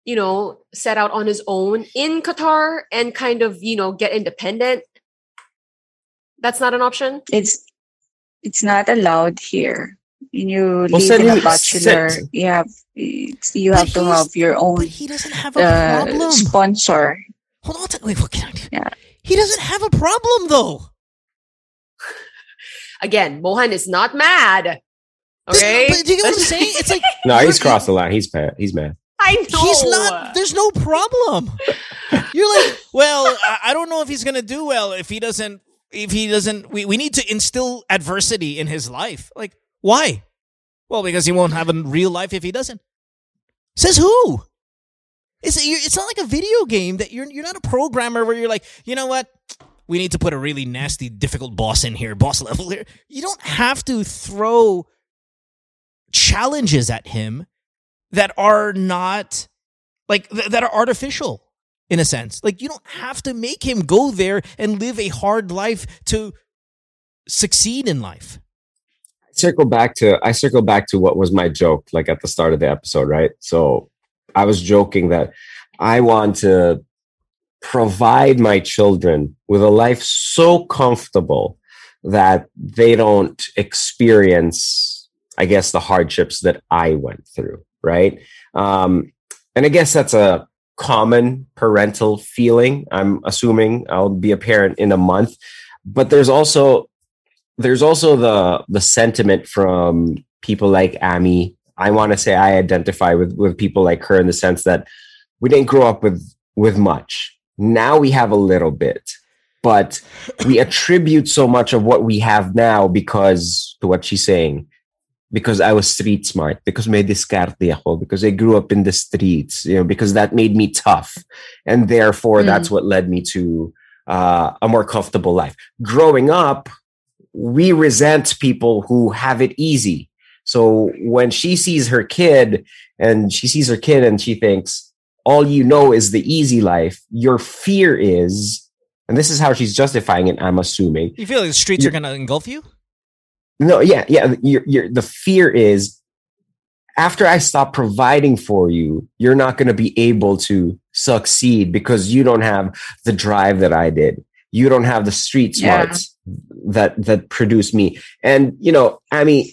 you know, set out on his own in Qatar and kind of, you know, get independent? That's not an option. It's it's not allowed here. When you Well, live in a bachelor, send- you have you have to have your own But he doesn't have a uh, problem. sponsor. Hold on, t- wait, what can I do? Yeah. He doesn't have a problem though. Again, Mohan is not mad. Okay. But do you get what I'm saying? It's like No, he's crossed the line. He's mad. He's mad. I know. he's not. There's no problem. You're like, well, I, I don't know if he's gonna do well if he doesn't. If he doesn't, we, we need to instill adversity in his life. Like, why? Well, because he won't have a real life if he doesn't. Says who? It's it's not like a video game that you're you're not a programmer where you're like, you know what? We need to put a really nasty, difficult boss in here, boss level here. You don't have to throw challenges at him that are not like th- that are artificial in a sense. Like you don't have to make him go there and live a hard life to succeed in life. Circle back to I circle back to what was my joke like at the start of the episode, right? So I was joking that I want to provide my children with a life so comfortable that they don't experience I guess the hardships that I went through, right? Um and I guess that's a common parental feeling. I'm assuming I'll be a parent in a month, but there's also there's also the the sentiment from people like Amy. I want to say I identify with with people like her in the sense that we didn't grow up with with much. Now we have a little bit, but we attribute so much of what we have now because to what she's saying. Because I was street smart, because may diskarte ako, because I grew up in the streets, you know, because that made me tough. And therefore, Mm. that's what led me to uh, a more comfortable life. Growing up, we resent people who have it easy So when she sees her kid and she sees her kid and she thinks, all you know is the easy life, your fear is, and this is how she's justifying it, I'm assuming. You feel like the streets You- are going to engulf you? No, yeah, yeah. You're, you're, the fear is after I stop providing for you, you're not going to be able to succeed because you don't have the drive that I did. You don't have the street Yeah. That that produce me. And you know, I mean,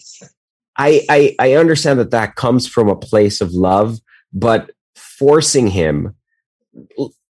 I, I I understand that that comes from a place of love, but forcing him,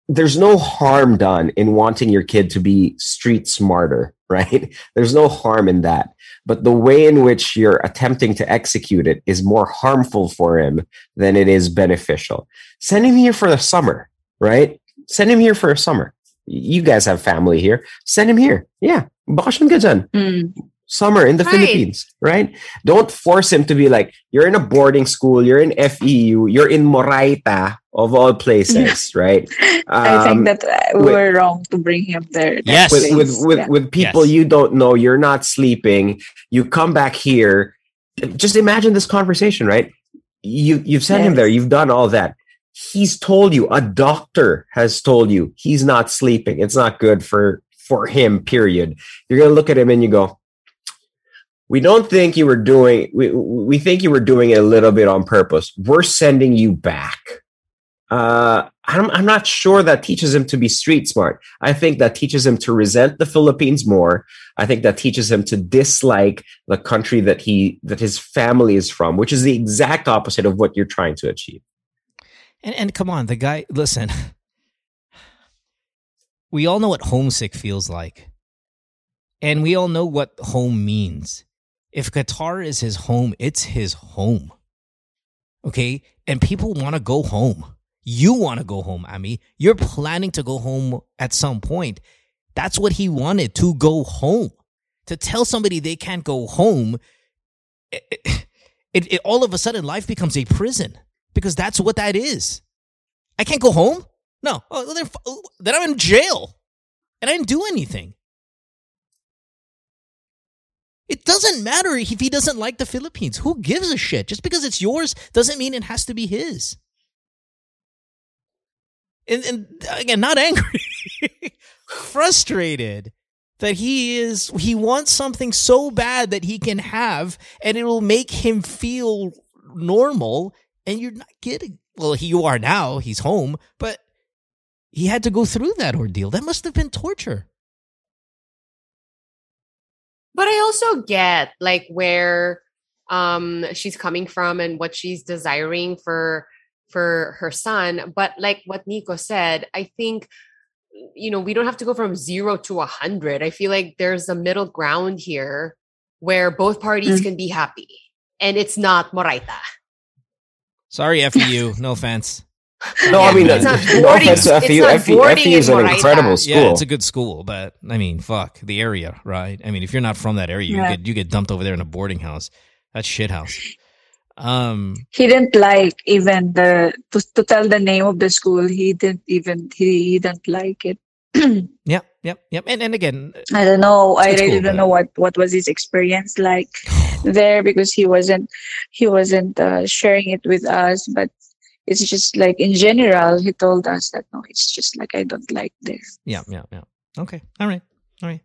there's no harm done in wanting your kid to be street smarter, right? There's no harm in that but the way in which you're attempting to execute it is more harmful for him than it is beneficial. Send him here for the summer, right? Send him here for a summer. You guys have family here. Send him here. Yeah. Bakasyon ka dyan. Mm. Summer in the Right. Philippines, right? Don't force him to be like, you're in a boarding school, you're in FEU, you're in Morayta, of all places, right? I Um, think that uh, we with- were wrong to bring him there. Yes. with with with, Yeah. with people Yes. you don't know you're not sleeping you come back here just imagine this conversation right you you've sent him there you've done all that he's told you a doctor has told you he's not sleeping. It's not good for for him period. You're going to look at him and you go we don't think you were doing we we think you were doing it a little bit on purpose. We're sending you back. Uh I'm, I'm not sure that teaches him to be street smart. I think that teaches him to resent the philippines more. I think that teaches him to dislike the country that he that his family is from which is the exact opposite of what you're trying to achieve And and come on, the guy. Listen, we all know what homesick feels like, and we all know what home means. If Qatar is his home, it's his home. Okay, and people want to go home. You want to go home, Amy. You're planning to go home at some point. That's what he wanted to go home. To tell somebody they can't go home, eh, eh, it, it, it all of a sudden life becomes a prison because that's what that is. I can't go home. No, oh, then, f- oh, then I'm in jail, and I didn't do anything. It doesn't matter if he doesn't like the Philippines. Who gives a shit? Just because it's yours doesn't mean it has to be his. And, and again, not angry, frustrated that he is he wants something so bad that he can have, and it will make him feel normal and you're not getting well he, you are now he's home but he had to go through that ordeal that must have been torture But I also get like where um she's coming from and what she's desiring for for her son. But like what Nico said, I think you know we don't have to go from zero to a hundred. I feel like there's a middle ground here where both parties Mm. can be happy, and it's not Morayta. Sorry FU no offense no i mean it's no not boarding- offense to it's FEU. not FEU FEU is an incredible school yeah it's a good school but i mean fuck the area right i mean if you're not from that area you Yeah. get you get dumped over there in a boarding house that's shit house um he didn't like even the to, to tell the name of the school. He didn't even he, he didn't like it. yep yep yep and, and again I don't know. I really cool, don't know what what was his experience like there because he wasn't he wasn't uh, sharing it with us. But it's just like in general, he told us that no, it's just like I don't like this. Yeah, yeah, yeah. Okay. All right. All right.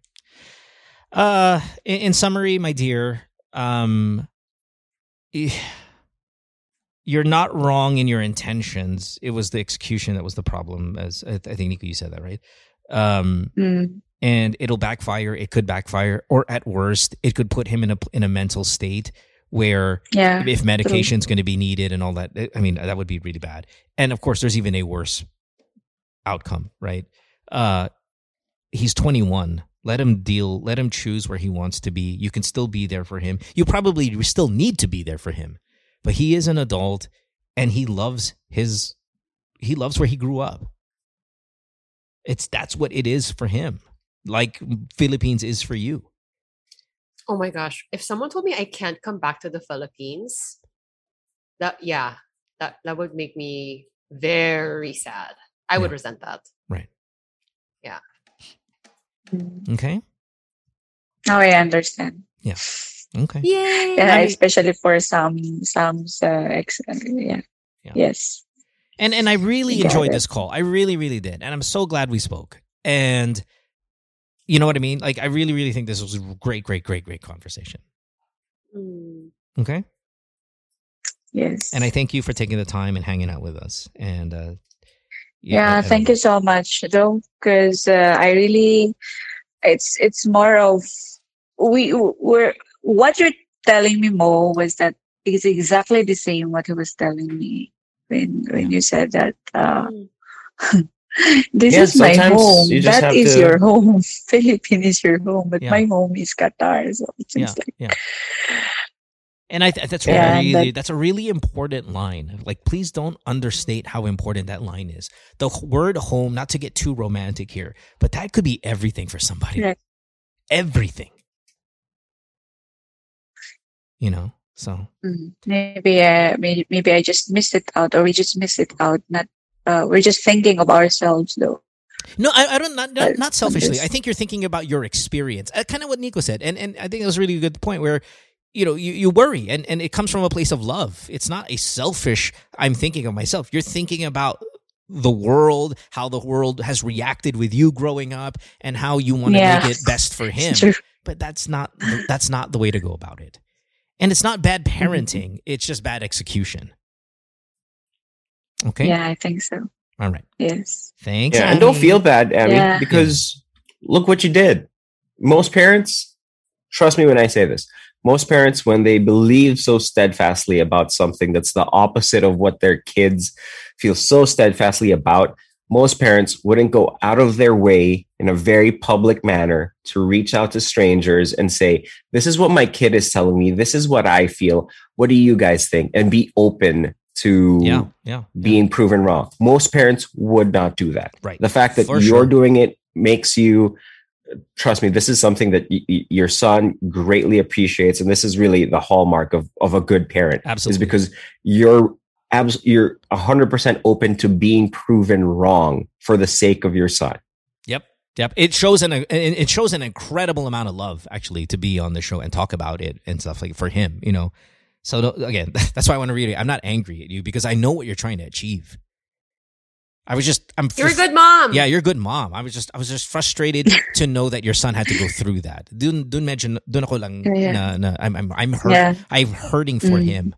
Uh in, in summary, my dear, um you're not wrong in your intentions. It was the execution that was the problem as I, I think Nico you said that, right? Um Mm. and it'll backfire. It could backfire. Or at worst, it could put him in a in a mental state where Yeah. if medication's going to be needed and all that i mean that would be really bad. And of course there's even a worse outcome right? Uh he's 21 let him deal let him choose where he wants to be. You can still be there for him. You probably still need to be there for him. But he is an adult and he loves his he loves where he grew up it's that's what it is for him like philippines is for you Oh my gosh. If someone told me I can't come back to the Philippines, that yeah, that that would make me very sad. I would resent that. right Yeah. okay Now I understand. Yeah. Okay. Yay! Yeah, especially for some some uh, ex- uh, yeah. Yeah. Yes. And and I really Got enjoyed it. this call. I really, really did. And I'm so glad we spoke. And you know what I mean? Like I really, really think this was a great, great, great, great conversation. Mm. Okay. Yes. And I thank you for taking the time and hanging out with us. And uh yeah, I- I thank you so much though because uh, i really it's it's more of we we're what you're telling me more was that is exactly the same what he was telling me when when you said that uh, Mm. this Yeah, is my home you just that have is to- your home philippine is your home but Yeah. my home is qatar so it's Yeah, like yeah. And I th- that's Yeah, really that- that's a really important line. Like, please don't understate how important that line is. The word "home," not to get too romantic here, but that could be everything for somebody. Correct. Everything. You know. So Mm, maybe uh, maybe maybe I just missed it out, or we just missed it out. Not uh, we're just thinking of ourselves, though. no, I, I don't not not, not selfishly. I think you're thinking about your experience. Uh, kind of what Nico said, and and I think it was a really good point where. You know, you, you worry and, and it comes from a place of love. It's not a selfish, I'm thinking of myself. You're thinking about the world, how the world has reacted with you growing up, and how you want to Yeah. make it best for him. But that's not that's not the way to go about it. And it's not bad Mm-hmm. parenting; it's just bad execution. Okay. Yeah, I think so. All right. Yes. Thanks. Yeah, and don't feel bad, Abby, Yeah. because look what you did. Most parents, trust me when I say this, most parents, when they believe so steadfastly about something that's the opposite of what their kids feel so steadfastly about, most parents wouldn't go out of their way in a very public manner to reach out to strangers and say, This is what my kid is telling me. This is what I feel. What do you guys think? And be open to Yeah. Yeah. being proven wrong. Most parents would not do that. Right. The fact that For you're sure. doing it makes you trust me this is something that y- y- your son greatly appreciates and this is really the hallmark of, of a good parent Absolutely. is because you're abs- you're 100% open to being proven wrong for the sake of your son Yep. Yep. It shows an it it shows an incredible amount of love actually to be on the show and talk about it and stuff like for him, you know. So again, that's why I want to read it. I'm not angry at you because I know what you're trying to achieve. I was just I'm You're a good mom. Yeah, you're a good mom. I was just I was just frustrated to know that your son had to go through that. Dun dun medyo dun ako lang Yeah. na, na I'm I'm I'm hurt. Yeah. I'm hurting for Mm. him.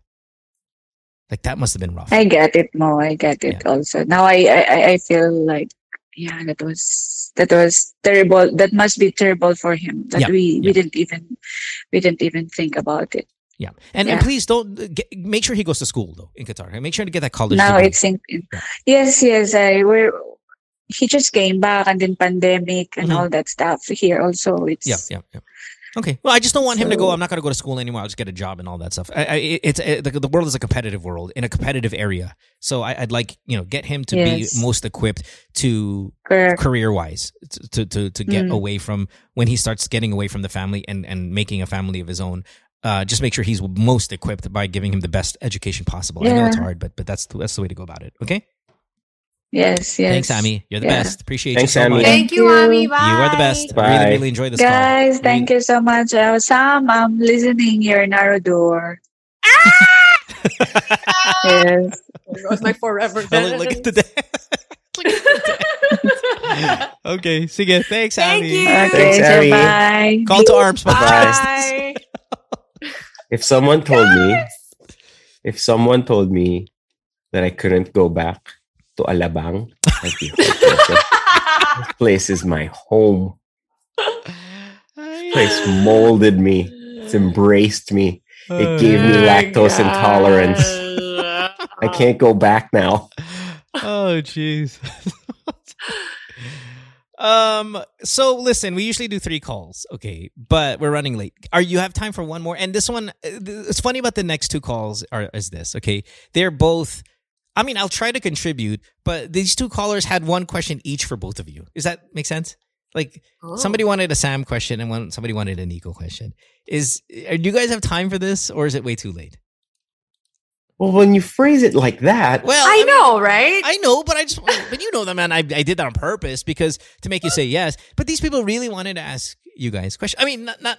Like that must have been rough. I get it, Mo. I get it also. Now I, I I- feel like yeah, that was that was terrible. That must be terrible for him. That Yeah, we we yeah. didn't even we didn't even think about it. Yeah, and and please don't uh, get, make sure he goes to school though in Qatar. Make sure to get that college. now degree. it's in, Yeah. yes, yes. I we're he just came back and then pandemic and Mhm. all that stuff here also. It's Yeah, yeah, yeah. Okay. Well, I just don't want him to go. I'm not going to go to school anymore. I'll just get a job and all that stuff. I, I, it's uh the, the world is a competitive world in a competitive area. So I, I'd like you know get him to Yes. be most equipped to career wise to to to get Mm. away from when he starts getting away from the family and and making a family of his own. Uh, just make sure he's most equipped by giving him the best education possible. I know it's hard, but but that's the, that's the way to go about it. Okay. Yes, yes. Thanks, Amy. You're the Yeah. best. Appreciate Thanks, you so Amy. much. Thank you, Thank you. Amy. Bye. You are the best. Bye. Really, really enjoyed this Guys, call. thank you so much. Uh, Sam, I'm listening. You're Narodor. yes. There goes my forever. Look, look at the Look at the Okay, sige. Thanks, Thank Abby. you. Okay, Thanks, so Abby. bye. Call to arms, podcast. Bye. if someone told me if someone told me that I couldn't go back to Alabang, be heartbroken. this place is my home. This place molded me. It's embraced me. It gave me lactose intolerance. I can't go back now. Oh, jeez. um. So listen, we usually do three calls, okay, but we're running late. Are you have time for one more? And this one, uh, it's funny about the next two calls are is this, okay? They're both. I mean, I'll try to contribute, but these two callers had one question each for both of you. Does that make sense? Like Oh. somebody wanted a Sam question and one somebody wanted a Nico question. Is uh, do you guys have time for this, or is it way too late? Well, when you phrase it like that, Well, I mean, know, right? I know, but I just, but you know that, man. I, I did that on purpose because to make you say yes. But these people really wanted to ask you guys question. I mean, not, not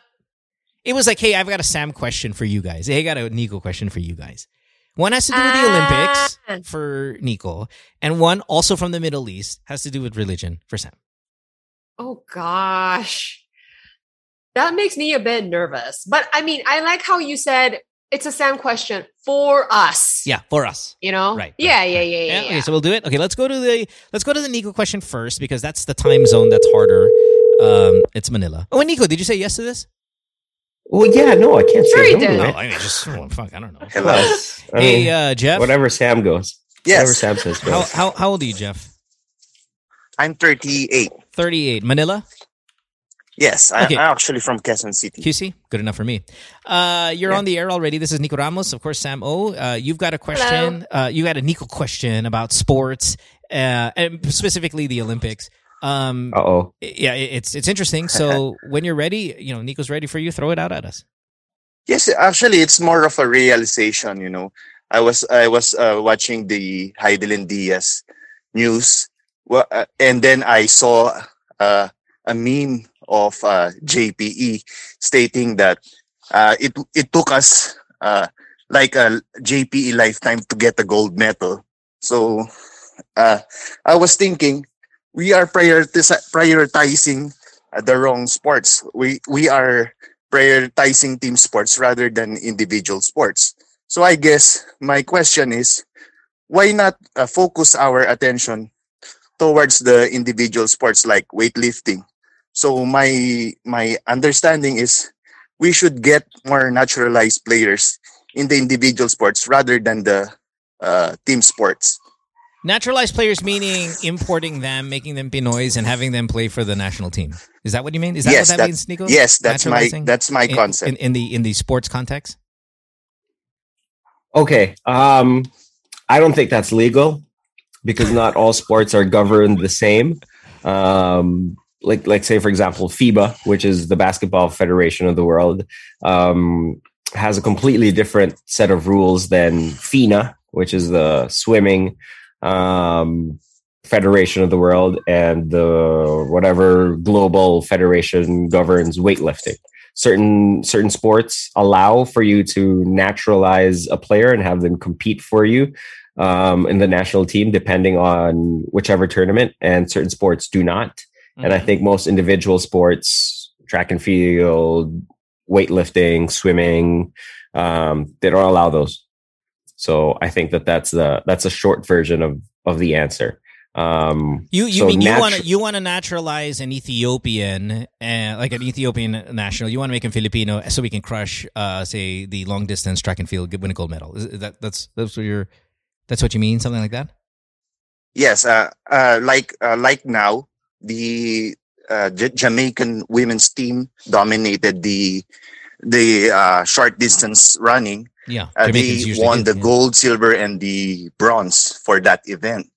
It was like, hey, I've got a Sam question for you guys. Hey, I got a Nico question for you guys. One has to do with the Ah. Olympics for Nico, and one also from the Middle East has to do with religion for Sam. Oh gosh. That makes me a bit nervous. But I mean, I like how you said it's a Sam question for us. Yeah, for us. You know? Right, Yeah, right, yeah, right. yeah, yeah. Okay, so we'll do it. Okay, let's go to the let's go to the Nico question first because that's the time zone that's harder. Um, it's Manila. Oh, and Nico, did you say yes to this? Well, yeah, no, I can't Sure say he no. did. No. I mean just oh, fuck. I don't know. Hello. Plus, I Hey, uh, Jeff. whatever Sam goes. Whatever Yes, Sam says How, goes. how how old are you, Jeff? I'm 38. Thirty-eight. Manila. Yes, I, Okay. I'm actually from Quezon City. QC, good enough for me. Uh, you're Yeah. on the air already. This is Nico Ramos, of course. Sam O. Uh, you've got a question. Uh, you got a Nico question about sports, uh, and specifically the Olympics. Um, Uh oh. yeah, it's it's interesting. So when you're ready, you know, Nico's ready for you. Throw it out at us. Yes, actually, it's more of a realization. You know, I was I was uh, watching the Hidilyn Diaz news, wa- uh, and then I saw uh, a meme of uh, JPE stating that uh, it it took us uh, like a JPE lifetime to get a gold medal. So uh, I was thinking we are prioritizing uh, the wrong sports. We we are prioritizing team sports rather than individual sports. So I guess my question is, why not uh, focus our attention towards the individual sports like weightlifting? So my my understanding is we should get more naturalized players in the individual sports rather than the uh, team sports. Naturalized players meaning importing them, making them Pinoys, and having them play for the national team. Is that what you mean? Is that Yes, what that that- means, Nico? Yes, that's my Naturalizing? that's my In- concept. in, in the in the sports context. Okay. Um, I don't think that's legal because not all sports are governed the same. Um, like, like say for example, FIBA, which is the basketball federation of the world, um, has a completely different set of rules than FINA, which is the swimming um, federation of the world, and the whatever global federation governs weightlifting. Certain certain sports allow for you to naturalize a player and have them compete for you um, in the national team depending on whichever tournament and certain sports do not. And i Mhm. think most individual sports track and field weightlifting swimming um, they don't allow those so i think that that's the that's a short version of of the answer um, You you so mean you want to you want to naturalize an Ethiopian, uh, like an Ethiopian national? You want to make him Filipino so we can crush, uh, say, the long distance track and field, win a gold medal. Is, is that that's that's what you're that's what you mean? Something like that? Yes, uh, uh, like uh, like now, the uh, J- Jamaican women's team dominated the the uh, short distance running. Yeah, Uh, they won do, the yeah. gold, silver, and the bronze for that event.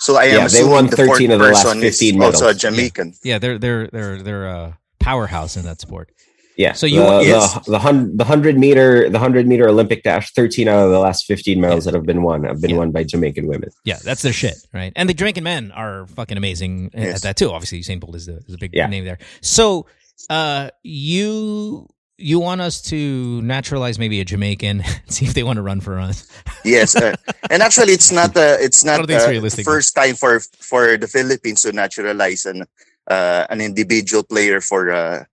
So I am Yeah, they assuming won the fourth 13 of the last person is 15 also a. Jamaican. Yeah, they're they're they're they're a powerhouse in that sport. Yeah. So you the, want- the, the, hun- the hundred meter the hundred meter Olympic dash, thirteen out of the last fifteen medals that have been won have been Yeah. won by Jamaican women. Yeah, that's their shit, right? And the Jamaican men are fucking amazing at that too. Obviously, Usain Bolt is, the, is a big Yeah. name there. So, uh, you you want us to naturalize maybe a Jamaican, see if they want to run for us? Yes, uh, and actually, it's not uh, it's not don't it's uh, first time for for the Philippines to naturalize an uh, an individual player for uh,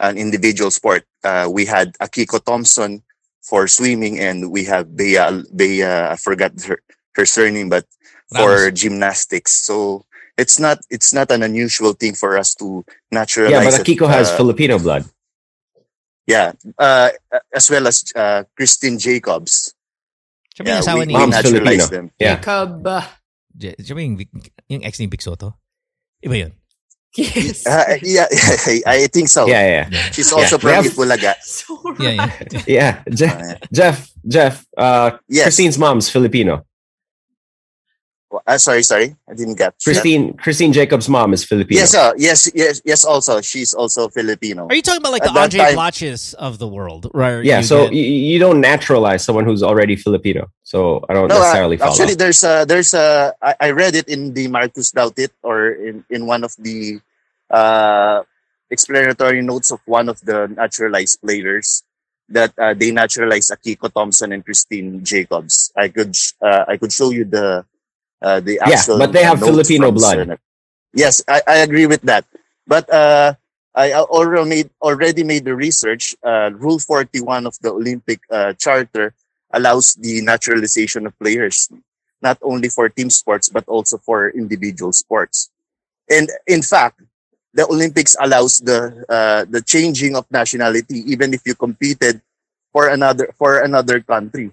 an individual sport. Uh, we had Akiko Thomson for swimming, and we have Bea Bea. I forgot her, her surname, but for gymnastics. So it's not it's not an unusual thing for us to naturalize. Yeah, but it, Akiko has uh, Filipino blood. Yeah, uh, as well as uh, Christine Jacobs. Sabi Yeah, asawa ni Mom's Filipino. them. Yeah. Jacob. J- sabi yung, Vic- yung ex ni Vic Soto. Iba yun. Yes. Uh, yeah, I think so. Yeah, yeah, She's Yeah. also We from have- Itbulaga. So Yeah, yeah. right. yeah. Jeff, Uh, Jeff, Jeff. Uh, yes. Christine's mom's Filipino. Uh, sorry, sorry. I didn't get that. Christine, Christine Jacobs' mom is Filipino. Yes, uh, yes, yes, yes. Also, she's also Filipino. Are you talking about like At the that Andre time- Blatches of the world? Right. yeah. you So get- you, you don't naturalize someone who's already Filipino. So I don't No, uh, necessarily follow. actually, there's a there's a I, I read it in the Marcus Douthit or in in one of the uh explanatory notes of one of the naturalized players that uh, they naturalized Akiko Thomson and Christine Jacobs. I could uh, I could show you the uh, the Yeah, but they have Filipino blood. Yes, I, I agree with that. But uh, I already made already made the research. Uh, Rule forty one of the Olympic uh, Charter allows the naturalization of players, not only for team sports but also for individual sports. And in fact, the Olympics allows the uh, the changing of nationality even if you competed for another for another country.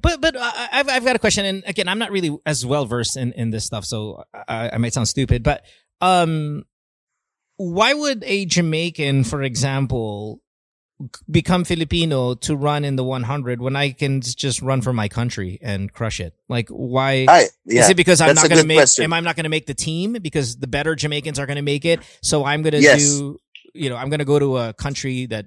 But but I've I've got a question, and again, I'm not really as well versed in in this stuff, so I, I might sound stupid, but um, why would a Jamaican, for example, become Filipino to run in the 100 when I can just run for my country and crush it? Like, why? I, yeah, Is it because I'm not going to make? question. Am I not going to make the team because the better Jamaicans are going to make it? So I'm going to Yes. do. You know, I'm going to go to a country that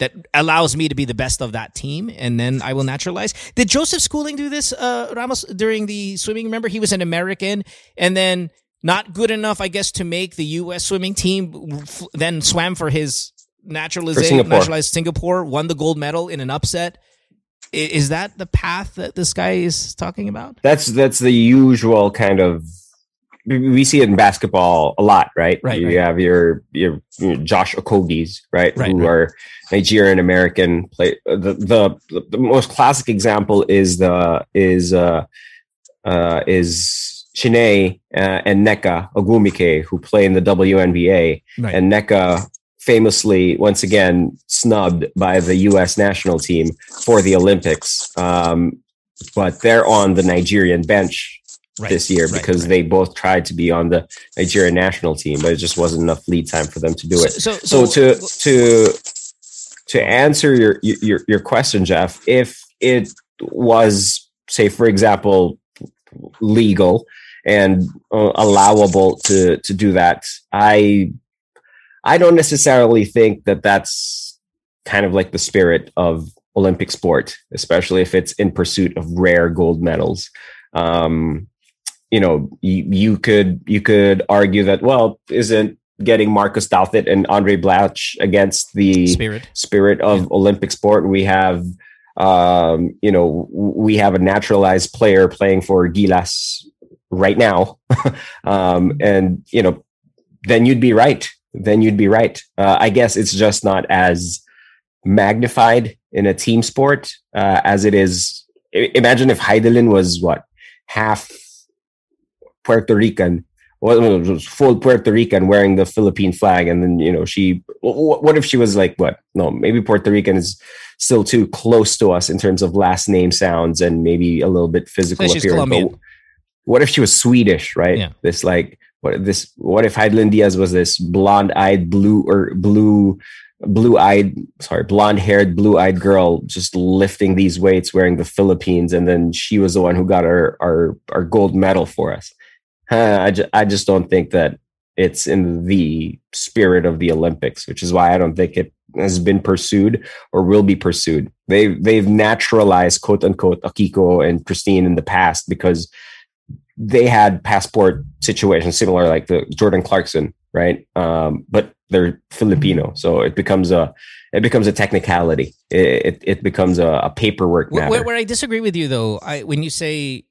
that allows me to be the best of that team, and then I will naturalize. Did Joseph Schooling do this, uh, Ramos, during the swimming? Remember, he was an American, and then not good enough, I guess, to make the U.S. swimming team. f- Then swam for his naturalization, Singapore. naturalized Singapore, won the gold medal in an upset. I- Is that the path that this guy is talking about? That's that's the usual kind of. We- see it in basketball a lot, right? Right, You right. have your your, your Josh Okogies, right, Right, who right. are Nigerian American. Play the, the the most classic example is the is uh uh is Chiney uh, and Nneka Ogwumike, who play in the WNBA, Right. and Nneka famously once again snubbed by the U.S. national team for the Olympics. Um, but they're on the Nigerian bench Right, this year right, because right. they both tried to be on the Nigerian national team, but it just wasn't enough lead time for them to do it. So, So to to to answer your your your question, Jeff, if it was say, for example, legal and uh, allowable to to do that, I I don't necessarily think that that's kind of like the spirit of Olympic sport, especially if it's in pursuit of rare gold medals. Um, you know, you, you could you could argue that well, isn't getting Marcus Douthit and Andray Blatche against the spirit. spirit of Olympic sport. We have, um, you know, we have a naturalized player playing for Gilas right now, um, and you know, then you'd be right. Then you'd be right. Uh, I guess it's just not as magnified in a team sport uh, as it is. Imagine if Hidilyn was what half Puerto Rican well, full Puerto Rican wearing the Philippine flag, and then you know she. What if she was like what? No, maybe Puerto Rican is still too close to us in terms of last name sounds and maybe a little bit physical So appearance. What if she was Swedish, right? Yeah. This like what this? What if Hidilyn Diaz was this blonde-eyed blue or blue? blue-eyed sorry blonde-haired blue-eyed girl just lifting these weights wearing the philippines and then she was the one who got our our, our gold medal for us Huh, I, ju- I just don't think that it's in the spirit of the Olympics, which is why I don't think it has been pursued or will be pursued. They they've naturalized quote unquote Akiko and Christine in the past because they had passport situations similar like the Jordan Clarkson, right? Um, but they're Filipino, so it becomes a it becomes a technicality. It it, it becomes a, a paperwork Where, matter. where, where I disagree with you, though, I when you say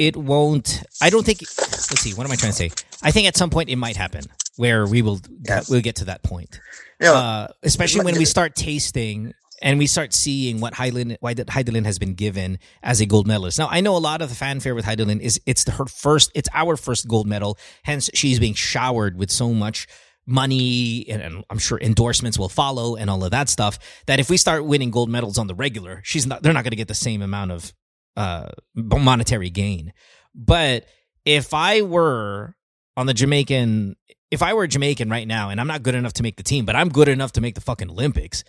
it won't, I don't think. Let's see. What am I trying to say? I think at some point it might happen where we will Yes. we'll get to that point. Yeah. Uh, especially when we start tasting and we start seeing what Hidilyn, why that Hidilyn has been given as a gold medalist. Now I know a lot of the fanfare with Hidilyn is it's her first, it's our first gold medal. Hence, she's being showered with so much money and, and I'm sure endorsements will follow and all of that stuff. That if we start winning gold medals on the regular, she's not. They're not going to get the same amount of uh, monetary gain. But if I were on the Jamaican, if I were Jamaican right now, and I'm not good enough to make the team, but I'm good enough to make the fucking Olympics,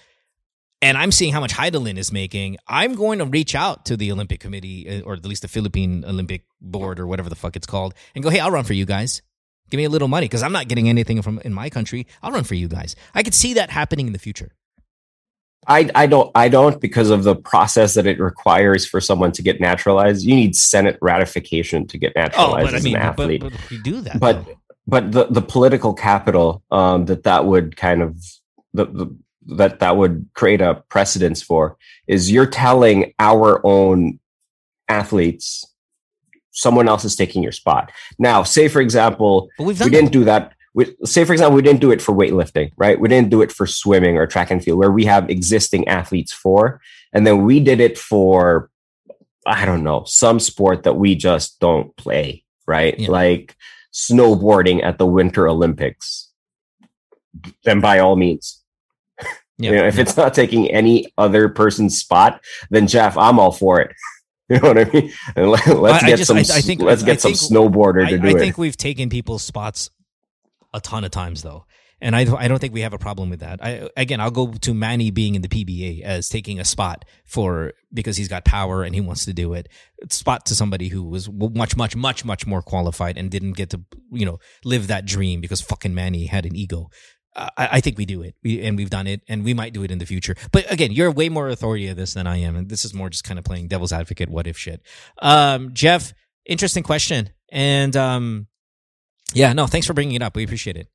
and I'm seeing how much Hidilyn is making, I'm going to reach out to the Olympic Committee, uh, or at least the Philippine Olympic Board, or whatever the fuck it's called, and go, hey, I'll run for you guys. Give me a little money because I'm not getting anything from in my country. I'll run for you guys. I could see that happening in the future. I, I don't I don't because of the process that it requires for someone to get naturalized. You need Senate ratification to get Oh, naturalized but I as mean, an but, athlete. but if we do that. But though. but the the political capital um, that that would kind of the, the that that would create a precedence for is you're telling our own athletes someone else is taking your spot. Now, say for example, we didn't do that. We, say for example, we didn't do it for weightlifting, right? We didn't do it for swimming or track and field, where we have existing athletes for, and then we did it for, I don't know, some sport that we just don't play, right? Yeah. Like snowboarding at the Winter Olympics. Then by all means, Yeah. you know, if it's not taking any other person's spot, then Jeff, I'm all for it. You know what I mean? And let, us I- I get just- some. I- I think- let's I get some think- snowboarder to I, do I it. think we've taken people's spots a ton of times though. And I, I don't think we have a problem with that. I, again, I'll go to Manny being in the PBA as taking a spot for because he's got power and he wants to do it. Spot to somebody who was much, much, much, much more qualified and didn't get to, you know, live that dream because fucking Manny had an ego. I, I think we do it, we, and we've done it, and we might do it in the future. But again, you're way more authority of this than I am, and this is more just kind of playing devil's advocate, what if shit. Um, Jeff, interesting question, and um, yeah, no, thanks for bringing it up. We appreciate it.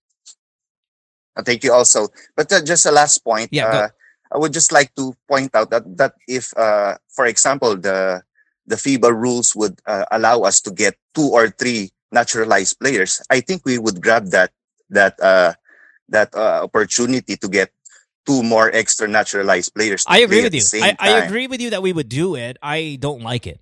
Uh, Thank you also. But uh, just a last point. Yeah, uh, I would just like to point out that that if, uh, for example, the the FIBA rules would uh, allow us to get two or three naturalized players, I think we would grab that that uh, that uh, opportunity to get two more extra naturalized players. I agree with you. I, I agree with you that we would do it. I don't like it,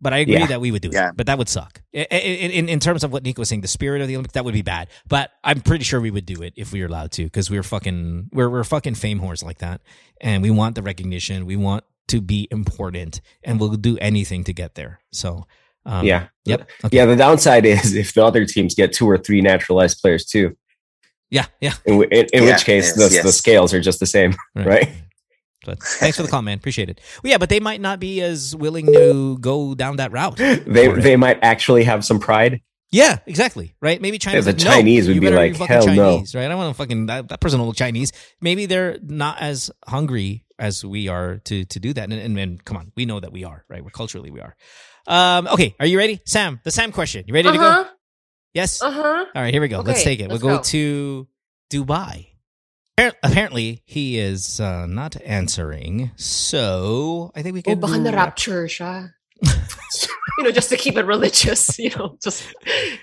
but I agree Yeah. that we would do Yeah. it. But that would suck. I- I- In, in, in terms of what Nico was saying, the spirit of the Olympics, that would be bad. But I'm pretty sure we would do it if we were allowed to, because we're fucking we're we're fucking fame whores like that, and we want the recognition. We want to be important, and we'll do anything to get there. So, um, yeah. yep, okay. Yeah. The downside is if the other teams get two or three naturalized players too, yeah, yeah. in, in, in Yeah, which case yes, the, yes. the scales are just the same, right? But thanks for the call, man. Appreciate it. Well, yeah, but they might not be as willing to go down that route. They for it. they might actually have some pride. Yeah, exactly. Right? Maybe China's the like, no, Chinese would you be better like, fucking "Hell no." Chinese, right? I don't want to fucking that, that person will look Chinese. Maybe they're not as hungry as we are to to do that. And, and, and come on, we know that we are, right? We're culturally we are. Um, okay, are you ready, Sam? The Sam question. You ready to go? Uh-huh. Yes. Uh-huh. All right, here we go. let's take it. let's we'll go, go. to Dubai. Appar- Apparently, he is uh, not answering. So I think we Oh, can. baka do- na-rapture siya. You know, just to keep it religious, you know, just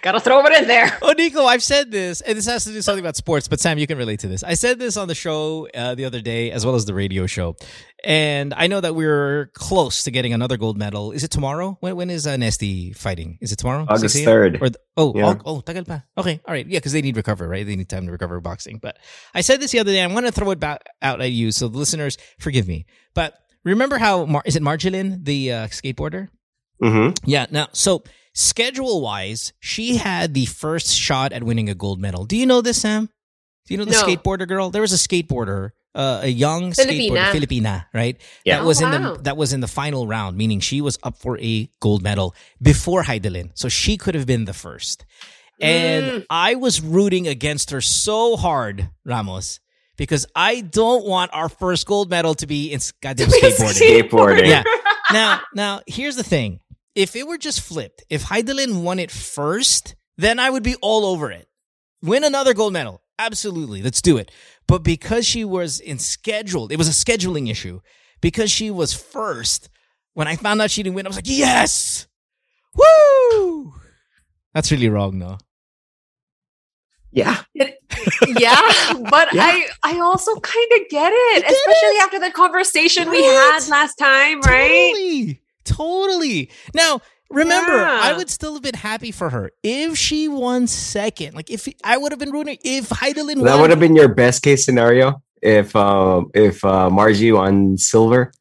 gotta throw it in there. Oh, Nico, I've said this, and this has to do something about sports, but Sam, you can relate to this. I said this on the show uh, the other day, as well as the radio show. And I know that we're close to getting another gold medal. Is it tomorrow? When, when is uh, Nesthy fighting? Is it tomorrow? August 3rd. Or th- oh, Yeah. oh, oh, tagal pa. Okay, all right. Yeah, because they need recover, right? They need time to recover boxing. But I said this the other day. I'm going to throw it back out at you, so the listeners, forgive me. But remember how, Mar- is it Margielyn, the uh, skateboarder? Hmm Yeah. Now, so schedule wise, she had the first shot at winning a gold medal. Do you know this, Sam? Do you know the No. skateboarder girl? There was a skateboarder, uh, a young Filipina. skateboarder, Filipina, right? Yeah. That was Oh, in wow. the that was in the final round, meaning she was up for a gold medal before Hidilyn, so she could have been the first. And Mm. I was rooting against her so hard, Ramos, because I don't want our first gold medal to be in goddamn skateboarding Skateboarding. Yeah. now, now here's the thing. If it were just flipped, if Hidilyn won it first, then I would be all over it. Win another gold medal. Absolutely. Let's do it. But because she was in scheduled, it was a scheduling issue. Because she was first, when I found out she didn't win, I was like, yes! Woo! That's really wrong, though. Yeah. yeah, but Yeah. I I also kind of get it, get especially after the conversation we had last time, right? Totally. Totally. Now, remember, Yeah. I would still have been happy for her if she won second. Like if I would have been rooting if Hidilyn That would have been your best case scenario if um if uh, Margie won silver.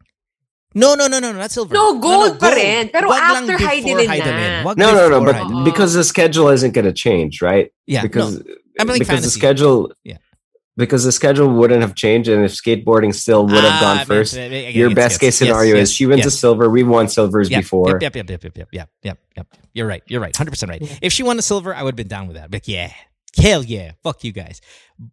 No, no, no, no, no, not silver. No, gold pa gold. rin. Pero Wag after before Hidilyn na. Wag No, no, no, but Hidilyn. Because the schedule isn't going to change, right? yeah, Because no. I'm playing because fantasy. the schedule Yeah. Because the schedule wouldn't have changed and if skateboarding still would have Ah, gone yes, first. yes, yes, Your best yes, case scenario yes, is she wins a silver. We've won silvers Yep, before. Yep, yep, yep, yep, yep, yep, yep, yep. You're right. You're right. Hundred percent right. If she won a silver, I would have been down with that. But yeah, hell yeah, fuck you guys.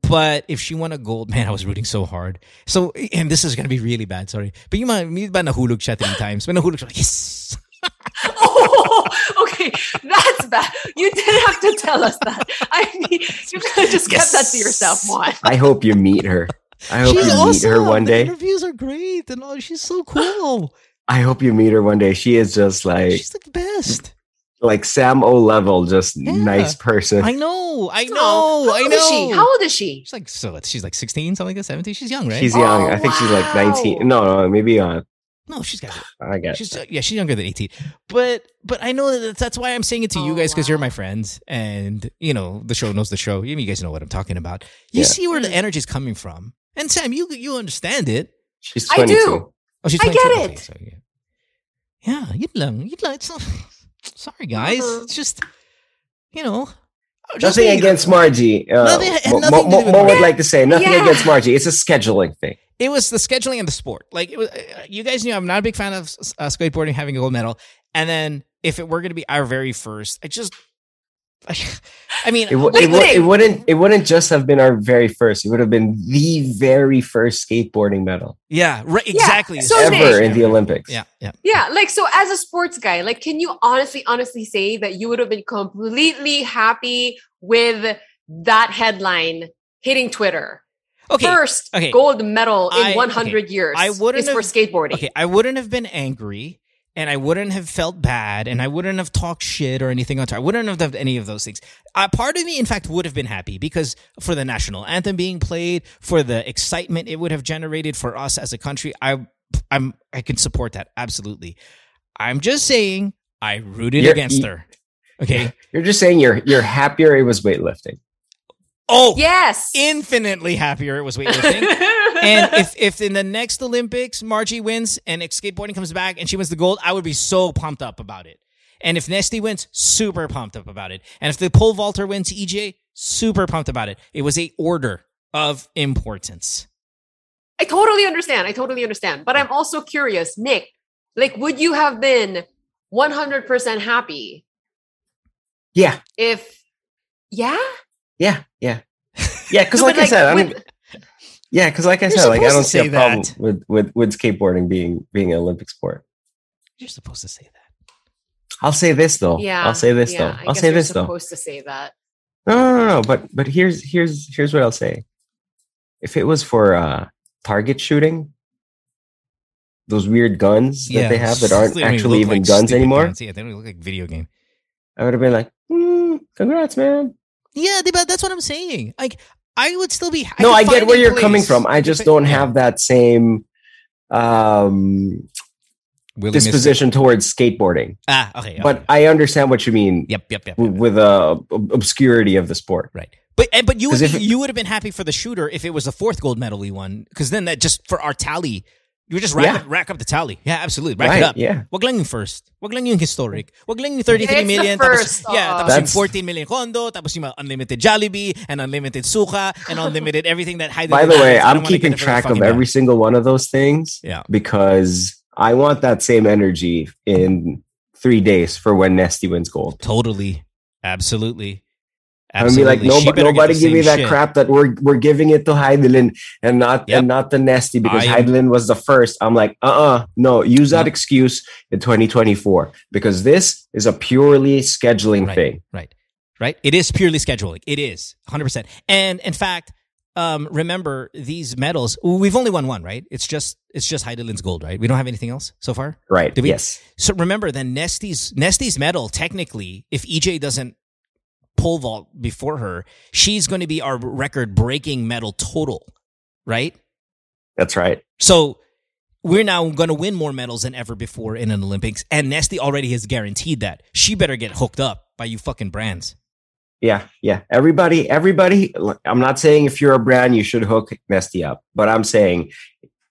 But if she won a gold, man, I was rooting so hard. So, and this is gonna be really bad. Sorry, but you might, you ba nahulog siya three times? When nahulog siya, yes. Oh, okay, that's bad. You didn't have to tell us that. I mean, you could have just kept that to yourself, Juan. I hope you meet her. I hope She's you awesome. meet her one The day. interviews are great, and all. She's so cool. I hope you meet her one day. She is just like She's the best. like Sam O level, just Yeah. nice person. I know. I know. Oh, how I old know. is she? How old is she? She's like so. She's like sixteen, something like that. Seventeen. She's young, right? She's young. Oh, I think she's like 19. No, no, maybe uh no. She's got. I guess. She's uh, yeah. She's younger than eighteen. But but I know that that's, that's why I'm saying it to you Oh, guys because you're my friends, and you know the show knows the show. You, you guys know what I'm talking about. You Yeah. see where the Mm. energy is coming from, and Sam, you you understand it. She's I 22. do. Oh, she's 22. I get it. so, yeah. Yeah, you'd lang. You'd lang. It's not, sorry, guys. Mhm. It's just, you know. just Nothing being- against Margie. Uh, Nothing- had Mo, Mo- Mo would like to say nothing Yeah. against Margie. It's a scheduling thing. It was the scheduling and the sport. Like, it was, uh, you guys knew I'm not a big fan of uh, skateboarding having a gold medal. And then if it were going to be our very first, I just, I mean, It, w- Wait, it, w- wait. it wouldn't. It wouldn't just have been our very first. It would have been the very first skateboarding medal yeah, right, exactly. so ever Nick- in the Olympics. Yeah, yeah. Yeah, like so as a sports guy, like can you honestly, honestly say that you would have been completely happy with that headline hitting Twitter? Okay. First okay. gold medal in I- 100 years I wouldn't is for have- skateboarding. Okay, I wouldn't have been angry and I wouldn't have felt bad and I wouldn't have talked shit or anything on Twitter. I wouldn't have done any of those things. Uh, part of me, in fact, would have been happy because for the national anthem being played, for the excitement it would have generated for us as a country, I, I'm, I can support that absolutely. I'm just saying I rooted You're- against you- her. Okay. You're just saying you're you're happier it was weightlifting. Oh, Yes. infinitely happier it was weightlifting. and if if in the next Olympics Margie wins and if skateboarding comes back and she wins the gold, I would be so pumped up about it. And if Nesthy wins, super pumped up about it. And if the pole vaulter wins EJ, super pumped about it. It was a order of importance. I totally understand. I totally understand. But I'm also curious, Nick, like would you have been 100% happy Yeah, if yeah? Yeah, yeah, yeah. Because No, like but, I said, I with- don't. Yeah, because like I You're said, like I don't see a say problem with with with skateboarding being being an Olympic sport. You're supposed to say that. I'll say this though. yeah. I'll say this yeah, though. I I'll guess say you're this though. supposed to say that. No, no, no, no. But but here's here's here's what I'll say. If it was for uh target shooting, those weird guns that they have that aren't actually even like guns anymore, guns. Yeah, they don't look like video game. I would have been like, mm, "Congrats, man." Yeah, but that's what I'm saying. Like, I would still be. no, I get where you're coming from. I just fi- don't yeah. have that same um Willie disposition towards skateboarding. Ah, okay. okay. But I understand what you mean yep, yep, yep. w- yep. with uh, obscurity of the sport. Right. But and, but you would 'Cause be, if- you would have been happy for the shooter if it was the fourth gold medal we won because then that just for our tally you would just rack, Yeah. up, rack up the tally. Yeah, absolutely. Rack Right, it up. yeah. Wag lang yung first. Wag lang yung historic. Wag lang yung 33 It's the million. first, tapos, yeah, oo. tapos yung That's- 14 million condo, tapos yung unlimited Jollibee and unlimited suka and unlimited everything that Heidi By the way, happens. I'm keeping get it for track of every bad. single one of those things Yeah. because I want that same energy in three days for when Nesthy wins gold. Totally. Absolutely. I'm be like, Absolutely. She nobody, better get nobody the give me that shit. crap that we're we're giving it to Hidilyn and not Yep. and not the Nesthy because am- Hidilyn was the first. I'm like, uh uh no, use that Yep. excuse in 2024 because this is a purely scheduling Right. thing. Right. Right. It is purely scheduling. It is 100%. And in fact, um, remember these medals, we've only won one, right? It's just, it's just Hidilyn's gold, right? We don't have anything else so far. Right. Did we- yes. So remember then Nesthy's, Nesthy's medal, technically, if EJ doesn't pole vault before her, she's going to be our record breaking medal total, right? That's right. So we're now going to win more medals than ever before in an Olympics. And Nesthy already has guaranteed that. She better get hooked up by you fucking brands. Yeah, yeah. Everybody, everybody. I'm not saying if you're a brand you should hook Nesthy up, but I'm saying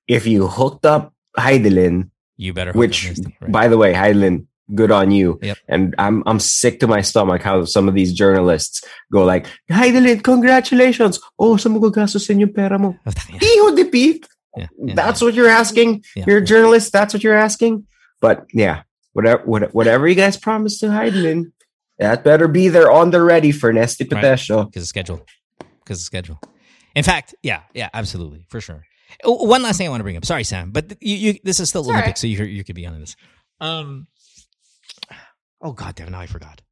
if you hooked up Hidilyn, You better hook which up Nesthy. Right. by the way, Hidilyn, good on you. Yep. And I'm I'm sick to my stomach how some of these journalists go like, Hi Hidilyn, congratulations. Oh, sa mo gagastos sa inyong pera mo. yeah, Iho de Pete. yeah, yeah. That's what you're asking. Yeah. You're a journalist. That's what you're asking. But yeah, whatever what- whatever you guys promised to Hidilyn, that better be there on the ready for Nesthy Right. Because of schedule. Because of schedule. In fact, yeah, yeah, absolutely, for sure. One last thing I want to bring up. Sorry, Sam, but you, you this is still It's all Olympics, so you you could be on this. Um, Oh god damn! Now I forgot.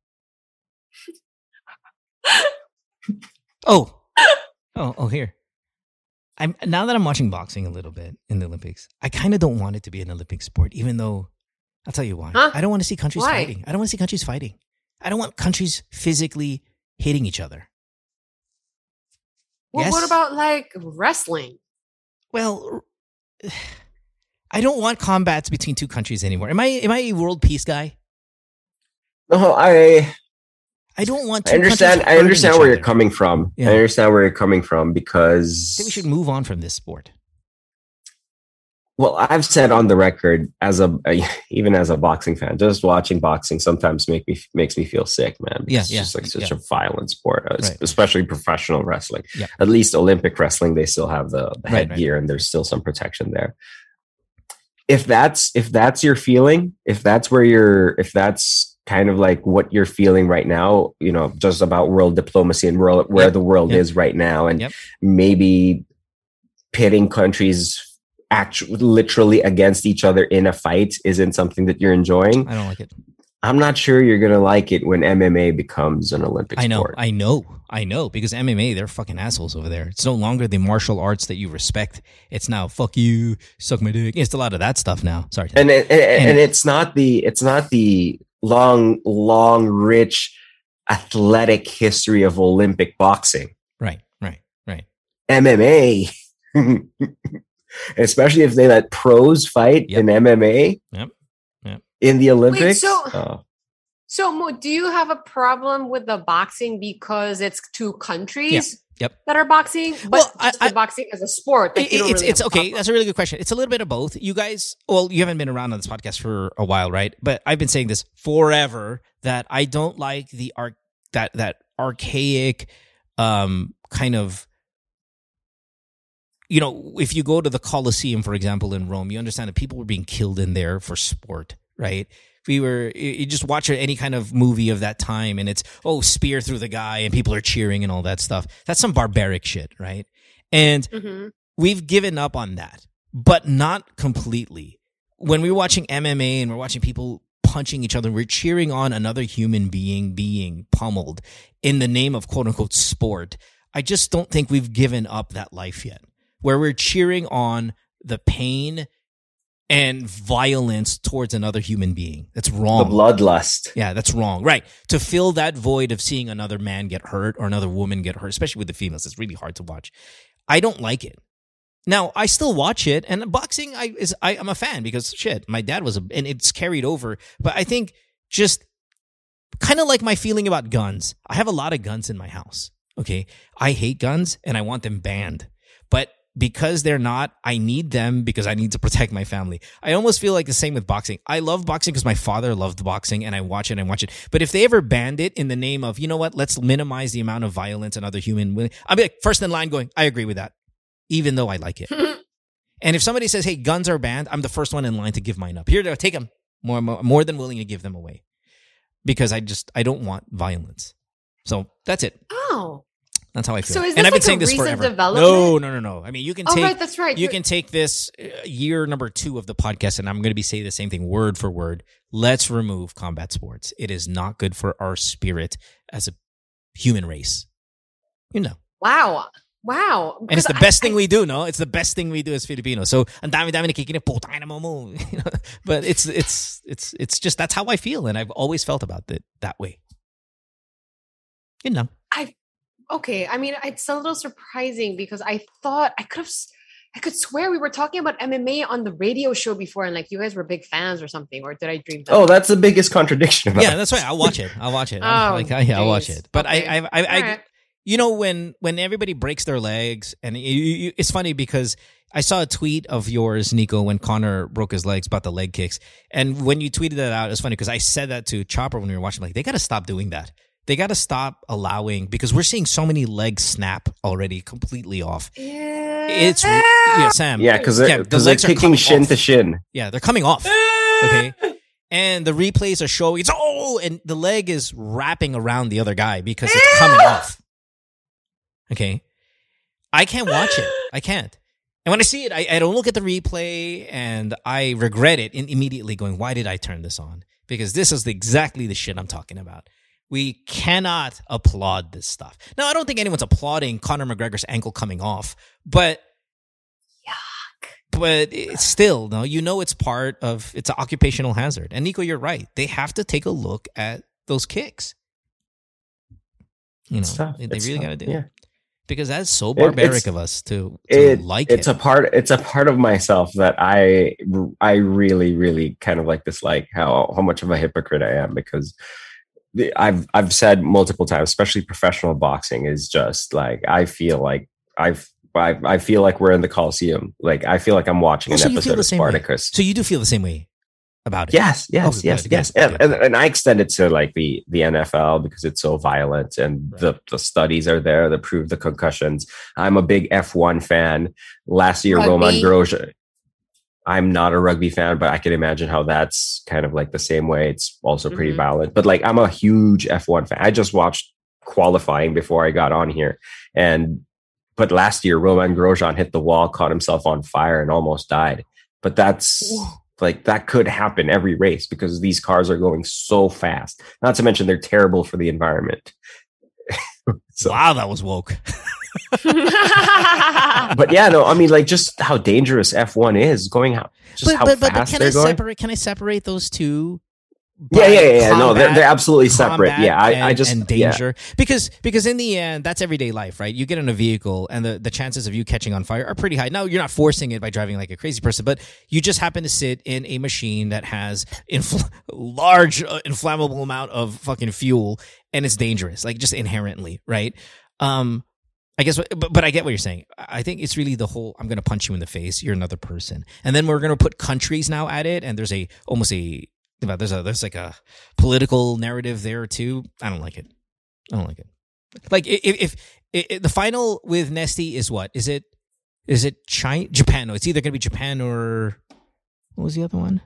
oh, oh, oh! Here, I'm now that I'm watching boxing a little bit in the Olympics. I kind of don't want it to be an Olympic sport, even though I'll tell you why. Huh? I don't want to see countries Why? fighting. I don't want to see countries fighting. I don't want countries physically hitting each other. Well, Yes. what about like wrestling? Well, I don't want combats between two countries anymore. Am I am I a world peace guy? No, I I don't want. Two I understand. I understand where you're coming from. Yeah. I understand where you're coming from I because think we should move on from this sport. Well, I've said on the record as a, even as a boxing fan, just watching boxing sometimes make me makes me feel sick, man. Yeah, it's yeah, just like such yeah. a violent sport, uh, Right. especially professional wrestling. Yeah. At least Olympic wrestling, they still have the, the Right, right. headgear and there's still some protection there. If that's if that's your feeling, if that's where you're, if that's kind of like what you're feeling right now, you know, just about world diplomacy and world, where Yep, the world yep. is right now, and Yep. maybe pitting countries actually literally against each other in a fight isn't something that you're enjoying. I don't like it. I'm not sure you're gonna like it when MMA becomes an Olympic sport. I know, sport. I know, I know. Because MMA, they're fucking assholes over there. It's no longer the martial arts that you respect. It's now fuck you, suck my dick. It's a lot of that stuff now. Sorry. and it, and, And- and it's not the it's not the long, long, rich, athletic history of Olympic boxing. right, right, right. MMA, especially if they let pros fight Yep. in MMA Yep. Yep. in the Olympics. so- oh. So, Mo, do you have a problem with the boxing because it's two countries Yep. that are boxing, but Well, I- I- boxing as a sport? Like, It- it's really it's okay. That's a really good question. It's a little bit of both. You guys, well, you haven't been around on this podcast for a while, right? But I've been saying this forever that I don't like the arc that that archaic um kind of you know, if you go to the Colosseum, for example, in Rome, you understand that people were being killed in there for sport, right? We were, you just watch any kind of movie of that time and it's, oh, spear through the guy and people are cheering and all that stuff. That's some barbaric shit, right? And Mhm. we've given up on that, but not completely. When we're watching MMA and we're watching people punching each other, we're cheering on another human being being pummeled in the name of quote unquote sport. I just don't think we've given up that life yet, where we're cheering on the pain and violence towards another human being. That's wrong. the bloodlust. Yeah, that's wrong. Right. To fill that void of seeing another man get hurt or another woman get hurt, especially with the females, it's really hard to watch. I don't like it. Now, I still watch it, and boxing I is I, I'm a fan because shit, my dad was a and it's carried over. But I think just kind of like my feeling about guns. I have a lot of guns in my house. Okay. I hate guns and I want them banned. Because they're not, I need them because I need to protect my family. I almost feel like the same with boxing. I love boxing because my father loved boxing and I watch it and watch it. But if they ever banned it in the name of, you know what, let's minimize the amount of violence and other human, I'll be like first in line going, I agree with that, even though I like it. and if somebody says, hey, guns are banned, I'm the first one in line to give mine up. Here, take them. More, more, more than willing to give them away because I just, I don't want violence. So that's it. Oh, That's how I feel. So is and this I've been like a saying this forever. development? No, no, no, no. I mean, you can oh, take right, that's right. you can take this uh, year number two of the podcast, and I'm going to be saying the same thing word for word. Let's remove combat sports. It is not good for our spirit as a human race. You know, Wow. Wow. and it's the best I- thing we do. No, it's the best thing we do as Filipinos. So, ang dami dami nakikinig, puta ina mo mo. But it's it's it's it's just that's how I feel, and I've always felt about it that way. You know. Okay i mean it's a little surprising because i thought i could have I could swear we were talking about mma on the radio show before and like you guys were big fans or something or did i dream that Oh, that's the biggest contradiction about Yeah, that's right. I'll watch it. I'll watch it. Oh, I'm yeah, I'll watch it. But Okay. I, I, I, I, All right. you know, when when everybody breaks their legs, and you, you, it's funny because I saw a tweet of yours, Nico, when Conor broke his legs about the leg kicks, and when you tweeted that out, it's funny because I said that to Chopper when we were watching. Like, they got to stop doing that. They got to stop allowing because we're seeing so many legs snap already completely off. yeah. It's yeah, Sam. Yeah, because Yeah, they're, the they're legs are kicking coming shin off. to shin. Yeah, they're coming off. Okay. And the replays are showing it's oh, and the leg is wrapping around the other guy because it's coming off. Okay. I can't watch it. I can't. And when I see it, I, I don't look at the replay and I regret it in, immediately going, why did I turn this on? because this is exactly the shit I'm talking about. We cannot applaud this stuff. Now, I don't think anyone's applauding Conor McGregor's ankle coming off, but yuck. but it's still no you know it's part of it's an occupational hazard and nico you're right they have to take a look at those kicks you know tough. they, they It's really got to do Yeah. it because that's so barbaric it's- of us to, to it, like it's it a part it's a part of myself that i i really really kind of like dislike how how much of a hypocrite i am because the, i've i've said multiple times especially professional boxing is just like i feel like i've I, I feel like we're in the Coliseum. Like I feel like I'm watching Oh, an so episode the of same way. Spartacus. so you do feel the same way about it Yes, yes, Oh, yes, good, yes. good, And, good. and and I extend it to like the the NFL because it's so violent and Right. the the studies are there that prove the concussions. I'm a big F1 fan. Last year, Roman Rugby? Grosjean. I'm not a rugby fan, but I can imagine how that's kind of like the same way. It's also pretty Mhm. violent. But like, I'm a huge F1 fan. I just watched qualifying before I got on here, and but last year, Romain Grosjean hit the wall, caught himself on fire, and almost died. But that's like that could happen every race because these cars are going so fast. Not to mention they're terrible for the environment. so, wow that was woke but yeah, no, I mean, like just how dangerous F1 is going out, just how fast can they're I going. separate can I separate those two yeah, by yeah, yeah, yeah. No, they're, they're absolutely separate. Yeah, I, and, I just and yeah. danger because because in the end that's everyday life right you get in a vehicle and the, the chances of you catching on fire are pretty high now you're not forcing it by driving like a crazy person but you just happen to sit in a machine that has infl- large uh, inflammable amount of fucking fuel and it's dangerous like just inherently right um I guess, but, but I get what you're saying. I think it's really the whole I'm going to punch you in the face. You're another person. And then we're going to put countries now at it. And there's a almost a, there's a, there's like a political narrative there too. I don't like it. I don't like it. Like if, if, if, if the final with Nesthy is what? Is it, is it China, Japan? No, it's either going to be Japan or what was the other one?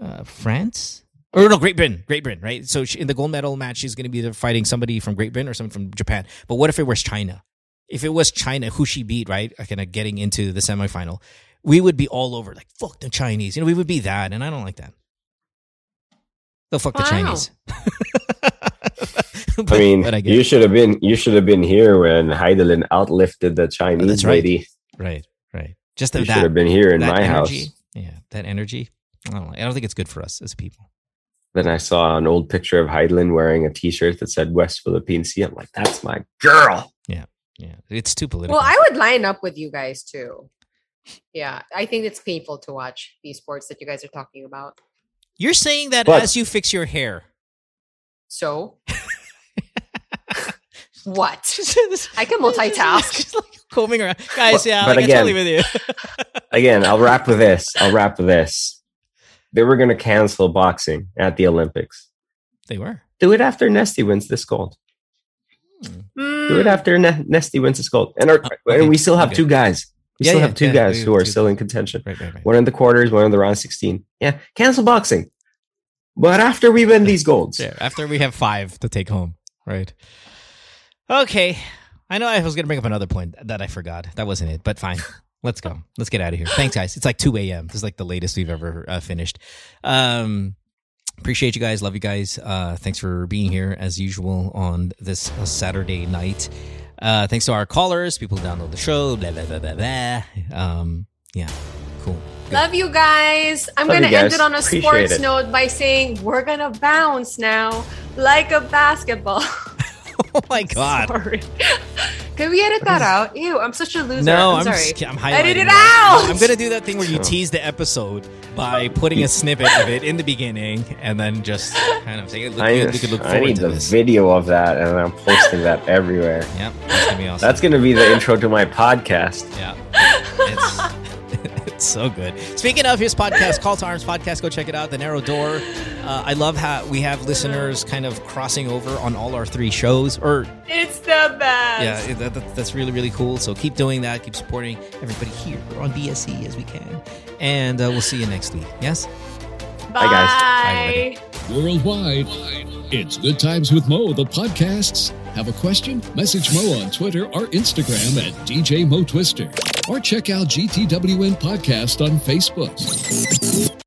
Uh, France? Or no, Great Britain. Great Britain, right? So she, in the gold medal match, she's going to be either fighting somebody from Great Britain or someone from Japan. But what if it was China? If it was China, who she beat, right? Kind of getting into the semifinal, we would be all over like fuck the Chinese. You know, we would be that, and I don't like that. The fuck the Wow. Chinese. I mean, but I you should have been you should have been here when Hidilyn outlifted the Chinese Oh, that's right. lady. right, right. Just You that, should have been here in my energy. house. Yeah, that energy. I don't. Like, I don't think it's good for us as people. Then I saw an old picture of Hidilyn wearing a T-shirt that said West Philippine Sea. I'm like, that's my girl. Yeah, yeah. it's too political. well, I would line up with you guys too. Yeah, I think it's painful to watch these sports that you guys are talking about. You're saying that But- as you fix your hair. So, what? I I can multitask. Just like combing around, guys. But- yeah, but like, again- I'm totally with you. Again, I'll wrap with this. I'll wrap with this. They were going to cancel boxing at the Olympics. they were. Do it after Nesthy wins this gold. Do it Mm, after ne- Nesthy wins this gold. And, our, Uh, okay, and we still have okay. two guys. We Yeah, still yeah, have two yeah, guys we who have are two still in contention. Right, right, right. One in the quarters, one in the round 16. Yeah, cancel boxing. But after we win these golds. Yeah, after we have five to take home, right? Okay, I know I was gonna bring up another point that I forgot. That wasn't it, but fine. Let's go. Let's get out of here. Thanks, guys. It's like two a.m. This is like the latest we've ever uh, finished. Um, appreciate you guys. Love you guys. Uh, thanks for being here as usual on this uh, Saturday night. Uh, thanks to our callers, people who download the show. Blah blah blah blah blah. Um, yeah, cool. Good. Love you guys. I'm Love gonna you end it on a Appreciate sports it. note by saying we're gonna bounce now like a basketball. Oh my god. Sorry. Can we edit that out? Ew, I'm such a loser. No, I'm, I'm, sorry. just, I'm highlighting Edit it that. out! I'm gonna do that thing where you tease the episode by putting a snippet of it in the beginning and then just kind of say, "Look I, good, we could look I forward need to the this." video of that, and I'm posting that everywhere. Yep, that's gonna be awesome. That's going to be the intro to my podcast. yeah, it's, it's so good. Speaking of his podcast, Call to Arms podcast, go check it out. The Narrow Door. Uh, I love how we have listeners kind of crossing over on all our three shows, or It's the best. yeah, that, that- that's really really cool. So keep doing that. Keep supporting everybody here on BSE as we can, and uh, we'll see you next week. Yes. Bye. Bye, guys. Bye, Worldwide, it's Good Times with Mo, the podcasts. Have a question? Message Mo on Twitter or Instagram at DJ Mo Twister. Or check out GTWM Podcast on Facebook.